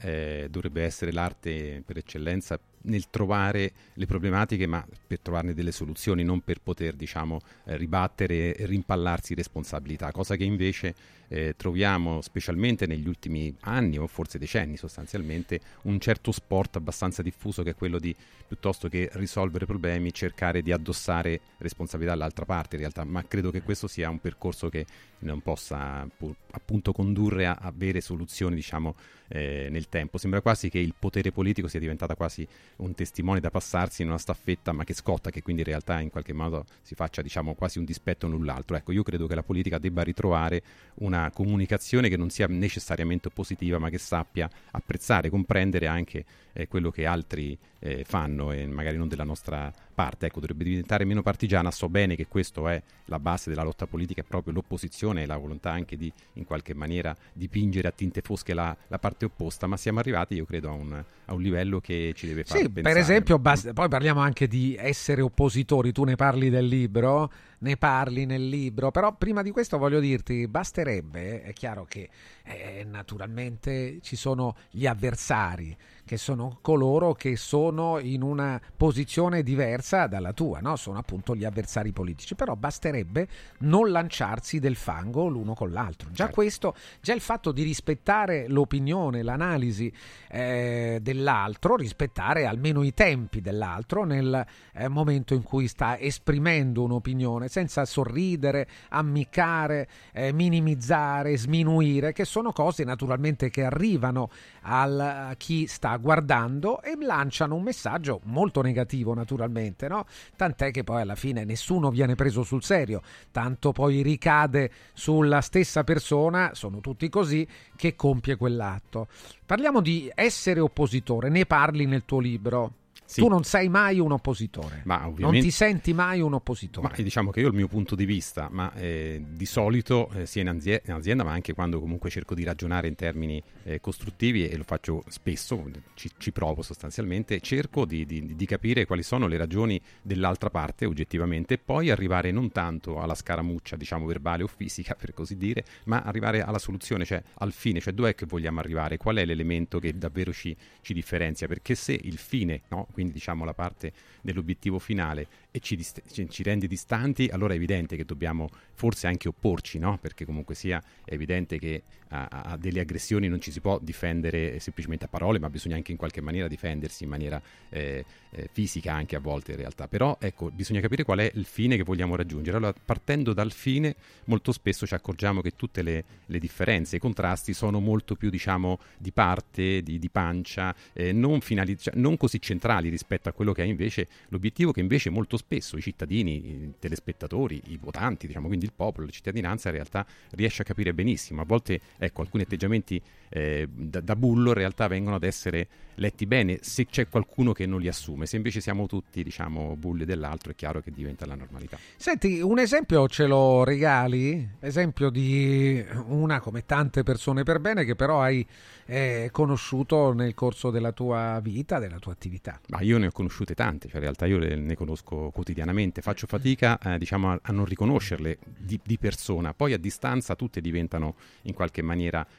dovrebbe essere l'arte per eccellenza nel trovare le problematiche, ma per trovarne delle soluzioni, non per poter diciamo, eh, ribattere e rimpallarsi responsabilità, cosa che invece eh, troviamo specialmente negli ultimi anni o forse decenni sostanzialmente un certo sport abbastanza diffuso che è quello di piuttosto che risolvere problemi cercare di addossare responsabilità all'altra parte in realtà, ma credo che questo sia un percorso che non possa appunto condurre a avere soluzioni diciamo eh, nel tempo. Sembra quasi che il potere politico sia diventata quasi un testimone da passarsi in una staffetta, ma che scotta, che quindi in realtà in qualche modo si faccia diciamo quasi un dispetto null'altro. Ecco, io credo che la politica debba ritrovare una comunicazione che non sia necessariamente positiva, ma che sappia apprezzare, comprendere anche eh, quello che altri eh, fanno e magari non della nostra parte. Ecco, dovrebbe diventare meno partigiana. So bene che questo è la base della lotta politica, è proprio l'opposizione e la volontà anche di in qualche maniera dipingere a tinte fosche la, la parte opposta, ma siamo arrivati, io credo, a un, a un livello che ci deve fare sì, pensare. Per esempio, basta, poi parliamo anche di essere oppositori, tu ne parli del libro, ne parli nel libro, però prima di questo voglio dirti, basterebbe, è chiaro che eh, naturalmente ci sono gli avversari, che sono coloro che sono in una posizione diversa dalla tua, no? sono appunto gli avversari politici, però basterebbe non lanciarsi del fango l'uno con l'altro. Già certo. questo, già il fatto di rispettare l'opinione, l'analisi eh, dell'altro, rispettare almeno i tempi dell'altro nel eh, momento in cui sta esprimendo un'opinione, senza sorridere, ammiccare, eh, minimizzare, sminuire, che sono cose naturalmente che arrivano al, a chi sta guardando e lanciano un messaggio molto negativo naturalmente, no? Tant'è che poi alla fine nessuno viene preso sul serio, tanto poi ricade sulla stessa persona, sono tutti così, che compie quell'atto. Parliamo di essere oppositore, ne parli nel tuo libro. Sì. Tu non sei mai un oppositore, non ti senti mai un oppositore. Ma diciamo che io ho il mio punto di vista, ma eh, di solito eh, sia in, azienda, in, azienda, ma anche quando comunque cerco di ragionare in termini eh, costruttivi e lo faccio spesso, ci, ci provo sostanzialmente, cerco di, di, di, capire quali sono le ragioni dell'altra parte oggettivamente e poi arrivare non tanto alla scaramuccia, diciamo verbale o fisica per così dire, ma arrivare alla soluzione, cioè al fine, cioè dov'è che vogliamo arrivare, qual è l'elemento che davvero ci, ci differenzia, perché se il fine, no? quindi diciamo la parte dell'obiettivo finale e ci, dist- ci, rende distanti, allora è evidente che dobbiamo forse anche opporci, no? perché comunque sia è evidente che a, delle aggressioni non ci si può difendere semplicemente a parole, ma bisogna anche in qualche maniera difendersi in maniera eh, eh, fisica anche a volte in realtà. Però ecco, bisogna capire qual è il fine che vogliamo raggiungere. Allora, partendo dal fine, molto spesso ci accorgiamo che tutte le, le differenze, i contrasti sono molto più diciamo di parte, di, di pancia, eh, non, finali- cioè, non così centrali rispetto a quello che è invece l'obiettivo che invece molto spesso i cittadini, i telespettatori, i votanti, diciamo quindi il popolo, la cittadinanza in realtà riesce a capire benissimo. A volte ecco, alcuni atteggiamenti eh, da, da, bullo in realtà vengono ad essere letti bene se c'è qualcuno che non li assume. Se invece siamo tutti, diciamo, bulli dell'altro, è chiaro che diventa la normalità. Senti, un esempio ce lo regali? Esempio di una come tante persone per bene che però hai eh, conosciuto nel corso della tua vita, della tua attività? Ma io ne ho conosciute tante, cioè in realtà io le, ne conosco quotidianamente, faccio fatica eh, diciamo, a, a, non riconoscerle di, di, persona, poi a distanza tutte diventano in qualche maniera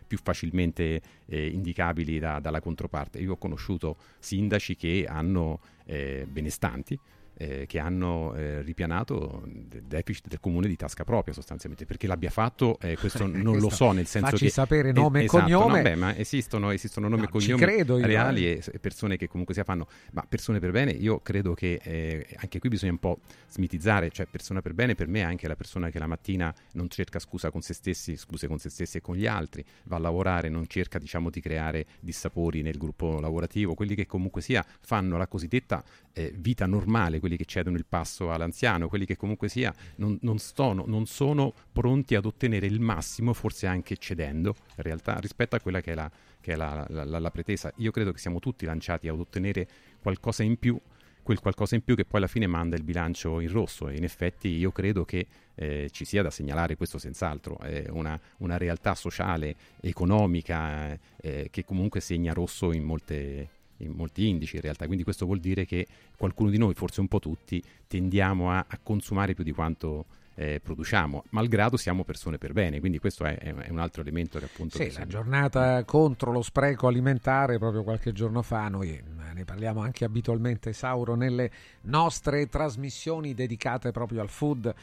più facilmente eh, indicabili da, dalla controparte. Io ho conosciuto sindaci che hanno eh, benestanti, eh, che hanno eh, ripianato il deficit del comune di tasca propria sostanzialmente perché l'abbia fatto eh, questo non lo so nel senso Facci che sapere nome e esatto, cognome no, beh, ma esistono, esistono nomi no, e cognomi credo io, reali eh. e persone che comunque sia fanno ma persone per bene io credo che eh, anche qui bisogna un po' smitizzare cioè persona per bene per me è anche la persona che la mattina non cerca scusa con se stessi scuse con se stessi e con gli altri va a lavorare non cerca diciamo di creare dissapori nel gruppo lavorativo quelli che comunque sia fanno la cosiddetta eh, vita normale quelli che cedono il passo all'anziano, quelli che comunque sia non, non, stono, non sono pronti ad ottenere il massimo, forse anche cedendo in realtà rispetto a quella che è la, che è la, la, la pretesa. Io credo che siamo tutti lanciati ad ottenere qualcosa in più quel qualcosa in più che poi alla fine manda il bilancio in rosso e in effetti io credo che eh, ci sia da segnalare questo senz'altro, è una, una realtà sociale, economica eh, che comunque segna rosso in molte, in molti indici in realtà, quindi questo vuol dire che qualcuno di noi, forse un po' tutti, tendiamo a, a consumare più di quanto eh, produciamo, malgrado siamo persone per bene, quindi questo è, è un altro elemento che appunto... Sì, la giornata contro lo spreco alimentare, proprio qualche giorno fa, noi eh, ne parliamo anche abitualmente, Sauro, nelle nostre trasmissioni dedicate proprio al food,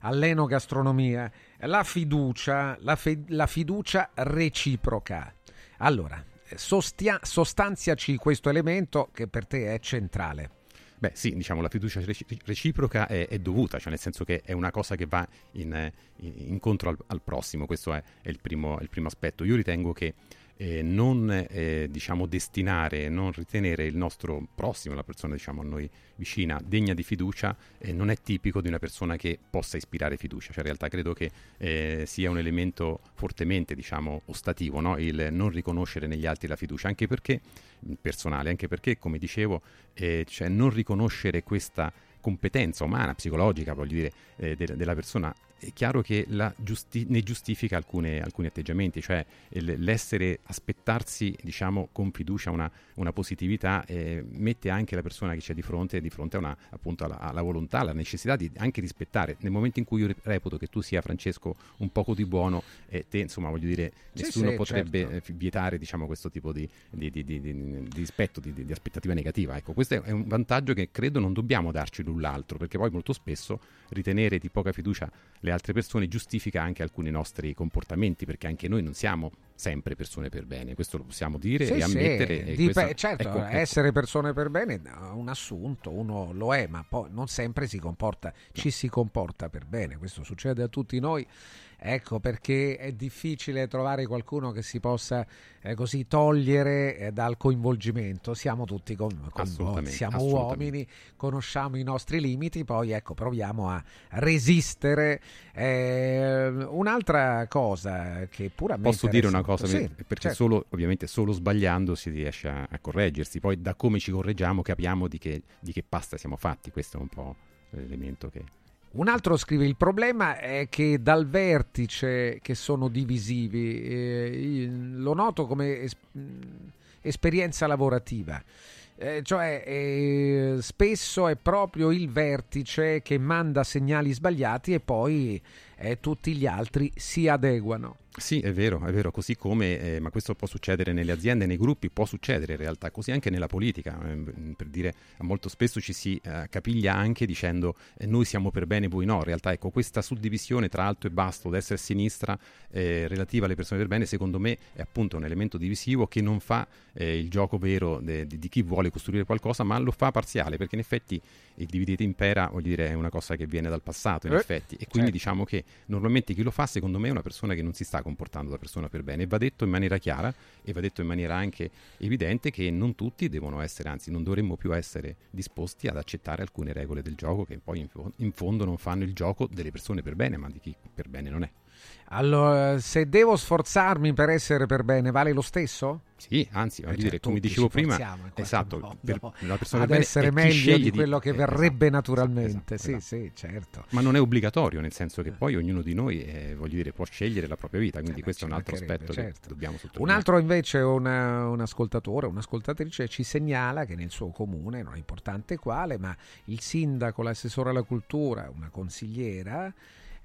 all'enogastronomia, la fiducia, la, fe- la fiducia reciproca. Allora, sostia- sostanziaci questo elemento che per te è centrale. Beh sì, diciamo la fiducia reciproca è, è, dovuta, cioè nel senso che è una cosa che va in, in, incontro al, al, prossimo, questo è, è, il primo, è, il primo, aspetto. Io ritengo che eh, non eh, diciamo, destinare, non ritenere il nostro prossimo, la persona diciamo, a noi vicina, degna di fiducia, eh, non è tipico di una persona che possa ispirare fiducia. Cioè, in realtà credo che eh, sia un elemento fortemente diciamo, ostativo, no? il non riconoscere negli altri la fiducia, anche perché personale, anche perché, come dicevo, eh, cioè, non riconoscere questa competenza umana, psicologica, voglio dire, eh, de- della persona è chiaro che giusti- ne giustifica alcune, alcuni atteggiamenti, cioè l'essere, aspettarsi diciamo, con fiducia una, una positività eh, mette anche la persona che c'è di fronte di fronte a una, appunto alla, alla, volontà, alla necessità di anche rispettare. Nel momento in cui io reputo che tu sia Francesco un poco di buono, eh, te insomma voglio dire, nessuno sì, potrebbe certo. Eh, vietare diciamo, questo tipo di, di, di, di rispetto, di, aspettativa negativa. Ecco, questo è un vantaggio che credo non dobbiamo darci l'un l'altro, perché poi molto spesso ritenere di poca fiducia le altre persone giustifica anche alcuni nostri comportamenti, perché anche noi non siamo sempre persone per bene, questo lo possiamo dire sì, e ammettere. Sì. E Dip- certo, ecco, ecco. essere persone per bene è un assunto, uno lo è, ma poi non sempre si comporta, ci si comporta per bene, questo succede a tutti noi. Ecco perché è difficile trovare qualcuno che si possa eh, così togliere eh, dal coinvolgimento. Siamo tutti con, coinvolti, siamo uomini, conosciamo i nostri limiti, poi ecco proviamo a resistere. Eh, un'altra cosa che pure a me Posso dire una cosa? Sì, perché certo. solo, ovviamente solo sbagliando si riesce a, a correggersi, poi da come ci correggiamo capiamo di che, di che pasta siamo fatti, questo è un po' l'elemento che... Un altro scrive: Il problema è che dal vertice che sono divisivi, eh, lo noto come es- esperienza lavorativa. Eh, cioè, eh, spesso è proprio il vertice che manda segnali sbagliati e poi eh, tutti gli altri si adeguano. Sì, è vero, è vero, così come, eh, ma questo può succedere nelle aziende, nei gruppi, può succedere in realtà, così anche nella politica, eh, per dire, molto spesso ci si eh, capiglia anche dicendo eh, noi siamo per bene, voi no, in realtà ecco questa suddivisione tra alto e basso, destra e sinistra, eh, relativa alle persone per bene, secondo me è appunto un elemento divisivo che non fa eh, il gioco vero de- de- di chi vuole costruire qualcosa, ma lo fa parziale, perché in effetti il dividete impera, voglio dire, è una cosa che viene dal passato, in effetti, e quindi certo. diciamo che normalmente chi lo fa, secondo me, è una persona che non si sta comportando da persona per bene. E va detto in maniera chiara e va detto in maniera anche evidente che non tutti devono essere, anzi, non dovremmo più essere disposti ad accettare alcune regole del gioco che poi in, in fondo non fanno il gioco delle persone per bene, ma di chi per bene non è. Allora, se devo sforzarmi per essere per bene, vale lo stesso? Sì, anzi, voglio Eh, dire, cioè, come tutti dicevo prima, esatto, modo per la persona ad essere chi meglio di quello che eh, verrebbe esatto, naturalmente. esatto, sì, esatto. sì, certo. Ma non è obbligatorio, nel senso che poi ognuno di noi, eh, voglio dire, può scegliere la propria vita, quindi questo è un altro aspetto certo. che dobbiamo Un sottolineare. altro invece, una- un ascoltatore, un'ascoltatrice ci segnala che nel suo comune, non è importante quale, ma il sindaco, l'assessore alla cultura, una consigliera,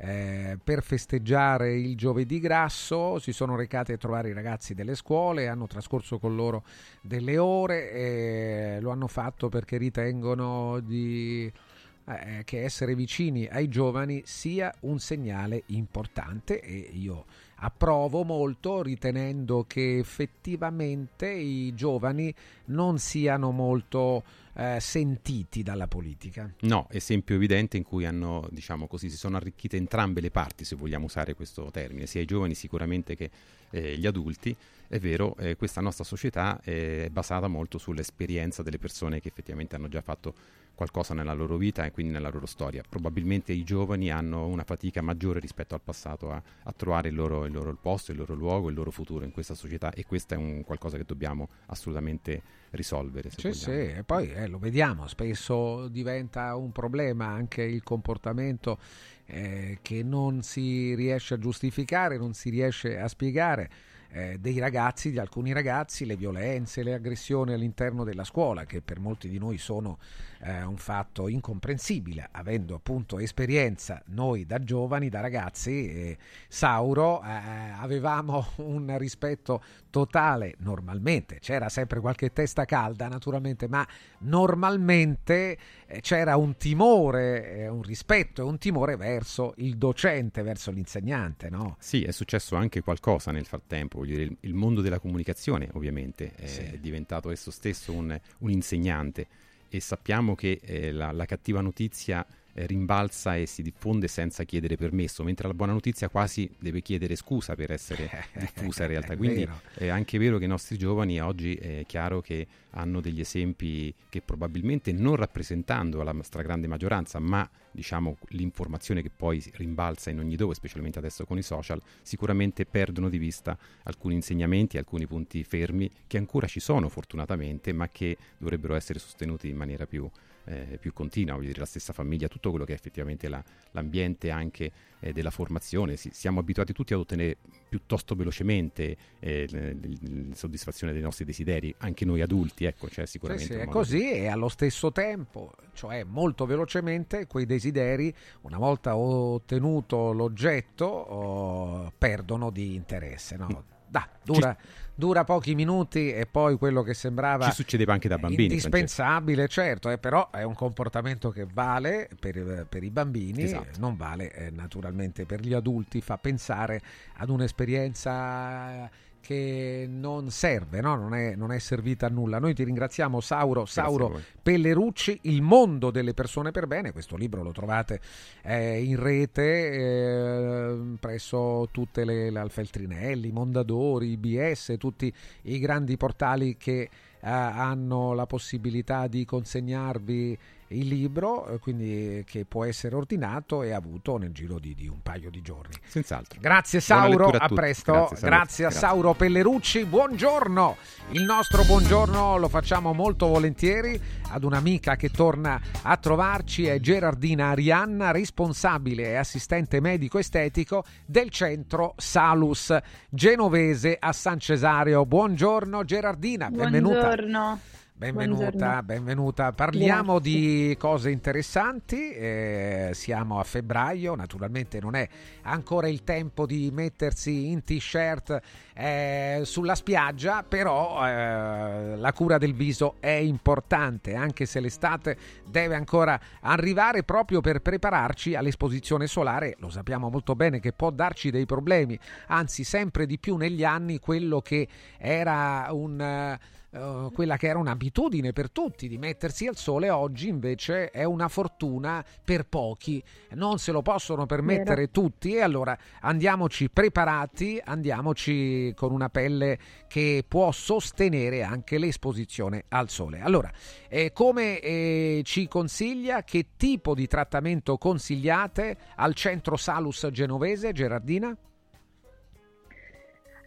eh, per festeggiare il giovedì grasso si sono recati a trovare i ragazzi delle scuole, hanno trascorso con loro delle ore e lo hanno fatto perché ritengono di eh, che essere vicini ai giovani sia un segnale importante e io approvo molto ritenendo che effettivamente i giovani non siano molto eh, sentiti dalla politica. No, esempio evidente in cui hanno, diciamo così, si sono arricchite entrambe le parti, se vogliamo usare questo termine, sia i giovani sicuramente che eh, gli adulti. È vero, eh, questa nostra società eh, è basata molto sull'esperienza delle persone che effettivamente hanno già fatto qualcosa nella loro vita e quindi nella loro storia. Probabilmente i giovani hanno una fatica maggiore rispetto al passato a, a trovare il loro, il loro posto, il loro luogo, il loro futuro in questa società e questo è un qualcosa che dobbiamo assolutamente risolvere. Sì, vogliamo. sì, e poi eh, lo vediamo, spesso diventa un problema anche il comportamento eh, che non si riesce a giustificare, non si riesce a spiegare eh, dei ragazzi, di alcuni ragazzi, le violenze, le aggressioni all'interno della scuola, che per molti di noi sono eh, un fatto incomprensibile, avendo appunto esperienza noi da giovani, da ragazzi, eh, Sauro, eh, avevamo un rispetto totale normalmente, c'era sempre qualche testa calda naturalmente, ma normalmente eh, c'era un timore, eh, un rispetto e un timore verso il docente, verso l'insegnante, no? Sì, è successo anche qualcosa nel frattempo, voglio dire, il, mondo della comunicazione ovviamente è Sì. diventato esso stesso un, un insegnante e sappiamo che eh, la, la cattiva notizia eh, rimbalza e si diffonde senza chiedere permesso, mentre la buona notizia quasi deve chiedere scusa per essere diffusa in realtà. Quindi è anche vero che i nostri giovani oggi è chiaro che hanno degli esempi che probabilmente non rappresentando la stragrande maggioranza, ma diciamo l'informazione che poi rimbalza in ogni dove, specialmente adesso con i social, sicuramente perdono di vista alcuni insegnamenti, alcuni punti fermi che ancora ci sono fortunatamente, ma che dovrebbero essere sostenuti in maniera più, eh, più continua, voglio dire la stessa famiglia, tutto quello che è effettivamente la- l'ambiente anche eh, della formazione. Si- siamo abituati tutti ad ottenere piuttosto velocemente eh, l- soddisfazione dei nostri desideri, anche noi adulti, ecco, Sì, sicuramente sì, un è così e allo stesso tempo, cioè molto velocemente, quei desideri, una volta ottenuto l'oggetto, oh, perdono di interesse. No? Da, dura, dura pochi minuti e poi quello che sembrava Ci succedeva anche da bambini. Francesco. indispensabile, certo, eh, però è un comportamento che vale per, per i bambini, Esatto. non vale eh, naturalmente per gli adulti, fa pensare ad un'esperienza che non serve, no? non, è, non è servita a nulla. Noi ti ringraziamo Sauro, Sauro. Pellerucci, Il mondo delle persone per bene, questo libro lo trovate eh, in rete eh, presso tutte le, le Alfeltrinelli, Mondadori, IBS, tutti i grandi portali che eh, hanno la possibilità di consegnarvi il libro, eh, quindi che può essere ordinato e avuto nel giro di, di un paio di giorni. Senz'altro. Grazie Sauro, a, tutti. presto. Grazie, Grazie, Sauro. a Grazie. Sauro Pellerucci, buongiorno. Il nostro buongiorno lo facciamo molto volentieri ad un'amica che torna a trovarci, è Gerardina Arianna, responsabile e assistente medico estetico del centro Salus Genovese a San Cesario. Buongiorno Gerardina, benvenuta. Buongiorno. Benvenuta, Buongiorno. benvenuta. Parliamo Grazie. di cose interessanti. eh, siamo a febbraio, naturalmente non è ancora il tempo di mettersi in t-shirt eh, sulla spiaggia, però eh, la cura del viso è importante, anche se l'estate deve ancora arrivare proprio per prepararci all'esposizione solare. Lo sappiamo molto bene che può darci dei problemi, anzi sempre di più negli anni quello che era un... eh, quella che era un'abitudine per tutti di mettersi al sole, oggi invece è una fortuna per pochi, non se lo possono permettere Vero. tutti e allora andiamoci preparati, andiamoci con una pelle che può sostenere anche l'esposizione al sole. Allora, eh, come eh, ci consiglia, che tipo di trattamento consigliate al centro Salus genovese, Gerardina?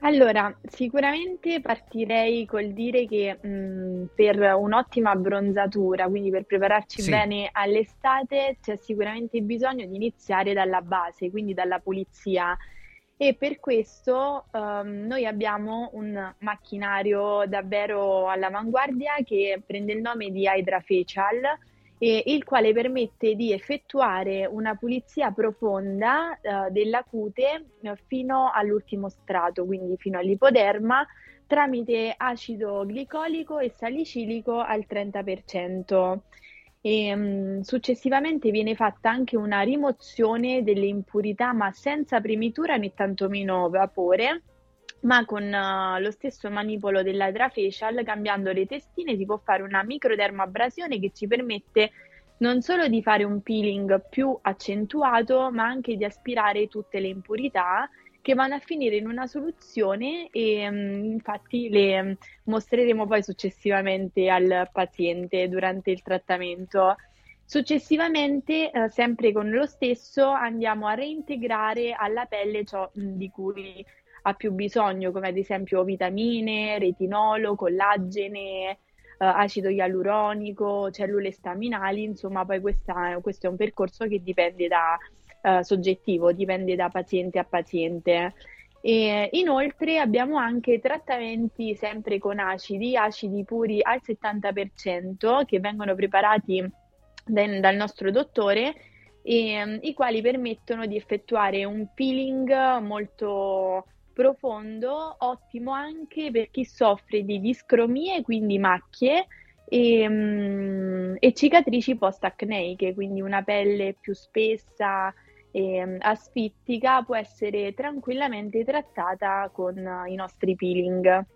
Allora, sicuramente partirei col dire che mh, per un'ottima abbronzatura, quindi per prepararci Sì. bene all'estate, c'è sicuramente bisogno di iniziare dalla base, quindi dalla pulizia. E per questo ehm, noi abbiamo un macchinario davvero all'avanguardia che prende il nome di Hydra Facial e il quale permette di effettuare una pulizia profonda eh, della cute eh, fino all'ultimo strato, quindi fino all'ipoderma, tramite acido glicolico e salicilico al 30%. E, mm, successivamente viene fatta anche una rimozione delle impurità, ma senza premitura né tantomeno vapore, ma con eh, lo stesso manipolo dell'Hydra Facial, cambiando le testine, si può fare una microdermabrasione che ci permette non solo di fare un peeling più accentuato, ma anche di aspirare tutte le impurità che vanno a finire in una soluzione e mm, infatti le mm, mostreremo poi successivamente al paziente durante il trattamento. Successivamente, eh, sempre con lo stesso, andiamo a reintegrare alla pelle ciò mm, di cui ha più bisogno, come ad esempio vitamine, retinolo, collagene, eh, acido ialuronico, cellule staminali, insomma, poi questa- questo è un percorso che dipende da eh, soggettivo, dipende da paziente a paziente. E inoltre abbiamo anche trattamenti sempre con acidi, acidi puri al 70% che vengono preparati dal nostro dottore e, mm, i quali permettono di effettuare un peeling molto profondo, ottimo anche per chi soffre di discromie, quindi macchie e, mm, e cicatrici post-acneiche, quindi una pelle più spessa e mm, asfittica può essere tranquillamente trattata con eh, i nostri peeling.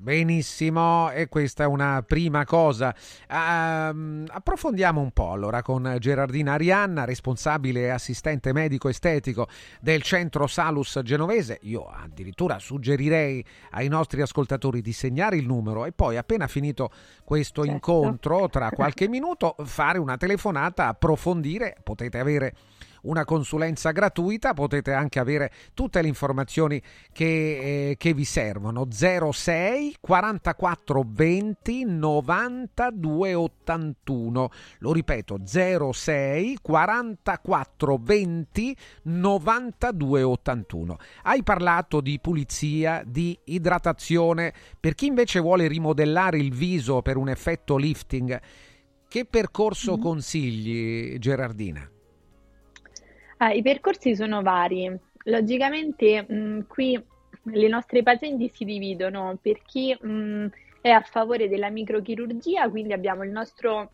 Benissimo, e questa è una prima cosa. Ehm, approfondiamo un po' allora con Gerardina Arianna, responsabile e assistente medico estetico del centro Salus genovese. Io addirittura suggerirei ai nostri ascoltatori di segnare il numero e poi appena finito questo incontro, tra qualche minuto, fare una telefonata, approfondire, potete avere una consulenza gratuita, potete anche avere tutte le informazioni che, eh, che vi servono. 06 44 20 92 81. Lo ripeto, 06 44 20 92 81. Hai parlato di pulizia, di idratazione. Per chi invece vuole rimodellare il viso per un effetto lifting, che percorso consigli, Gerardina? Ah, I percorsi sono vari. Logicamente, mh, qui le nostre pazienti si dividono per chi mh, è a favore della microchirurgia, quindi abbiamo il nostro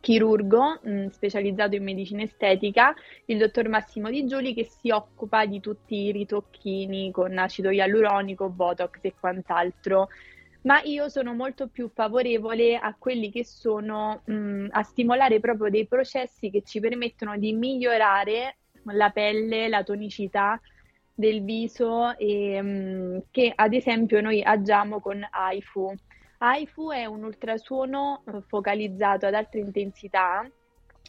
chirurgo mh, specializzato in medicina estetica, il dottor Massimo Di Giuli, che si occupa di tutti i ritocchini con acido ialuronico, botox e quant'altro. Ma io sono molto più favorevole a quelli che sono mh, a stimolare proprio dei processi che ci permettono di migliorare la pelle, la tonicità del viso e mh, che ad esempio noi agiamo con AIFU. AIFU è un ultrasuono eh, focalizzato ad alta intensità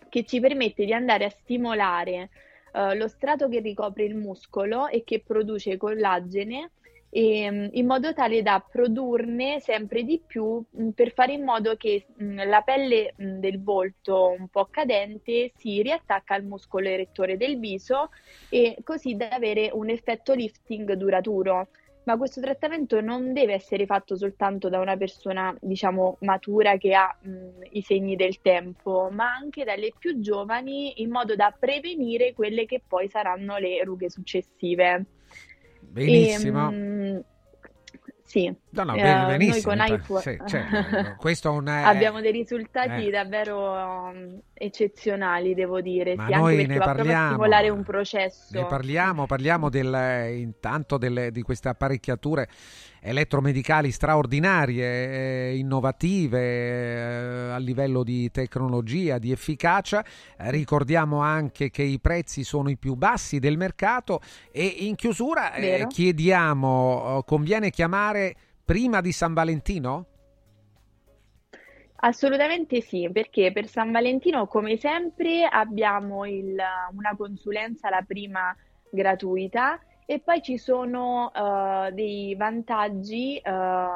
che ci permette di andare a stimolare eh, lo strato che ricopre il muscolo e che produce collagene e, in modo tale da produrne sempre di più mh, per fare in modo che mh, la pelle mh, del volto un po' cadente si riattacca al muscolo erettore del viso e così da avere un effetto lifting duraturo. Ma questo trattamento non deve essere fatto soltanto da una persona, diciamo, matura che ha i segni del tempo, ma anche dalle più giovani in modo da prevenire quelle che poi saranno le rughe successive. Benissimo. E, mh, sì, No, no, Eh, bene, noi benissimo. con AIFU Sì, certo, questo è un, eh, abbiamo dei risultati eh. davvero um, eccezionali, devo dire, Ma sì, anche noi perché ne parliamo. stimolare un processo. Ne parliamo, parliamo del, intanto delle- di queste apparecchiature elettromedicali straordinarie, eh, innovative eh, a livello di tecnologia, di efficacia. Ricordiamo anche che i prezzi sono i più bassi del mercato e in chiusura eh, chiediamo, conviene chiamare prima di San Valentino? Assolutamente sì, perché per San Valentino, come sempre, abbiamo il- una consulenza, la prima gratuita, e poi ci sono eh, dei vantaggi eh,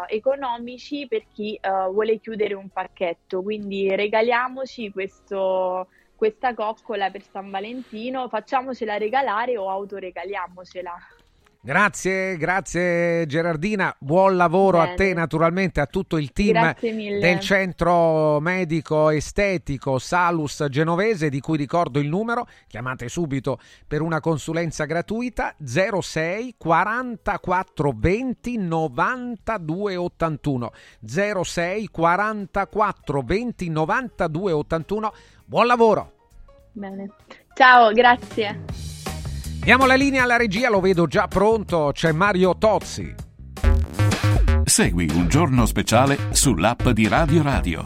economici per chi eh, vuole chiudere un pacchetto. Quindi regaliamoci questo- questa coccola per San Valentino, facciamocela regalare o autoregaliamocela. Grazie, grazie Gerardina, buon lavoro Bene. a te naturalmente, a tutto il team del centro medico estetico Salus Genovese di cui ricordo il numero, chiamate subito per una consulenza gratuita 06 44 20 92 81 06 44 20 92 81 buon lavoro! Bene. Ciao, grazie. Diamo la linea alla regia, lo vedo già pronto, c'è Mario Tozzi. Segui un giorno speciale sull'app di Radio Radio.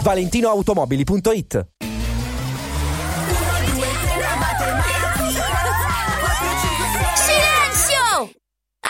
ValentinoAutomobili.it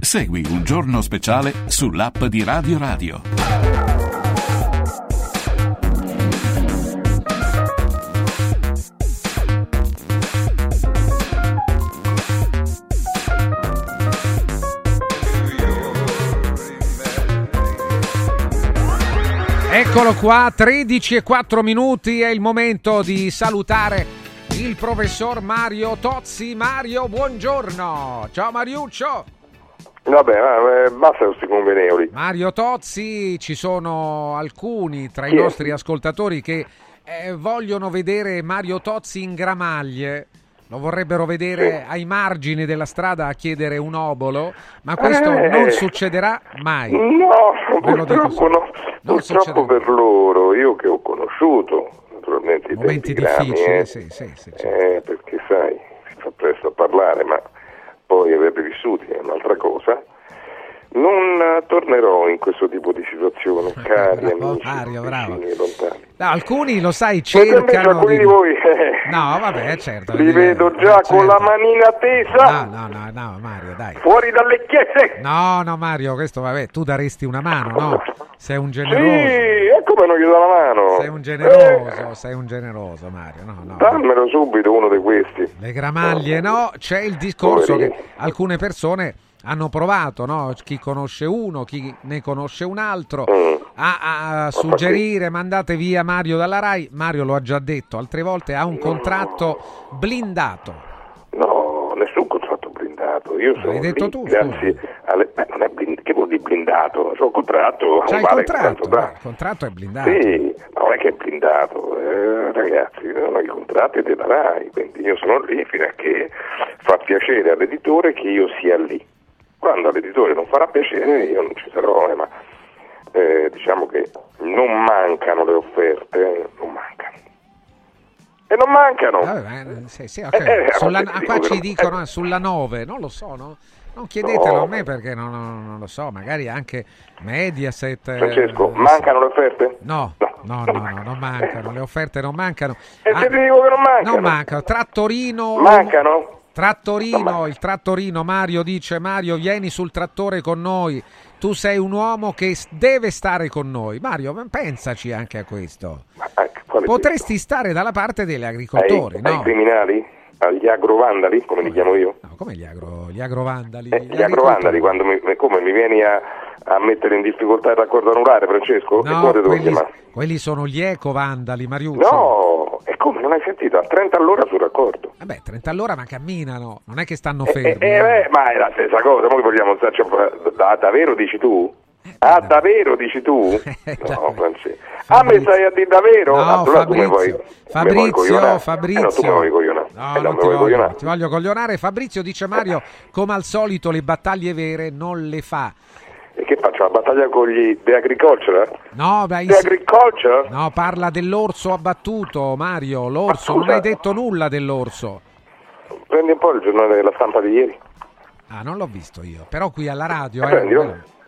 Segui un giorno speciale sull'app di Radio Radio. Eccolo qua, 13 e 4 minuti, è il momento di salutare il professor Mario Tozzi. Mario, buongiorno. Ciao Mariuccio. Vabbè, basta questi convenevoli. Mario Tozzi, ci sono alcuni tra i nostri ascoltatori che eh, vogliono vedere Mario Tozzi in gramaglie. Lo vorrebbero vedere ai margini della strada a chiedere un obolo, ma questo Eh. non succederà mai. No, Ve purtroppo, no. Non purtroppo per loro, io che ho conosciuto, naturalmente i Momenti difficili, eh, sì, sì, sì. eh, perché sai, si fa presto a parlare, ma poi averli vissuti è un'altra cosa. Non eh, tornerò in questo tipo di situazione, cari Bravo, amici, Mario, bravo. lontani. No, alcuni lo sai cercano alcuni di voi eh, No, vabbè, certo. li eh, vedo già eh, con la certo. manina tesa, No, no, no, no, Mario, dai. fuori dalle chiese. No, no, Mario, questo vabbè, tu daresti una mano, no? Sei un Sì, generoso. e come non gli do la mano? Sei un generoso, sei un generoso, Mario. No, no. Dammelo subito uno di questi. Le gramaglie, no? C'è il discorso Poverini. che alcune persone hanno provato, no? Chi conosce uno, chi ne conosce un altro, Mm. a, a suggerire mandate via Mario dalla Rai. Mario lo ha già detto altre volte, ha un contratto blindato. No, nessun contratto blindato. Io sono L'hai detto lì tu, grazie alle... Beh, non è blind- Che vuol dire blindato? Un contratto. C'è il contratto, il contratto è blindato. Sì, ma non è che è blindato, eh, ragazzi, no, i contratti della RAI, quindi io sono lì fino a che fa piacere all'editore che io sia lì. Quando all'editore non farà piacere io non ci sarò, eh, ma eh, diciamo che non mancano le offerte, eh, non mancano. E non mancano. Vabbè, ma, sì, sì, ok. Eh, eh, Sulla- ti qua dico ci dicono eh, sulla 9, non lo so, no? Non chiedetelo No. a me perché non, non- non lo so, magari anche Mediaset. eh, Francesco, non mancano le offerte? No, no, no, no, non mancano, le offerte non mancano. E Ah, te dico che non mancano. non mancano. Trattorino. Mancano? Trattorino, il trattorino Mario dice Mario vieni sul trattore con noi, tu sei un uomo che deve stare con noi. Mario, ma pensaci anche a questo. Potresti stare dalla parte degli agricoltori, ai, ai no? criminali? Agli agrovandali, come li chiamo io? Come gli, agro, gli agrovandali? Eh, gli agrovandali, quando mi, come mi vieni a, a mettere in difficoltà il raccordo anulare, Francesco? No, quelli, quelli sono gli ecovandali, Mariuccio. No, e come non hai sentito? A 30 all'ora sul raccordo. Vabbè, 30 all'ora ma camminano, non è che stanno Eh, fermi. eh, eh, ma è la stessa cosa, che vogliamo starci a da, davvero dici tu? Ah, davvero dici tu? No, Francesco. Ah, mi stai a dire davvero? No, allora tu vuoi, Fabrizio, vuoi coglionare? Fabrizio, Eh, no, tu mi vuoi coglionare. No, Eh, no, non ti voglio, coglionare. ti voglio coglionare. Fabrizio dice Mario, come al solito le battaglie vere non le fa. E che faccio? La battaglia con gli The Agriculture? No, beh, The Agriculture? no, parla dell'orso abbattuto, Mario, l'orso, non hai detto nulla dell'orso. Prendi un po' il giornale della stampa di ieri. Ah, non l'ho visto io, però qui alla radio... Eh, eh,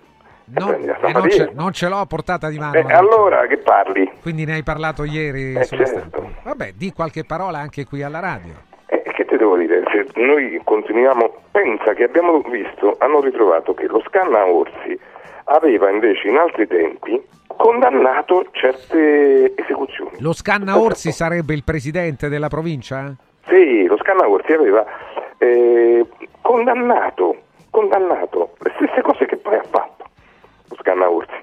eh, eh, non, di ce, non ce l'ho a portata di mano. E Mario. allora che parli? Quindi ne hai parlato ieri Eh, certo. Vabbè, di qualche parola anche qui alla radio. Eh, che ti devo dire? Se noi continuiamo, pensa che abbiamo visto, hanno ritrovato che lo scanna orsi aveva invece in altri tempi condannato certe esecuzioni. Lo Scanna Orsi sarebbe il presidente della provincia? Sì, lo Scanna Orsi aveva eh, condannato, condannato le stesse cose che poi ha fatto Scanna Orsi.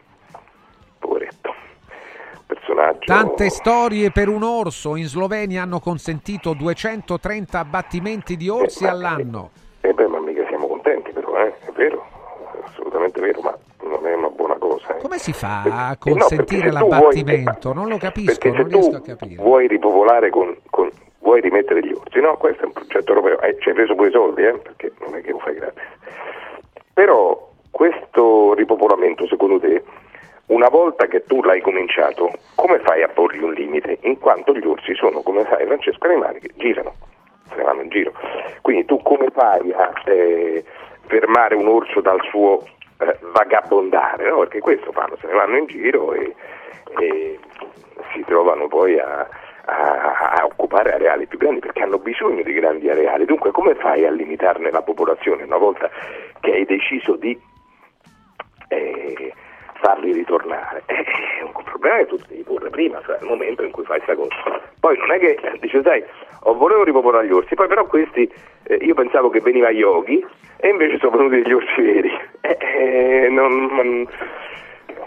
Poveretto. Personaggio. Tante storie per un orso. In Slovenia hanno consentito 230 abbattimenti di orsi all'anno. Eh beh, ma mica siamo contenti però, eh? è vero, è assolutamente vero, ma non è una buona cosa. eh. Come si fa Eh, a no, consentire se tu vuoi- l'abbattimento? Non lo capisco, non riesco a capire. vuoi ripopolare con, con- vuoi rimettere gli orsi, no? Questo è un progetto europeo, eh, ci hai preso pure i soldi, eh? Perché non è che lo fai gratis. Però questo ripopolamento, secondo te, una volta che tu l'hai cominciato, come fai a porgli un limite? In quanto gli orsi sono, come sai Francesco, animali che girano, se ne vanno in giro. Quindi tu come fai a eh, fermare un orso dal suo eh, vagabondare? no? Perché questo fanno, se ne vanno in giro e, e si trovano poi a, a- a occupare areali più grandi perché hanno bisogno di grandi areali. Dunque come fai a limitarne la popolazione una volta che hai deciso di eh, farli ritornare? Eh, È un problema che tu devi porre prima, cioè al momento in cui fai questa cosa. Poi non è che eh, dice, sai, ho volevo ripopolare gli orsi, poi però questi, eh, io pensavo che veniva Yogi e invece sono venuti degli orsi veri. Eh, eh, non, non-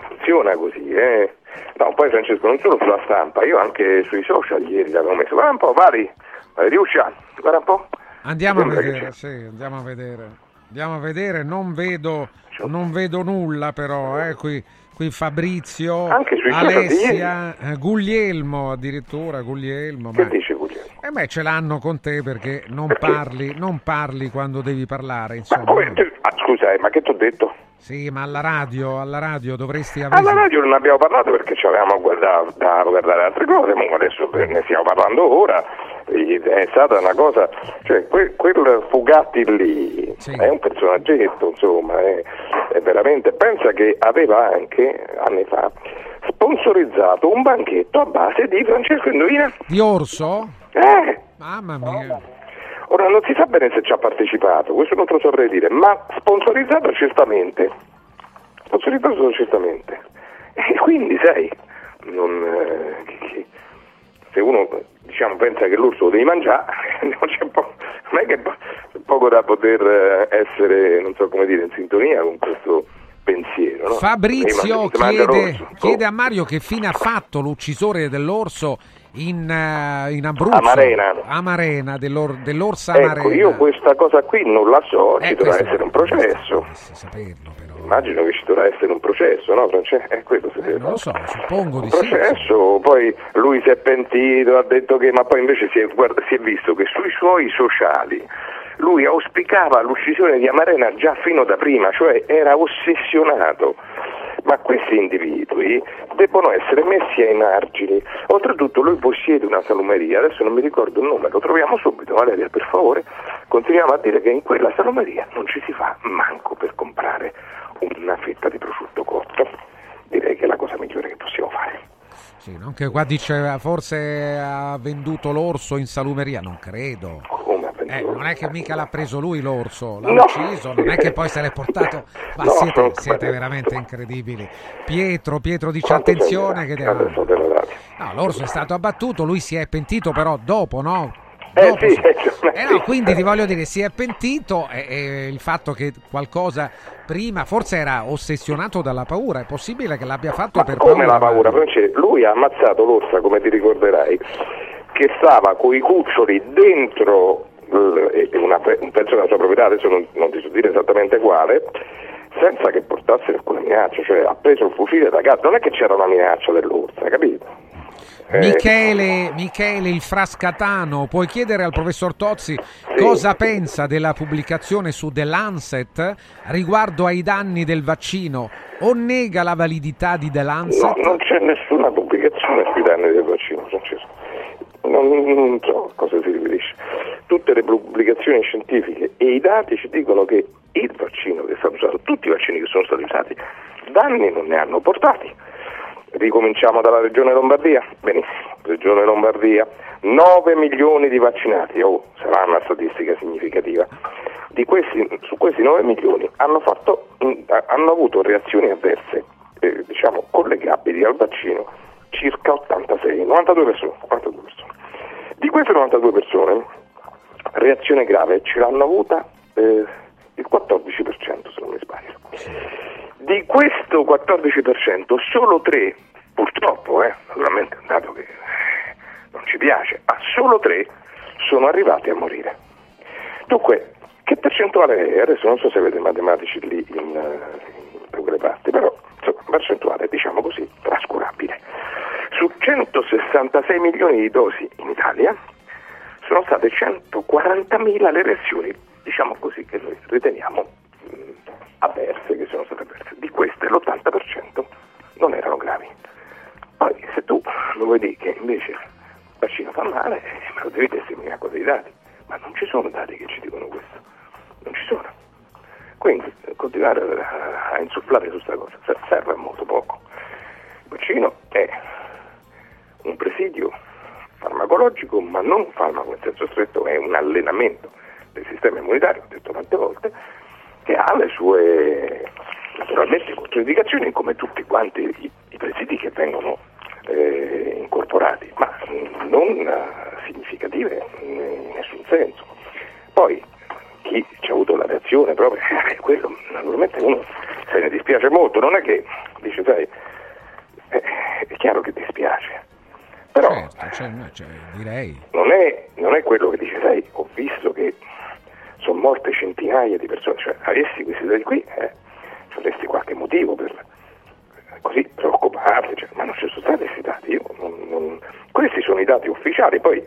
funziona così, eh. No, poi Francesco, non solo sulla stampa, io anche sui social ieri l'avevo messo. Guarda un po', Vari, Riuscia, guarda un po'. Andiamo a vedere, sì, andiamo a vedere. Andiamo a vedere, non vedo, non vedo nulla però, eh, qui, qui Fabrizio, Alessia, eh, Guglielmo addirittura, Guglielmo. Che ma- dice Guglielmo? Eh beh, ce l'hanno con te perché non parli, non parli quando devi parlare, insomma. Come, te- ah, scusa, eh, ma che ti ho detto? Sì, ma alla radio, alla radio dovresti avere... Alla radio non abbiamo parlato perché ci avevamo guardato, da guardare altre cose, ma adesso ne stiamo parlando ora. È stata una cosa, cioè que- quel Fugatti lì è un personaggetto, insomma, è, è veramente. Pensa che aveva anche anni fa sponsorizzato un banchetto a base di Francesco Indovina. Di Orso? Eh! Mamma mia. Ora non si sa bene se ci ha partecipato, questo non te lo saprei dire, ma sponsorizzato certamente. Sponsorizzato certamente. E quindi sai, non, eh, se uno diciamo, pensa che l'orso lo devi mangiare, non, c'è po- non è che poco da poter eh, essere, non so come dire, in sintonia con questo pensiero. No? Fabrizio chiede, chiede a Mario che fine ha fatto l'uccisore dell'orso in, eh, in Abruzzo. Amarena. Amarena, dell'or- dell'orsa Ecco, amarena. io questa cosa qui non la so, ci Eh, dovrà questo- essere un processo. Immagino che ci dovrà essere un processo, no Francesco? È quello se deve Eh, Non lo so, suppongo un di sì. processo, poi lui si è pentito, ha detto che, ma poi invece si è, guarda- si è visto che sui suoi sociali lui auspicava l'uccisione di Amarena già fino da prima, cioè era ossessionato. Ma questi individui debbono essere messi ai margini. Oltretutto lui possiede una salumeria, adesso non mi ricordo il nome, lo troviamo subito, Valeria per favore. Continuiamo a dire che in quella salumeria non ci si fa manco per comprare una fetta di prosciutto cotto. Direi che è la cosa migliore che possiamo fare. Sì, non che qua dice forse ha venduto l'orso in salumeria, non credo. Eh, non è che mica l'ha preso lui l'orso, l'ha No. ucciso, non è che poi se l'è portato. Ma No, siete, siete veramente incredibili. Pietro, Pietro dice Quanto attenzione che. No, l'orso è stato abbattuto, lui si è pentito però dopo, no? Eh sì, eh, Eh no, quindi ti voglio dire, si è pentito e, e il fatto che qualcosa prima, forse era ossessionato dalla paura, è possibile che l'abbia fatto per Come paura. la paura, Francesco? Lui ha ammazzato l'orsa, come ti ricorderai, che stava con i cuccioli dentro una un pezzo della sua proprietà, adesso non, non ti so dire esattamente quale, senza che portasse alcuna minaccia, cioè ha preso il fucile da casa, non è che c'era una minaccia dell'orsa, capito? Eh, Michele, Michele il Frascatano, puoi chiedere al professor Tozzi cosa pensa della pubblicazione su The Lancet riguardo ai danni del vaccino o nega la validità di The No, Lancet? non c'è nessuna pubblicazione sui danni del vaccino, Francesco. Non, non so a cosa si riferisce. Tutte le pubblicazioni scientifiche e i dati ci dicono che il vaccino che è stato usato, tutti i vaccini che sono stati usati, danni non ne hanno portati. Ricominciamo dalla regione Lombardia? Benissimo, regione Lombardia, 9 milioni di vaccinati, oh, sarà una statistica significativa. Questi, su questi 9 milioni hanno, fatto, hanno avuto reazioni avverse, eh, diciamo, collegabili al vaccino circa 86, 92 persone, 92 persone. Di queste 92 persone, reazione grave ce l'hanno avuta eh, il 14%, se non mi sbaglio. Di questo 14%, solo 3, purtroppo, eh, naturalmente è un dato che eh, non ci piace, ma solo 3 sono arrivati a morire. Dunque, che percentuale è? Adesso non so se avete matematici lì in, eh, in quelle parti, però insomma, percentuale, diciamo così, trascurabile. Su 166 milioni di dosi in Italia sono state 140.000 le reazioni, diciamo così, che noi riteniamo avverse, che sono state avverse. Di queste l'80% non erano gravi. Poi se tu lo vuoi dire che invece il vaccino fa male, eh, me lo devi testimoniare con dei dati, ma non ci sono dati che ci dicono questo, non ci sono. Quindi eh, continuare a, insufflare su questa cosa se- serve molto poco. Il vaccino è un presidio farmacologico, ma non un farmaco in senso stretto, è un allenamento del sistema immunitario, ho detto tante volte, che ha le sue naturalmente controindicazioni come tutti quanti i, i presidi che vengono eh, incorporati, ma non eh, significative in nessun senso. Poi chi ci ha avuto la reazione proprio, eh, quello naturalmente uno se ne dispiace molto, non è che dice sai, eh, è chiaro che dispiace, però Certo, cioè, no, cioè, direi. non è, non è quello che dice, sai, ho visto che sono morte centinaia di persone, cioè avessi questi dati qui, eh, avresti qualche motivo per così preoccuparti, cioè, ma non ci sono stati questi dati, non- non- questi sono i dati ufficiali, poi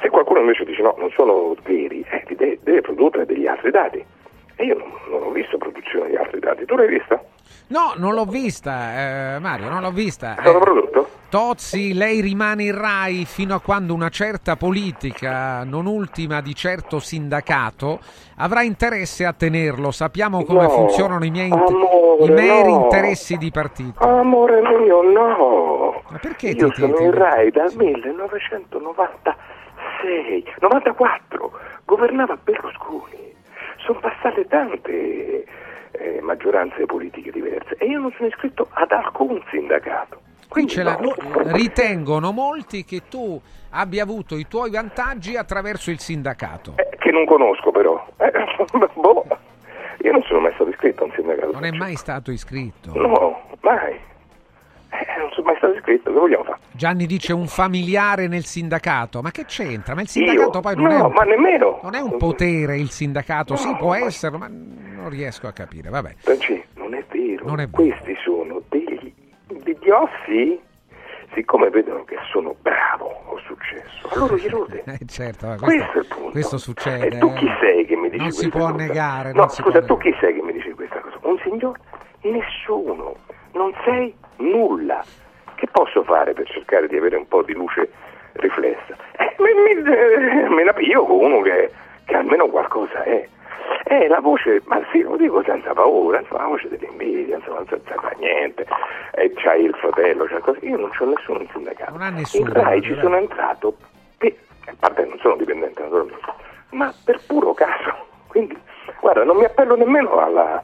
se qualcuno invece dice no, non sono veri, eh, deve, deve produrre degli altri dati. E io non, ho visto produzione di altri dati, tu l'hai vista? No, non l'ho vista, eh, Mario, non l'ho vista. È stato Eh, prodotto? Tozzi, lei rimane in Rai fino a quando una certa politica, non ultima di certo sindacato, avrà interesse a tenerlo. Sappiamo come No, funzionano i miei amore, i meri no. interessi di partito. Amore mio, no! Ma perché Io ti- sono ti- in ti- Rai dal 1996, 94, governava Berlusconi. Sono passate tante eh, maggioranze politiche diverse e io non sono iscritto ad alcun sindacato. Qui ce la- no. ritengono molti che tu abbia avuto i tuoi vantaggi attraverso il sindacato. Che non conosco però. Eh, boh, io non sono mai stato iscritto a un sindacato. Non è mai stato iscritto. No, mai. Eh, non sono mai stato iscritto, che vogliamo fare? Gianni dice un familiare nel sindacato, ma che c'entra? Ma il sindacato Io? poi non No, è un, ma nemmeno. non è un potere il sindacato, sì No, può ma- esserlo, ma non riesco a capire, vabbè. Franci, non è vero. Non è. Questi sono degli, ossi. Siccome vedono che sono bravo, ho successo, allora gli rode. Eh, certo, Questo questo, è il punto. questo succede. E tu chi eh. sei che mi dici Non si questa può cosa? negare. No, non si scusa, può tu chi sei che mi dici questa cosa? Un signore? Nessuno. Non sei nulla. Che posso fare per cercare di avere un po' di luce riflessa? Eh, mi, mi, eh, me la pio con uno che, che almeno qualcosa è. Eh, la voce, ma sì, lo dico senza paura, insomma, la voce dell'invidia, insomma, non senza fare niente. E c'hai il fratello, c'è così. Io non c'ho nessuno in sindacato. Non ha nessuno. In Rai ci sono entrato, per, a parte non sono dipendente naturalmente, ma per puro caso. Quindi, guarda, non mi appello nemmeno alla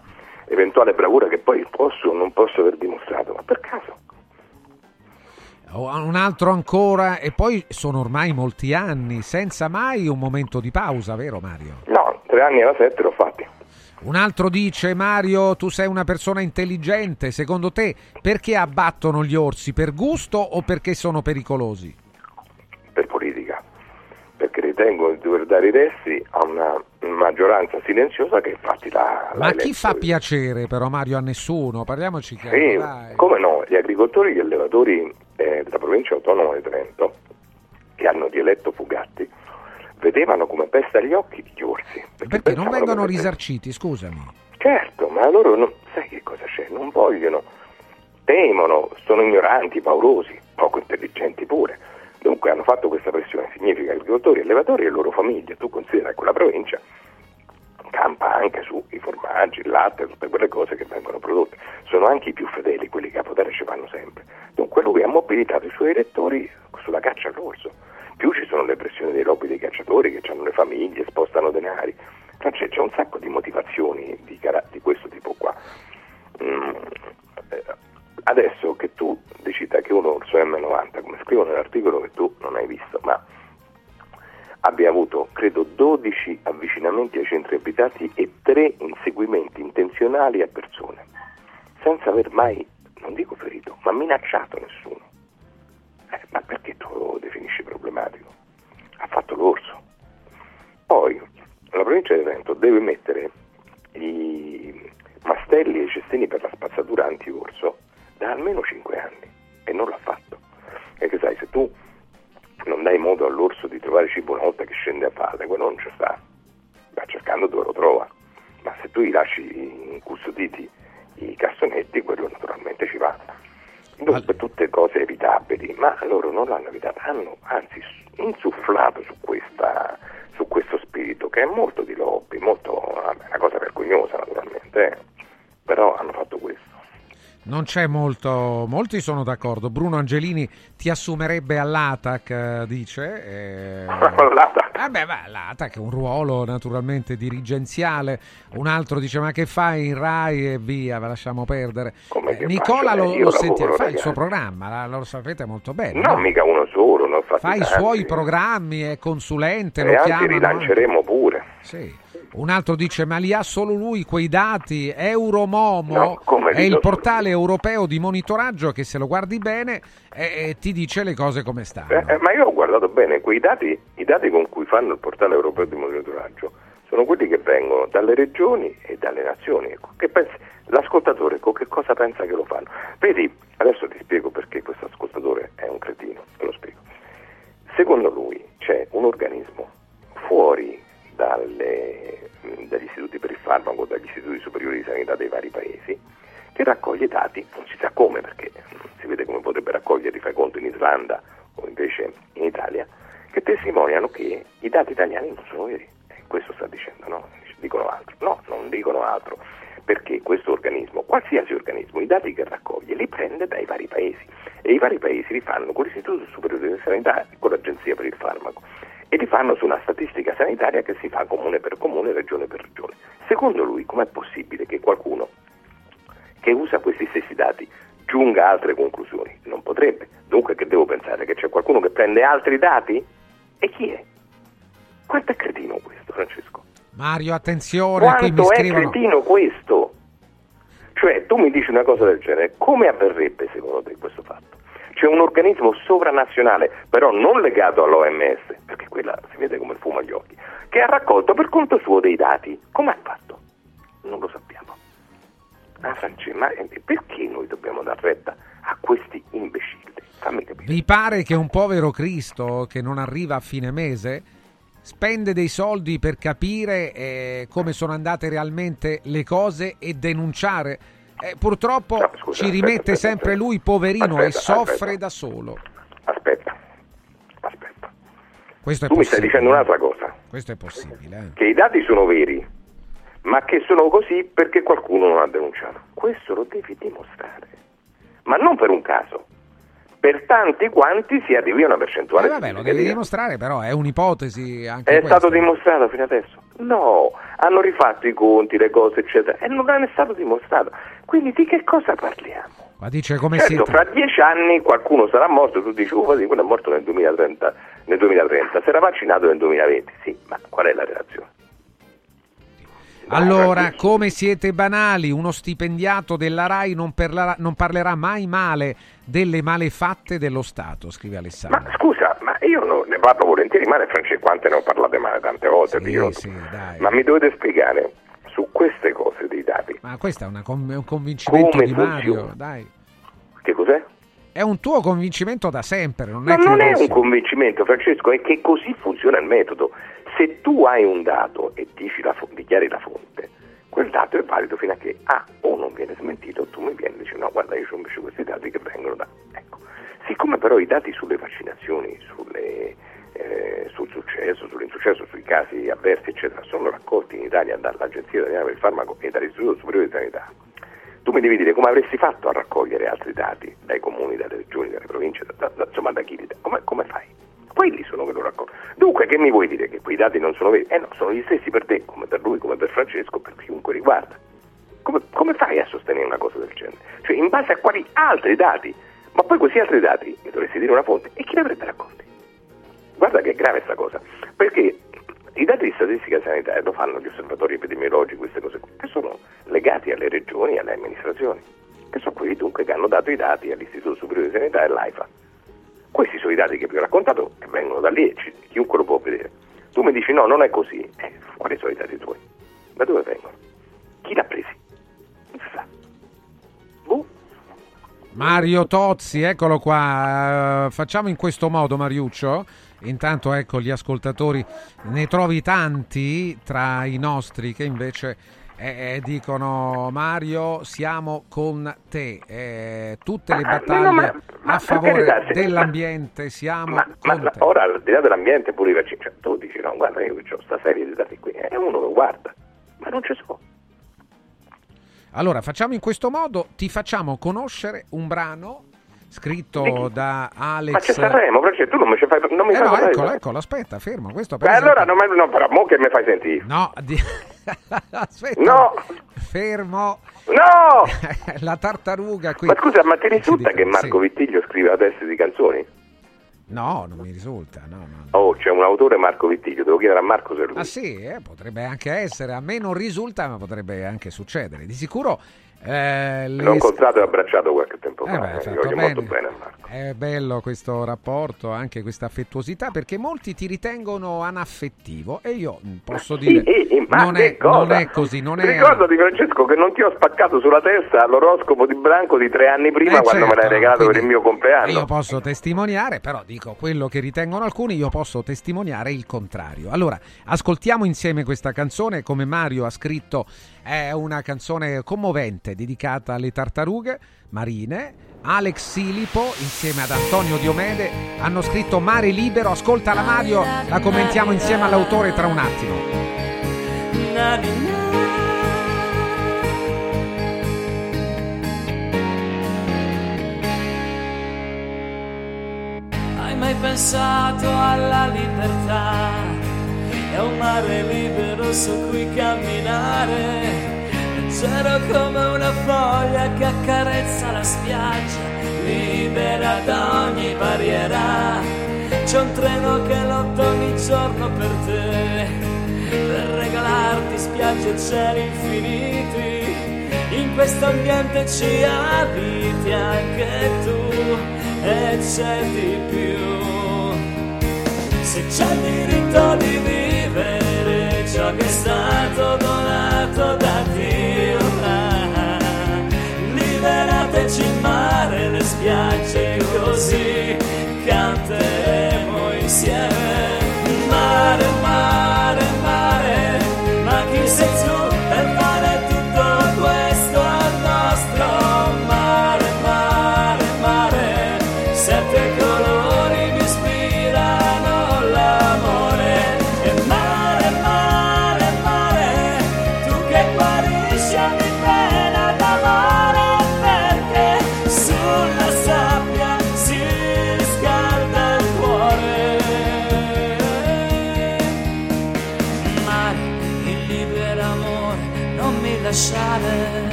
eventuale bravura che poi posso o non posso aver dimostrato, ma per caso. Oh, Un altro ancora, e poi sono ormai molti anni, senza mai un momento di pausa, vero Mario? No, tre anni alla sette l'ho fatti. Un altro dice, Mario, tu sei una persona intelligente, secondo te perché abbattono gli orsi? Per gusto o perché sono pericolosi? per politica, perché ritengo di dover dare i resti a una maggioranza silenziosa che infatti la... la Ma chi eletto. fa piacere però Mario a nessuno? Parliamoci chiaro, Sì, dai. come no, gli agricoltori e gli allevatori eh, della provincia autonoma di Trento, che hanno rieletto Fugatti, vedevano come pesta agli occhi gli orsi. Perché non pensavano vengono che- risarciti, scusami. Certo, ma loro non, sai che cosa c'è? Non vogliono, temono, sono ignoranti, paurosi, poco intelligenti pure. Dunque hanno fatto questa pressione, significa agricoltori, allevatori e loro famiglie. Tu considera che quella provincia campa anche sui formaggi, il latte, tutte quelle cose che vengono prodotte. Sono anche i più fedeli, quelli che a potere ci vanno sempre. Dunque lui ha mobilitato i suoi elettori sulla caccia all'orso. Più ci sono le pressioni dei lobby dei cacciatori che hanno le famiglie, spostano denari. Cioè, c'è, c'è un sacco di motivazioni di, di questo tipo qua. Mm, eh, adesso che tu decida che un orso è M90, come scrivo nell'articolo che tu non hai visto, ma abbia avuto credo 12 avvicinamenti ai centri abitati e 3 inseguimenti intenzionali a persone, senza aver mai, non dico ferito, ma minacciato nessuno. Eh, ma perché tu lo definisci problematico? Ha fatto l'orso. Poi la provincia di Trento deve mettere i mastelli e i cestini per la spazzatura anti-orso da almeno 5 anni e non l'ha fatto. Perché sai, se tu non dai modo all'orso di trovare cibo una volta che scende a valle, quello non ci sta, va cercando dove lo trova. Ma se tu gli lasci incustoditi i cassonetti, quello naturalmente ci va. Dunque, tutte cose evitabili, ma loro non l'hanno evitata, hanno anzi insufflato su, questa, su questo spirito che è molto di lobby, molto, una cosa vergognosa naturalmente, eh. però hanno fatto questo. Non c'è molto, molti sono d'accordo. Bruno Angelini ti assumerebbe all'ATAC, eh, dice. Eh, L'ATAC? Vabbè, ma l'ATAC è un ruolo naturalmente dirigenziale. Un altro dice: Ma che fai in Rai e via, ve lasciamo perdere. Come Eh, Nicola faccio? lo, lo sente, lavoro, fa il suo programma, lo sapete molto bene. No, no? mica uno solo, fatti Fa i suoi programmi, è consulente, E lo anzi chiamano. rilanceremo pure. Sì. Un altro dice: Ma li ha solo lui quei dati? Euromomo No, è il portale europeo di monitoraggio che, se lo guardi bene, eh, eh, ti dice le cose come stanno. Eh, eh, ma io ho guardato bene, quei dati, i dati con cui fanno il portale europeo di monitoraggio sono quelli che vengono dalle regioni e dalle nazioni. Ecco, che pensi- l'ascoltatore con che cosa pensa che lo fanno? Vedi, adesso ti spiego perché questo ascoltatore è un cretino, te lo spiego. Secondo lui c'è un organismo fuori dalle- dagli istituti per il farmaco, dagli istituti superiori di sanità dei vari paesi, che raccoglie dati, non si sa come perché si vede come potrebbe raccoglierli, fai conto in Islanda o invece in Italia, che testimoniano che i dati italiani non sono veri. Questo sta dicendo, no? Dicono altro. No, non dicono altro, perché questo organismo, qualsiasi organismo, i dati che raccoglie li prende dai vari paesi e i vari paesi li fanno con l'Istituto Superiore di Sanità e con l'Agenzia per il Farmaco e li fanno su una statistica sanitaria che si fa comune per comune, regione per regione. Secondo lui com'è possibile che qualcuno che usa questi stessi dati giunga a altre conclusioni? Non potrebbe. Dunque che devo pensare? Che c'è qualcuno che prende altri dati? E chi è? Quanto è cretino questo, Francesco? Mario, attenzione, qui mi Quanto è cretino questo? Cioè, tu mi dici una cosa del genere, come avverrebbe secondo te questo fatto? C'è un organismo sovranazionale, però non legato all'OMS, perché quella si vede come il fumo agli occhi, che ha raccolto per conto suo dei dati. Come ha fatto? Non lo sappiamo. Ah, Francesco, ma eh, perché noi dobbiamo dar retta a questi imbecilli? Fammi capire. Vi pare che un povero Cristo che non arriva a fine mese spende dei soldi per capire eh, come sono andate realmente le cose e denunciare? Eh, purtroppo No, scusa, ci rimette aspetta, sempre aspetta. lui, poverino, e Aspetta, soffre aspetta. da solo. Aspetta, aspetta. Questo è Tu mi stai dicendo un'altra cosa, Questo è possibile. eh. che i dati sono veri, ma che sono così perché qualcuno non ha denunciato. Questo lo devi dimostrare, ma non per un caso, per tanti quanti si arrivi a una percentuale. Eh, vabbè, lo devi dimostrare, però è un'ipotesi anche È questa. stato dimostrato fino adesso? No, hanno rifatto i conti, le cose, eccetera, e non è stato dimostrato. Quindi di che cosa parliamo? Ma dice come certo, siete? fra dieci anni qualcuno sarà morto, tu dici, oh, sì, quello è morto nel 2030, nel 2030, si era vaccinato nel 2020. Sì, ma qual è la relazione? Allora, come siete banali, uno stipendiato della RAI non, parlerà, non parlerà mai male delle malefatte dello Stato, scrive Alessandro. Ma scusa, ma io no- ne parlo volentieri male, Francesco, quante ne ho parlate male tante volte, io- ma mi dovete spiegare su queste cose dei dati. Ma questo è, con- è un convincimento Come di Mario, funziona? dai. Che cos'è? È un tuo convincimento da sempre, non Ma è che non è adesso- un convincimento, Francesco, è che così funziona il metodo. Se tu hai un dato e dici la fo- dichiari la fonte, quel dato è valido fino a che A o non viene smentito, tu mi vieni e dici no, guarda, io ho invece questi dati che vengono da... Ecco. Siccome però i dati sulle vaccinazioni, sulle, eh, sul successo, sull'insuccesso, sui casi avversi, eccetera, sono raccolti in Italia dall'Agenzia Italiana per il Farmaco e dall'Istituto Superiore di Sanità, tu mi devi dire come avresti fatto a raccogliere altri dati dai comuni, dalle regioni, dalle province, da- da- insomma da chi li dà? Come, come fai? Quelli sono che lo raccolgono. Dunque, che mi vuoi dire? Che quei dati non sono veri? Eh no, sono gli stessi per te, come per lui, come per Francesco, per chiunque riguarda. Come, come fai a sostenere una cosa del genere? Cioè, in base a quali altri dati? Ma poi questi altri dati mi dovresti dire una fonte e chi li avrebbe raccolti? Guarda che è grave questa cosa, perché i dati di statistica sanitaria lo fanno gli osservatori epidemiologici, queste cose che sono legati alle regioni e alle amministrazioni, che sono quelli dunque che hanno dato i dati all'Istituto Superiore di Sanità e all'AIFA. Questi sono i dati che vi ho raccontato, che vengono da lì e ci- chiunque lo può vedere. Tu mi dici no, non è così. Eh, quali sono i dati tuoi? Da dove vengono? Chi l'ha presi? Non sa. Mario Tozzi, eccolo qua. Eh, facciamo in questo modo, Mariuccio. Intanto, ecco, gli ascoltatori ne trovi tanti tra i nostri che invece eh, eh, dicono Mario, siamo con te. Eh, tutte le Ma- no, battaglie no, ma- ma a favore se- dell'ambiente, siamo Ma con te. ora, al di là dell'ambiente, pure i vaccini, cioè, tu dici no, guarda, io ho questa serie di dati qui, e uno lo guarda, ma non ci sono. Allora, facciamo in questo modo, ti facciamo conoscere un brano scritto da Alex. Ma c'è Sanremo, perché tu non mi, ci fai, non mi Eh fai no, parlare eccolo, eccolo, aspetta, fermo. Questo per Beh, esempio- allora, non, no, però, mo che mi fai sentire? No, di- aspetta. No. Fermo. No! La tartaruga qui. Ma scusa, ma ti risulta che Marco sì. Vittiglio scrive testi di canzoni? No, non mi risulta, no, no. Oh, c'è un autore Marco Vittiglio, devo chiedere a Marco se lui. Ah sì, eh, potrebbe anche essere, a me non risulta, ma potrebbe anche succedere. Di sicuro eh, L'ho incontrato e abbracciato qualche tempo Eh fa, beh, eh, voglio molto bene. bene a Marco. È bello questo rapporto, anche questa affettuosità, perché molti ti ritengono anaffettivo e io mm, posso dire Sì, ma non, è, non è così, non è... Ricordati Francesco che non ti ho spaccato sulla testa l'oroscopo di Branco di tre anni prima Eh, quando me l'hai certo, regalato per il mio compleanno. Io posso testimoniare, però dico quello che ritengono alcuni, io posso testimoniare il contrario. Allora, ascoltiamo insieme questa canzone, come Mario ha scritto, è una canzone commovente dedicata alle tartarughe marine. Alex Silipo insieme ad Antonio Diomede hanno scritto Mare Libero, ascoltala Mario, la commentiamo insieme all'autore tra un attimo. Hai mai pensato alla libertà? È un mare libero su cui camminare, leggero come una foglia che accarezza la spiaggia, libera da ogni barriera. C'è un treno che lotta ogni giorno per te, per regalarti spiagge e cieli infiniti. In questo ambiente ci abiti anche tu e c'è di più. Se c'è il diritto di vivere ciò che è stato donato da Dio, liberateci il mare, le spiagge, così canteremo insieme.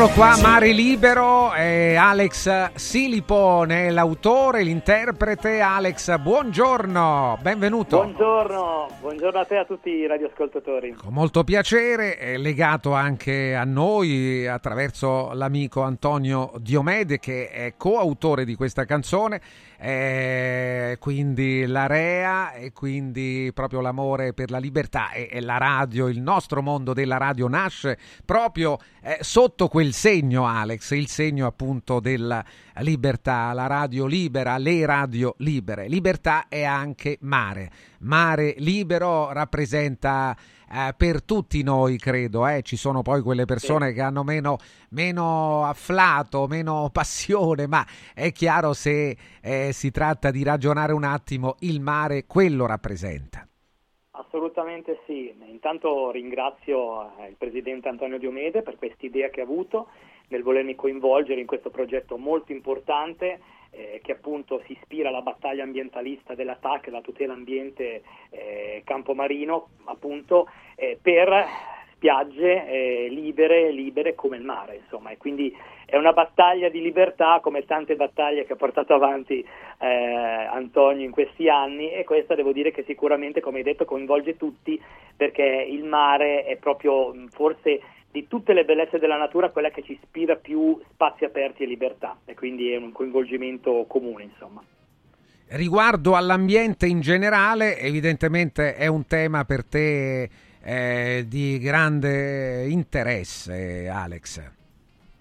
Eccolo qua, Mare Libero, è Alex Silipone, l'autore, l'interprete. Alex, buongiorno, benvenuto. Buongiorno, buongiorno a te e a tutti i radioascoltatori. Con molto piacere, è legato anche a noi attraverso l'amico Antonio Diomede che è coautore di questa canzone, eh, quindi l'area e quindi proprio l'amore per la libertà e, e la radio, il nostro mondo della radio nasce proprio eh, sotto quel segno Alex, il segno appunto della libertà, la radio libera, le radio libere. Libertà è anche mare. Mare libero rappresenta eh, per tutti noi, credo. Eh. Ci sono poi quelle persone sì. che hanno meno, meno, afflato, meno passione, ma è chiaro se eh, si tratta di ragionare un attimo, il mare quello rappresenta. Assolutamente sì. Intanto ringrazio eh, il Presidente Antonio Diomede per questa idea che ha avuto nel volermi coinvolgere in questo progetto molto importante eh, che appunto si ispira alla battaglia ambientalista della TAC, la tutela ambiente eh, campo marino, appunto eh, per spiagge eh, libere, libere come il mare, insomma, e quindi è una battaglia di libertà come tante battaglie che ha portato avanti eh, Antonio in questi anni e questa devo dire che sicuramente, come hai detto, coinvolge tutti perché il mare è proprio forse di tutte le bellezze della natura quella che ci ispira più spazi aperti e libertà e quindi è un coinvolgimento comune insomma. Riguardo all'ambiente in generale, evidentemente è un tema per te eh, di grande interesse, Alex.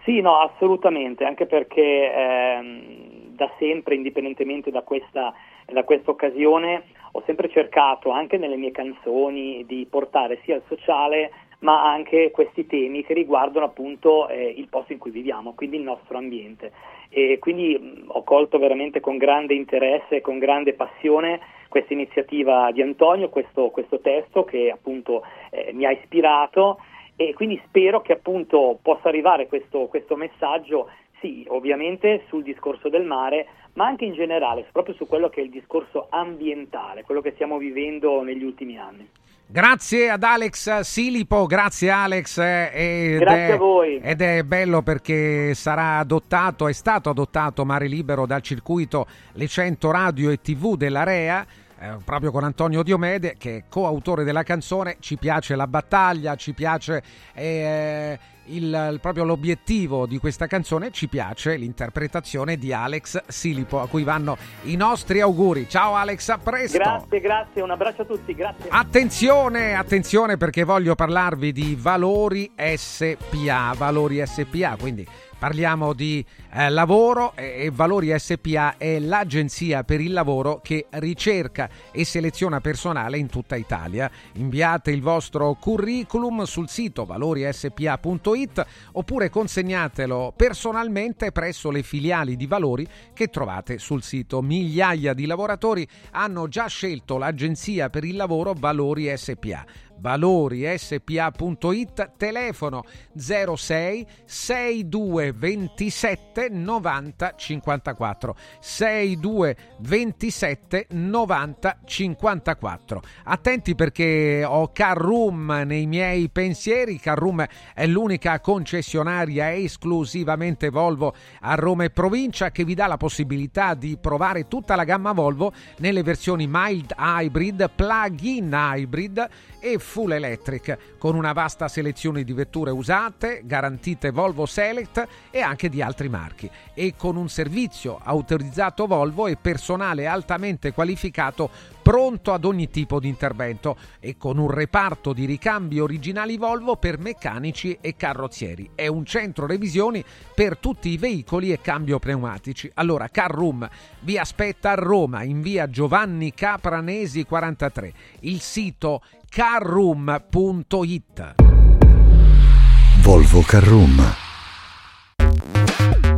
Sì, no, assolutamente, anche perché ehm, da sempre, indipendentemente da questa, da questa occasione, ho sempre cercato, anche nelle mie canzoni, di portare sia il sociale ma anche questi temi che riguardano appunto eh, il posto in cui viviamo, quindi il nostro ambiente. E quindi mh, ho colto veramente con grande interesse e con grande passione questa iniziativa di Antonio, questo, questo testo che appunto eh, mi ha ispirato e quindi spero che appunto possa arrivare questo, questo messaggio, sì, ovviamente sul discorso del mare, ma anche in generale, proprio su quello che è il discorso ambientale, quello che stiamo vivendo negli ultimi anni. Grazie ad Alex Silipo, grazie Alex. Ed grazie è, a voi. Ed è bello perché sarà adottato, è stato adottato Mare Libero dal circuito Le 100 Radio e TV dell'Area. Eh, proprio con Antonio Diomede che è coautore della canzone ci piace la battaglia ci piace eh, il, proprio l'obiettivo di questa canzone ci piace l'interpretazione di Alex Silipo a cui vanno i nostri auguri. Ciao Alex a presto. Grazie grazie un abbraccio a tutti grazie. Attenzione attenzione perché voglio parlarvi di Valori SPA Valori SPA quindi Parliamo di eh, lavoro e, e Valori SPA è l'agenzia per il lavoro che ricerca e seleziona personale in tutta Italia. Inviate il vostro curriculum sul sito valorispa.it oppure consegnatelo personalmente presso le filiali di Valori che trovate sul sito. Migliaia di lavoratori hanno già scelto l'agenzia per il lavoro Valori SPA valorispa.it telefono 06 62 27 90 54 62 27 90 54 attenti perché ho Carroom nei miei pensieri. Carroom è l'unica concessionaria esclusivamente Volvo a Roma e provincia che vi dà la possibilità di provare tutta la gamma Volvo nelle versioni mild hybrid plug-in hybrid e full electric con una vasta selezione di vetture usate, garantite Volvo Select e anche di altri marchi e con un servizio autorizzato Volvo e personale altamente qualificato pronto ad ogni tipo di intervento e con un reparto di ricambi originali Volvo per meccanici e carrozzieri. È un centro revisioni per tutti i veicoli e cambio pneumatici. Allora, Carroom vi aspetta a Roma in via Giovanni Capranesi 43. Il sito carroom.it. Volvo Carroom.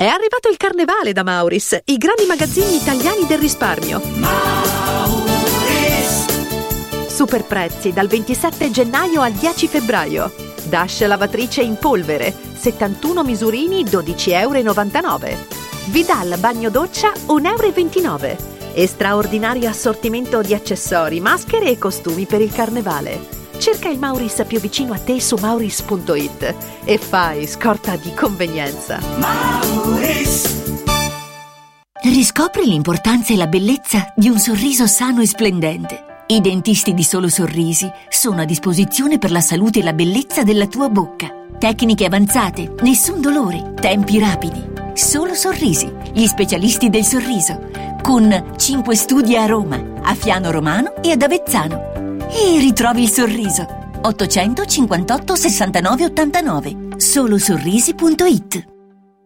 È arrivato il carnevale da Mauris, i grandi magazzini italiani del risparmio. Super prezzi dal 27 gennaio al 10 febbraio. Dash lavatrice in polvere, 71 misurini 12,99 euro. Vidal bagno doccia 1,29 euro. E straordinario assortimento di accessori, maschere e costumi per il carnevale. Cerca il Mauris più vicino a te su mauris.it e fai scorta di convenienza. Riscopri l'importanza e la bellezza di un sorriso sano e splendente. I dentisti di Solo Sorrisi sono a disposizione per la salute e la bellezza della tua bocca. Tecniche avanzate, nessun dolore, tempi rapidi. Solo Sorrisi, gli specialisti del sorriso, con 5 studi a Roma, a Fiano Romano e ad Avezzano. E ritrovi il sorriso. 858 69 89 solosorrisi.it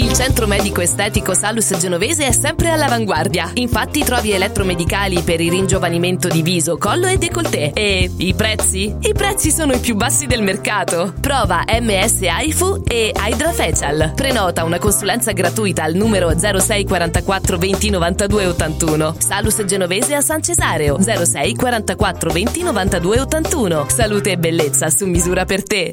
Il centro medico estetico Salus Genovese è sempre all'avanguardia. Infatti trovi elettromedicali per il ringiovanimento di viso, collo e décolleté. E i prezzi? I prezzi sono i più bassi del mercato. Prova MS AIFU e Hydra Facial. Prenota una consulenza gratuita al numero 06 44 20 92 81. Salus Genovese a San Cesareo 06 44 20 92 81. Salute e bellezza su misura per te.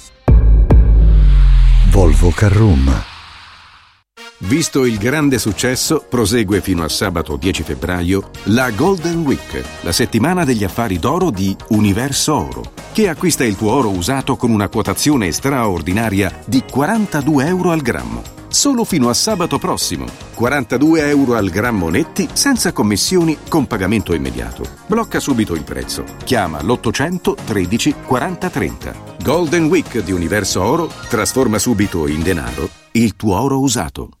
Volvo Carrum. Visto il grande successo, prosegue fino a sabato 10 febbraio la Golden Week, la settimana degli affari d'oro di Universo Oro, che acquista il tuo oro usato con una quotazione straordinaria di 42 euro al grammo. Solo fino a sabato prossimo. 42 euro al grammo netti, senza commissioni, con pagamento immediato. Blocca subito il prezzo. Chiama l'800 13 40 30. Golden Week di Universo Oro trasforma subito in denaro il tuo oro usato.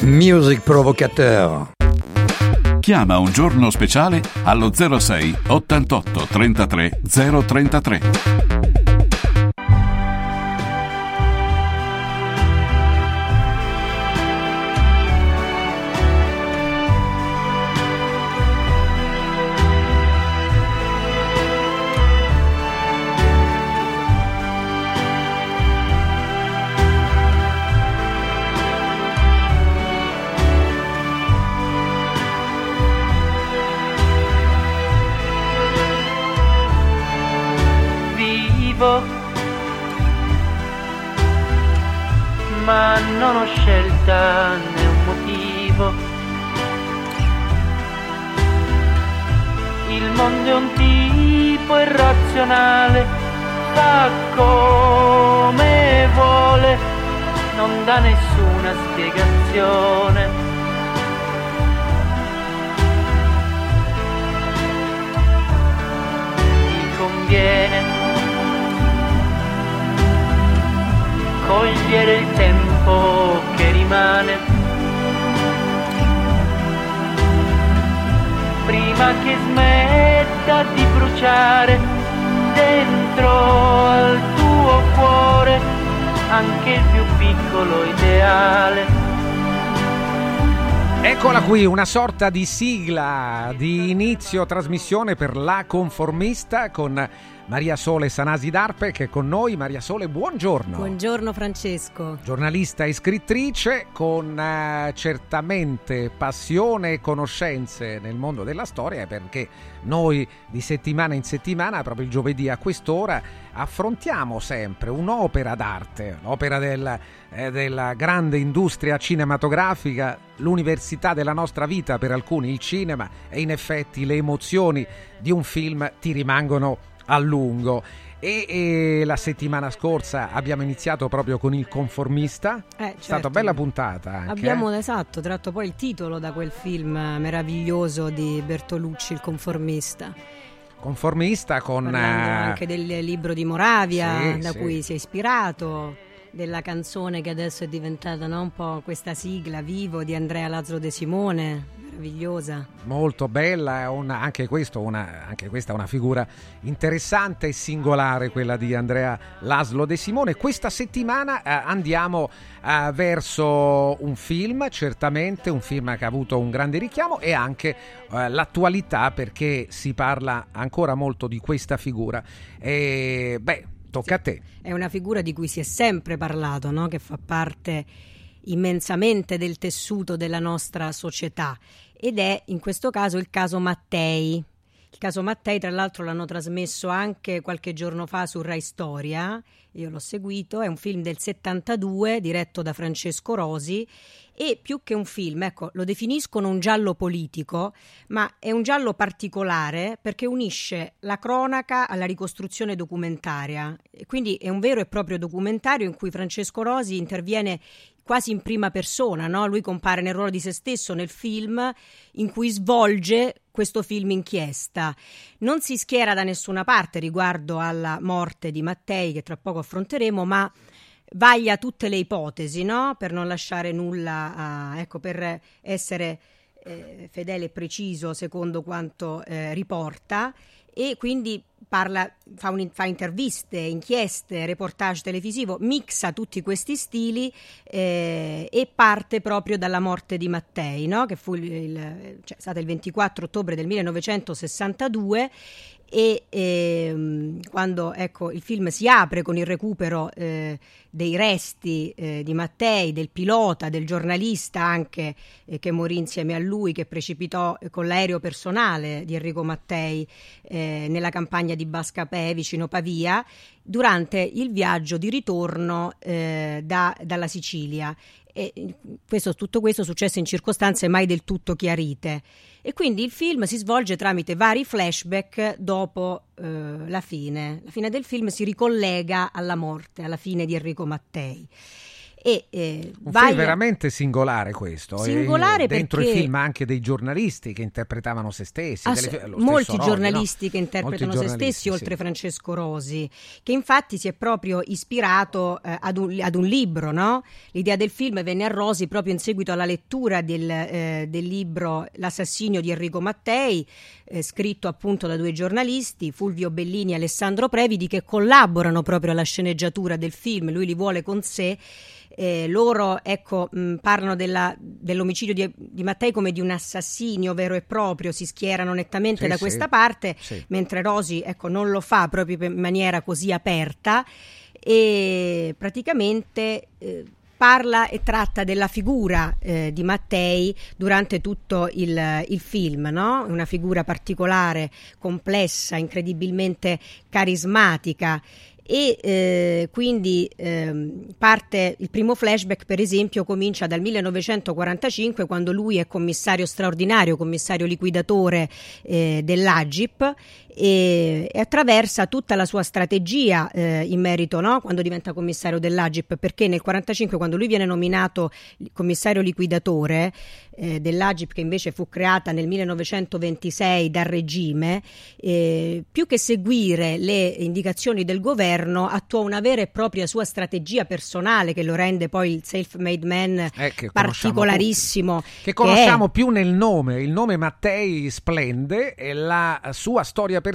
Music provocateur. Chiama un giorno speciale allo 06 88 33 033. Scelta né un motivo. Il mondo è un tipo irrazionale, fa come vuole, non dà nessuna spiegazione. Ti conviene cogliere il tempo che rimane. Prima che smetta di bruciare dentro al tuo cuore anche il più piccolo ideale. Eccola qui, una sorta di sigla di inizio trasmissione per La Conformista con Maria Sole Sanasi d'Arpe che è con noi. Maria Sole, buongiorno. Buongiorno Francesco. Giornalista e scrittrice con eh, certamente passione e conoscenze nel mondo della storia perché noi di settimana in settimana, proprio il giovedì a quest'ora, affrontiamo sempre un'opera d'arte, l'opera del, eh, della grande industria cinematografica, l'università della nostra vita per alcuni, il cinema e in effetti le emozioni di un film ti rimangono a lungo. E, e, la settimana scorsa abbiamo iniziato proprio con il conformista. Eh, È stata certo. bella puntata anche. Abbiamo eh? esatto tratto poi il titolo da quel film meraviglioso di Bertolucci, Il conformista. Conformista con. Parlando eh, anche del libro di Moravia, Sì, da sì. cui si è ispirato, della canzone che adesso è diventata no, un po' questa sigla, Vivo, di Andrea Lazzaro De Simone, meravigliosa. molto bella, una- anche, questo una, anche questa è una figura interessante e singolare, quella di Andrea Laslo De Simone. Questa settimana eh, andiamo eh, verso un film, certamente un film che ha avuto un grande richiamo e anche eh, l'attualità perché si parla ancora molto di questa figura. E, beh, tocca a te. È una figura di cui si è sempre parlato, no? che fa parte immensamente del tessuto della nostra società ed è in questo caso il caso Mattei. Il caso Mattei, tra l'altro, l'hanno trasmesso anche qualche giorno fa su Rai Storia. Io l'ho seguito, è un film del 72 diretto da Francesco Rosi e più che un film, ecco, lo definiscono un giallo politico, ma è un giallo particolare perché unisce la cronaca alla ricostruzione documentaria. Quindi è un vero e proprio documentario in cui Francesco Rosi interviene quasi in prima persona, no? lui compare nel ruolo di se stesso nel film in cui svolge questo film inchiesta. Non si schiera da nessuna parte riguardo alla morte di Mattei, che tra poco affronteremo, ma vaglia tutte le ipotesi, no? per non lasciare nulla, a- ecco, per essere eh, fedele e preciso secondo quanto eh, riporta e quindi parla, fa, un- fa interviste, inchieste, reportage televisivo, mixa tutti questi stili eh, e parte proprio dalla morte di Mattei, no? che fu il, il- cioè, stata il 24 ottobre del 1962 e ehm, quando ecco, il film si apre con il recupero eh, dei resti eh, di Mattei, del pilota, del giornalista anche eh, che morì insieme a lui, che precipitò eh, con l'aereo personale di Enrico Mattei eh, nella campagna di Bascapè vicino Pavia, durante il viaggio di ritorno eh, da- dalla Sicilia. E questo- tutto questo successe in circostanze mai del tutto chiarite. E quindi il film si svolge tramite vari flashback dopo eh, la fine. La fine del film si ricollega alla morte, alla fine di Enrico Mattei. E, eh, Un vai film veramente singolare questo. e Singolare dentro perché- il film anche dei giornalisti che interpretavano se stessi. Ass- delle- lo molti Rodi, giornalisti no? che interpretano Molti se stessi, sì. oltre Francesco Rosi, che infatti si è proprio ispirato eh, ad, un, ad un libro. no? L'idea del film venne a Rosi proprio in seguito alla lettura del, eh, del libro L'assassinio di Enrico Mattei, eh, scritto appunto da due giornalisti, Fulvio Bellini e Alessandro Previdi, che collaborano proprio alla sceneggiatura del film. Lui li vuole con sé. Eh, loro ecco, mh, parlano della- dell'omicidio di, di Mattei come di un assassinio vero e proprio, si schierano nettamente Sì, da sì. questa parte, Sì. mentre Rosi ecco, non lo fa proprio in maniera così aperta e praticamente eh, parla e tratta della figura eh, di Mattei durante tutto il, il film, no? una figura particolare, complessa, incredibilmente carismatica e eh, quindi ehm, parte il primo flashback per esempio comincia dal 1945 quando lui è commissario straordinario commissario liquidatore eh, dell'Agip e, e attraversa tutta la sua strategia eh, in merito no? quando diventa commissario dell'Agip perché nel 1945 quando lui viene nominato commissario liquidatore eh, dell'Agip che invece fu creata nel 1926 dal regime eh, più che seguire le indicazioni del governo attuò una vera e propria sua strategia personale che lo rende poi il self-made man Eh, che conosciamo particolarissimo che conosciamo è- più nel nome. Il nome Mattei splende e la sua storia personale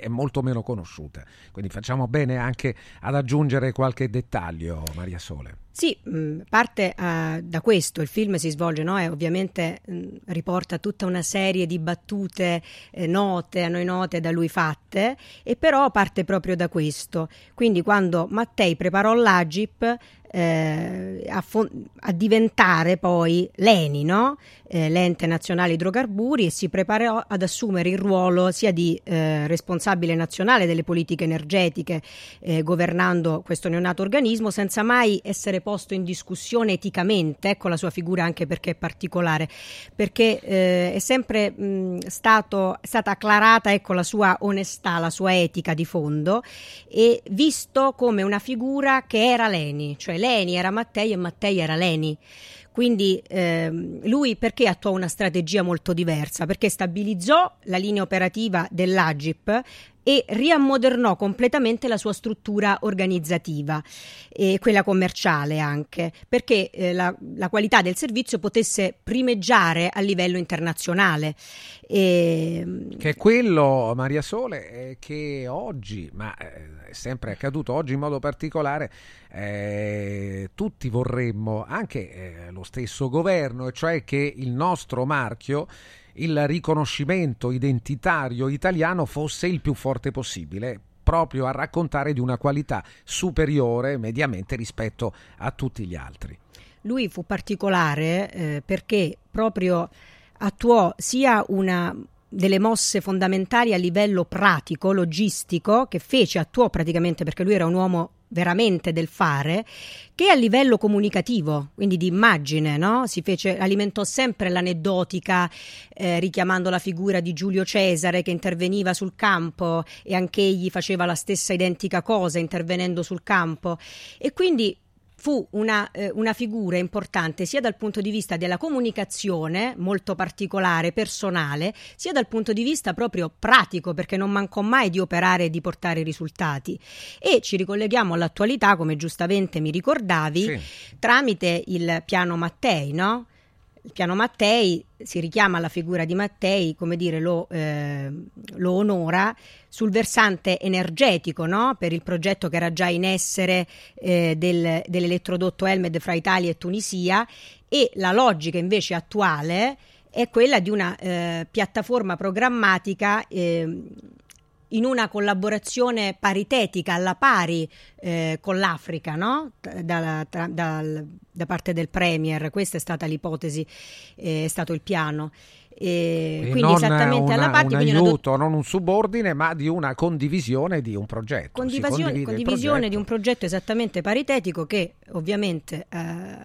è molto meno conosciuta. Quindi facciamo bene anche ad aggiungere qualche dettaglio, Maria Sole. Sì, mh, parte eh, da questo, il film si svolge no? e ovviamente mh, riporta tutta una serie di battute eh, note, a noi note da lui fatte, e però parte proprio da questo. Quindi quando Mattei preparò l'Agip eh, a, fon- a diventare poi l'ENI, no? Eh, l'ente nazionale idrocarburi, e si preparò ad assumere il ruolo sia di eh, responsabile nazionale delle politiche energetiche, eh, governando questo neonato organismo, senza mai essere posto in discussione eticamente. Ecco la sua figura anche perché è particolare, perché eh, è sempre mh, stato, è stata acclarata ecco, la sua onestà, la sua etica di fondo, e visto come una figura che era Leni, cioè Leni era Mattei e Mattei era Leni. Quindi ehm, lui perché attuò una strategia molto diversa? Perché stabilizzò la linea operativa dell'Agip e riammodernò completamente la sua struttura organizzativa e quella commerciale anche, perché eh, la, la qualità del servizio potesse primeggiare a livello internazionale. E, Che è quello, Maria Sole, che oggi, ma eh, è sempre accaduto oggi in modo particolare, eh, tutti vorremmo, anche eh, lo stesso governo, cioè che il nostro marchio, il riconoscimento identitario italiano fosse il più forte possibile proprio a raccontare di una qualità superiore mediamente rispetto a tutti gli altri. Lui fu particolare eh, perché proprio attuò sia una delle mosse fondamentali a livello pratico, logistico, che fece, attuò praticamente perché lui era un uomo veramente del fare, che a livello comunicativo, quindi di immagine, no? si fece, alimentò sempre l'aneddotica eh, richiamando la figura di Giulio Cesare che interveniva sul campo e anche egli faceva la stessa identica cosa intervenendo sul campo e quindi fu una, eh, una, figura importante sia dal punto di vista della comunicazione, molto particolare, personale, sia dal punto di vista proprio pratico, perché non mancò mai di operare e di portare risultati. E ci ricolleghiamo all'attualità, come giustamente mi ricordavi, Sì. tramite il piano Mattei, no? Il piano Mattei si richiama alla figura di Mattei, come dire, lo, eh, lo onora sul versante energetico, no? per il progetto che era già in essere eh, del, dell'elettrodotto Elmed fra Italia e Tunisia e la logica invece attuale è quella di una eh, piattaforma programmatica eh, in una collaborazione paritetica alla pari eh, con l'Africa, no? da, tra, da, da, parte del Premier, questa è stata l'ipotesi, eh, è stato il piano. E E quindi esattamente una- alla pari, un una do- aiuto, non un subordine, ma di una condivisione di un progetto. Si condivisione, condivisione progetto. di un progetto esattamente paritetico che ovviamente eh,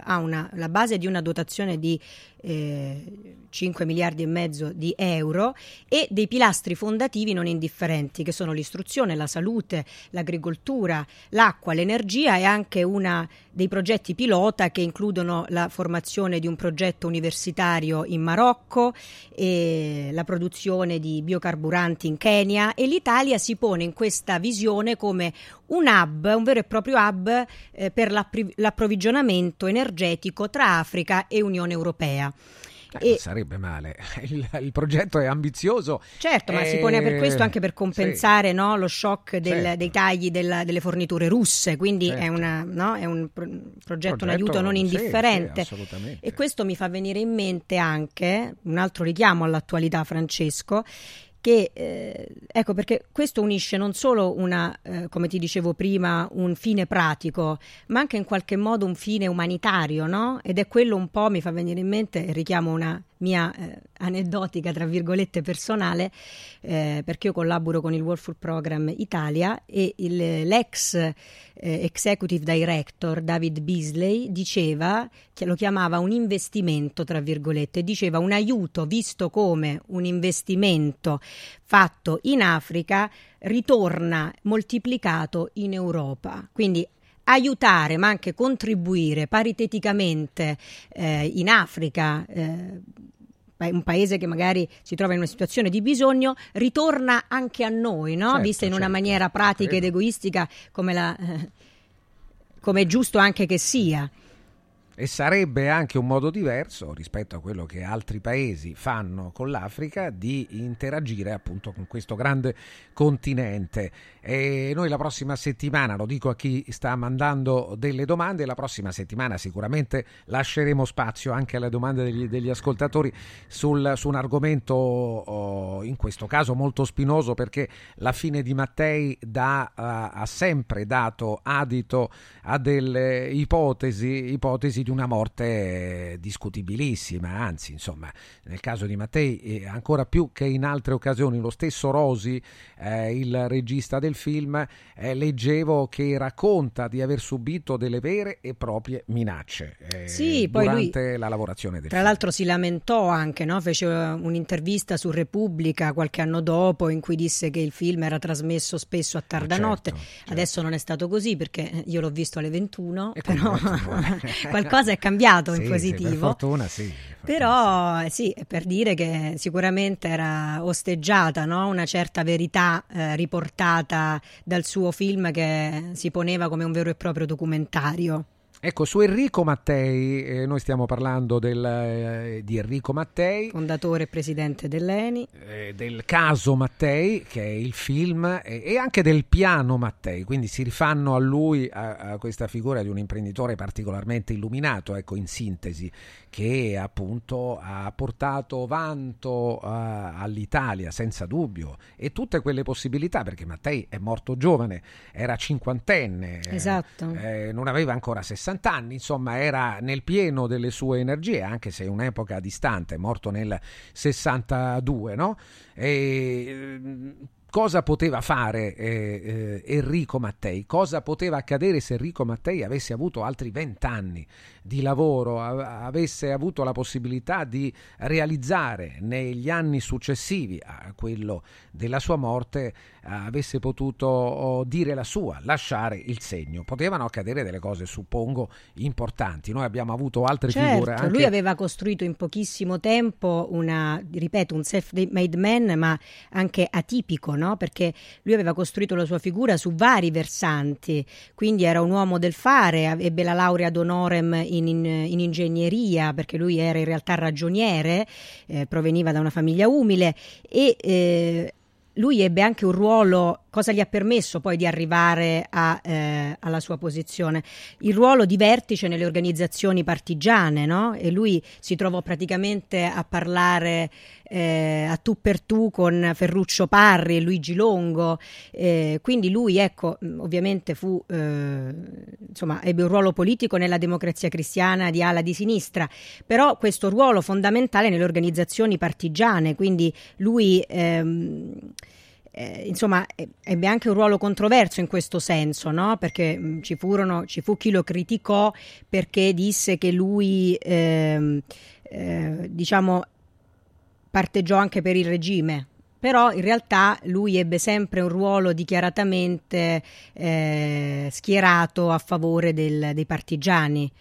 ha una, la base di una dotazione di eh, 5 miliardi e mezzo di euro e dei pilastri fondativi non indifferenti che sono l'istruzione, la salute, l'agricoltura, l'acqua, l'energia e anche una dei progetti pilota che includono la formazione di un progetto universitario in Marocco la produzione di biocarburanti in Kenya. E l'Italia si pone in questa visione come un hub, un vero e proprio hub eh, per l'appri- l'approvvigionamento energetico tra Africa e Unione Europea. Eh, E- sarebbe male. Il, il progetto è ambizioso. Certo, ma si Eh, pone per questo anche per compensare no, lo shock del- Certo. dei tagli della- delle forniture russe, quindi è, Certo. una- no, è un pro- progetto, un Progetto, aiuto non sì, indifferente. sì, assolutamente. e questo mi fa venire in mente anche un altro richiamo all'attualità, Francesco, che eh, ecco perché questo unisce non solo una, eh, come ti dicevo prima, un fine pratico, ma anche in qualche modo un fine umanitario, no? Ed è quello un po', mi fa venire in mente, richiamo una mia eh, aneddotica, tra virgolette, personale, eh, perché io collaboro con il World Food Program Italia e il- l'ex eh, executive director David Beasley diceva, che lo chiamava un investimento, tra virgolette, diceva un aiuto visto come un investimento fatto in Africa ritorna moltiplicato in Europa. Quindi aiutare ma anche contribuire pariteticamente eh, in Africa eh, un paese che magari si trova in una situazione di bisogno ritorna anche a noi, no? Certo, vista in una certo, maniera pratica ed egoistica come, la, eh, come è giusto anche che sia. E sarebbe anche un modo diverso rispetto a quello che altri paesi fanno con l'Africa di interagire appunto con questo grande continente. E noi la prossima settimana, lo dico a chi sta mandando delle domande, la prossima settimana sicuramente lasceremo spazio anche alle domande degli, degli ascoltatori sul- su un argomento oh, in questo caso molto spinoso perché la fine di Mattei dà, ha- ha sempre dato adito a delle ipotesi, ipotesi di una morte discutibilissima, anzi insomma nel caso di Mattei ancora più che in altre occasioni. Lo stesso Rosi, eh, il regista del film, eh, leggevo che racconta di aver subito delle vere e proprie minacce eh, Sì, poi lui- durante la lavorazione del Tra film. l'altro si lamentò anche, no? fece uh, un'intervista su Repubblica qualche anno dopo in cui disse che il film era trasmesso spesso a tarda certo, notte. Adesso non è stato così perché io l'ho visto alle 21, E però qualcosa è cambiato in Sì, sì, positivo. per fortuna sì. Però eh, sì, è per dire che sicuramente era osteggiata no? una certa verità eh, riportata dal suo film che si poneva come un vero e proprio documentario. Ecco, su Enrico Mattei, eh, noi stiamo parlando del, eh, di Enrico Mattei, Fondatore e presidente dell'ENI. eh, del caso Mattei, che è il film, e, e anche del piano Mattei, quindi si rifanno a lui, a, a questa figura di un imprenditore particolarmente illuminato, ecco, in sintesi, che appunto ha portato vanto eh, all'Italia, senza dubbio, e tutte quelle possibilità, perché Mattei è morto giovane, era cinquantenne, eh, Esatto. eh, non aveva ancora 60 anni, insomma era nel pieno delle sue energie, anche se un'epoca distante, è morto nel 62, no? E, ehm, cosa poteva fare eh, eh, Enrico Mattei? Cosa poteva accadere se Enrico Mattei avesse avuto altri 20 anni di lavoro, avesse avuto la possibilità di realizzare negli anni successivi a quello della sua morte, avesse potuto dire la sua, lasciare il segno. Potevano accadere delle cose, suppongo, importanti. Noi abbiamo avuto altre figure. Certo, Anche... lui aveva costruito in pochissimo tempo una, ripeto, un self-made man, ma anche atipico, no? Perché lui aveva costruito la sua figura su vari versanti, quindi era un uomo del fare, ebbe la laurea ad honorem in, in- in ingegneria, perché lui era in realtà ragioniere, eh, proveniva da una famiglia umile e eh, lui ebbe anche un ruolo cosa gli ha permesso poi di arrivare a, eh, alla sua posizione? Il ruolo di vertice nelle organizzazioni partigiane, no? E lui si trovò praticamente a parlare eh, a tu per tu con Ferruccio Parri e Luigi Longo, eh, quindi lui, ecco, ovviamente fu, eh, insomma, ebbe un ruolo politico nella democrazia cristiana di ala di sinistra, però questo ruolo fondamentale nelle organizzazioni partigiane, quindi lui... Ehm, eh, insomma, ebbe anche un ruolo controverso in questo senso, no? perché mh, ci, furono, ci fu chi lo criticò perché disse che lui, ehm, eh, diciamo, parteggiò anche per il regime. Però in realtà lui ebbe sempre un ruolo dichiaratamente eh, schierato a favore del, dei partigiani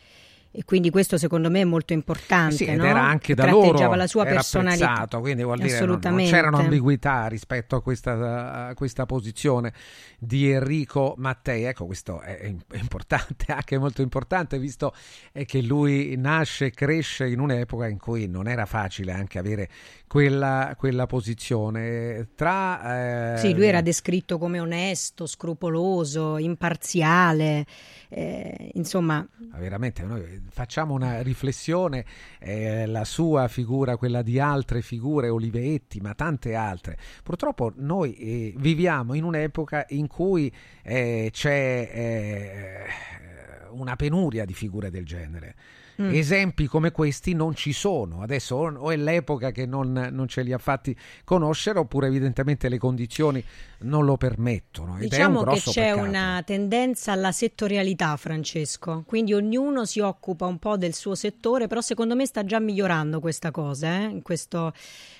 e quindi questo secondo me è molto importante. Sì, ed no? era anche da loro la sua personalità. quindi vuol dire non, non c'erano ambiguità rispetto a questa, a questa, posizione di Enrico Mattei. Ecco, questo è, è importante, anche molto importante, visto che lui nasce e cresce in un'epoca in cui non era facile anche avere quella, quella posizione. Tra, eh... Sì, lui era descritto come onesto, scrupoloso, imparziale. Eh, insomma, veramente noi facciamo una riflessione, eh, la sua figura, quella di altre figure, Olivetti, ma tante altre. Purtroppo noi eh, viviamo in un'epoca in cui eh, c'è eh, una penuria di figure del genere. Mm. Esempi come questi non ci sono. Adesso o è l'epoca che non, non, ce li ha fatti conoscere, oppure evidentemente le condizioni non lo permettono. Ed diciamo che c'è peccato. una tendenza alla settorialità, Francesco. Quindi ognuno si occupa un po' del suo settore, però secondo me sta già migliorando questa cosa, eh? in questo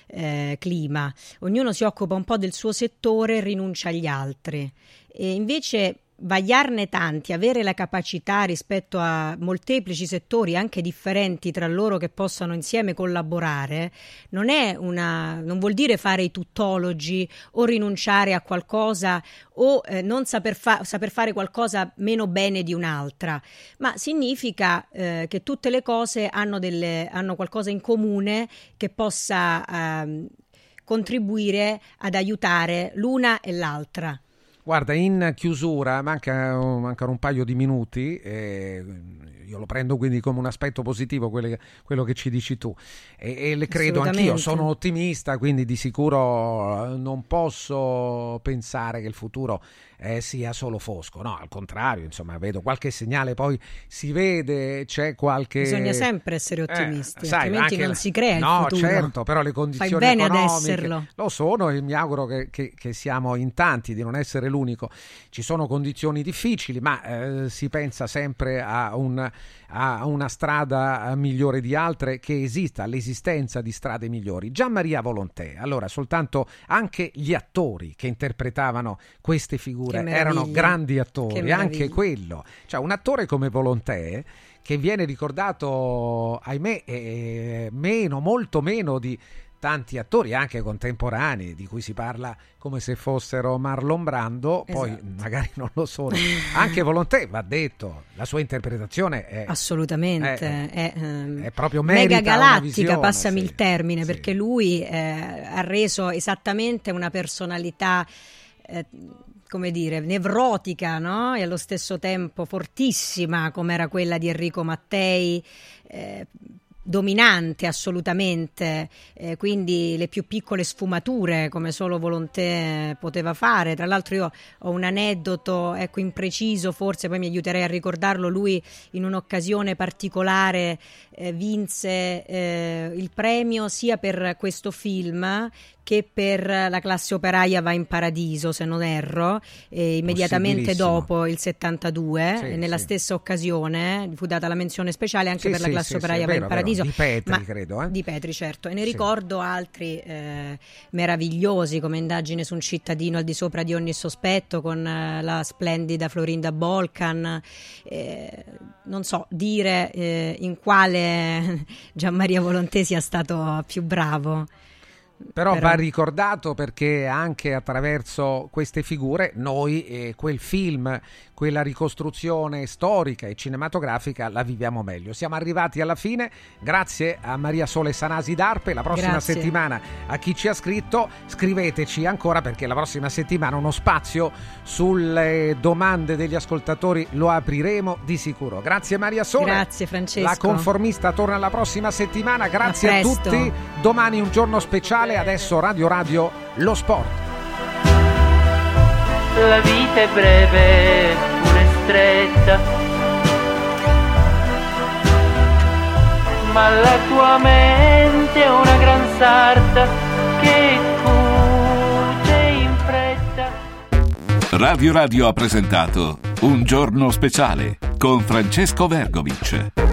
eh, clima. Ognuno si occupa un po' del suo settore e rinuncia agli altri. E invece vagliarne tanti, avere la capacità rispetto a molteplici settori anche differenti tra loro che possano insieme collaborare, non una non vuol dire fare i tuttologi o rinunciare a qualcosa o eh, non saper, fa- saper, fare qualcosa meno bene di un'altra, ma significa eh, che tutte le cose hanno, delle, hanno qualcosa in comune che possa eh, contribuire ad aiutare l'una e l'altra. Guarda, in chiusura, manca, mancano un paio di minuti, eh, io lo prendo quindi come un aspetto positivo quello, quello che ci dici tu e, e le credo anch'io, sono ottimista, quindi di sicuro non posso pensare che il futuro eh, sia solo fosco, no, al contrario, insomma, vedo qualche segnale, poi si vede, c'è qualche... Bisogna sempre essere ottimisti, eh, sai, altrimenti non la... si crea il no, futuro. certo, però le condizioni Fai bene economiche ad esserlo. lo sono e mi auguro che, che, che, siamo in tanti di non essere l'unico. Ci sono condizioni difficili, ma eh, si pensa sempre a, un, a una strada migliore di altre, che esista l'esistenza di strade migliori. Gian Maria Volontè, allora soltanto anche gli attori che interpretavano queste figure erano grandi attori, anche quello. Cioè un attore come Volontè che viene ricordato, ahimè, eh, meno, molto meno di tanti attori anche contemporanei di cui si parla come se fossero Marlon Brando, esatto. poi magari non lo sono. Anche Volontè va detto, la sua interpretazione è assolutamente è, è, ehm, è proprio mega galattica, passami sì, il termine, sì. perché lui eh, ha reso esattamente una personalità eh, come dire, nevrotica, no? E allo stesso tempo fortissima, come era quella di Enrico Mattei, eh, dominante assolutamente, eh, quindi le più piccole sfumature come solo Volontè poteva fare. Tra l'altro io ho un aneddoto, ecco impreciso, forse poi mi aiuterei a ricordarlo, lui in un'occasione particolare eh, vinse eh, il premio sia per questo film che per la classe operaia va in paradiso, se non erro, immediatamente dopo il 72, sì, nella sì. stessa occasione fu data la menzione speciale anche sì, per la classe operaia va in paradiso. Di Petri, ma, credo. Eh? Di Petri, certo. E ne ricordo altri eh, meravigliosi come indagine su un cittadino al di sopra di ogni sospetto con eh, la splendida Florinda Bolcan. Eh, non so dire eh, in quale Gianmaria Volontè sia stato più bravo. Però, va ricordato perché anche attraverso queste figure noi eh, quel film, quella ricostruzione storica e cinematografica la viviamo meglio. Siamo arrivati alla fine, grazie a Maria Sole Sanasi d'Arpe, la prossima Grazie. settimana a chi ci ha scritto scriveteci ancora perché la prossima settimana uno spazio sulle domande degli ascoltatori lo apriremo di sicuro. Grazie Maria Sole. Grazie, Francesco. La conformista torna la prossima settimana, grazie a, A tutti. Domani un giorno speciale, adesso Radio Radio Lo Sport. La vita è breve, pure stretta. Ma la tua mente è una gran sarta che cuce in fretta. Radio Radio ha presentato Un giorno speciale con Francesco Vergovic.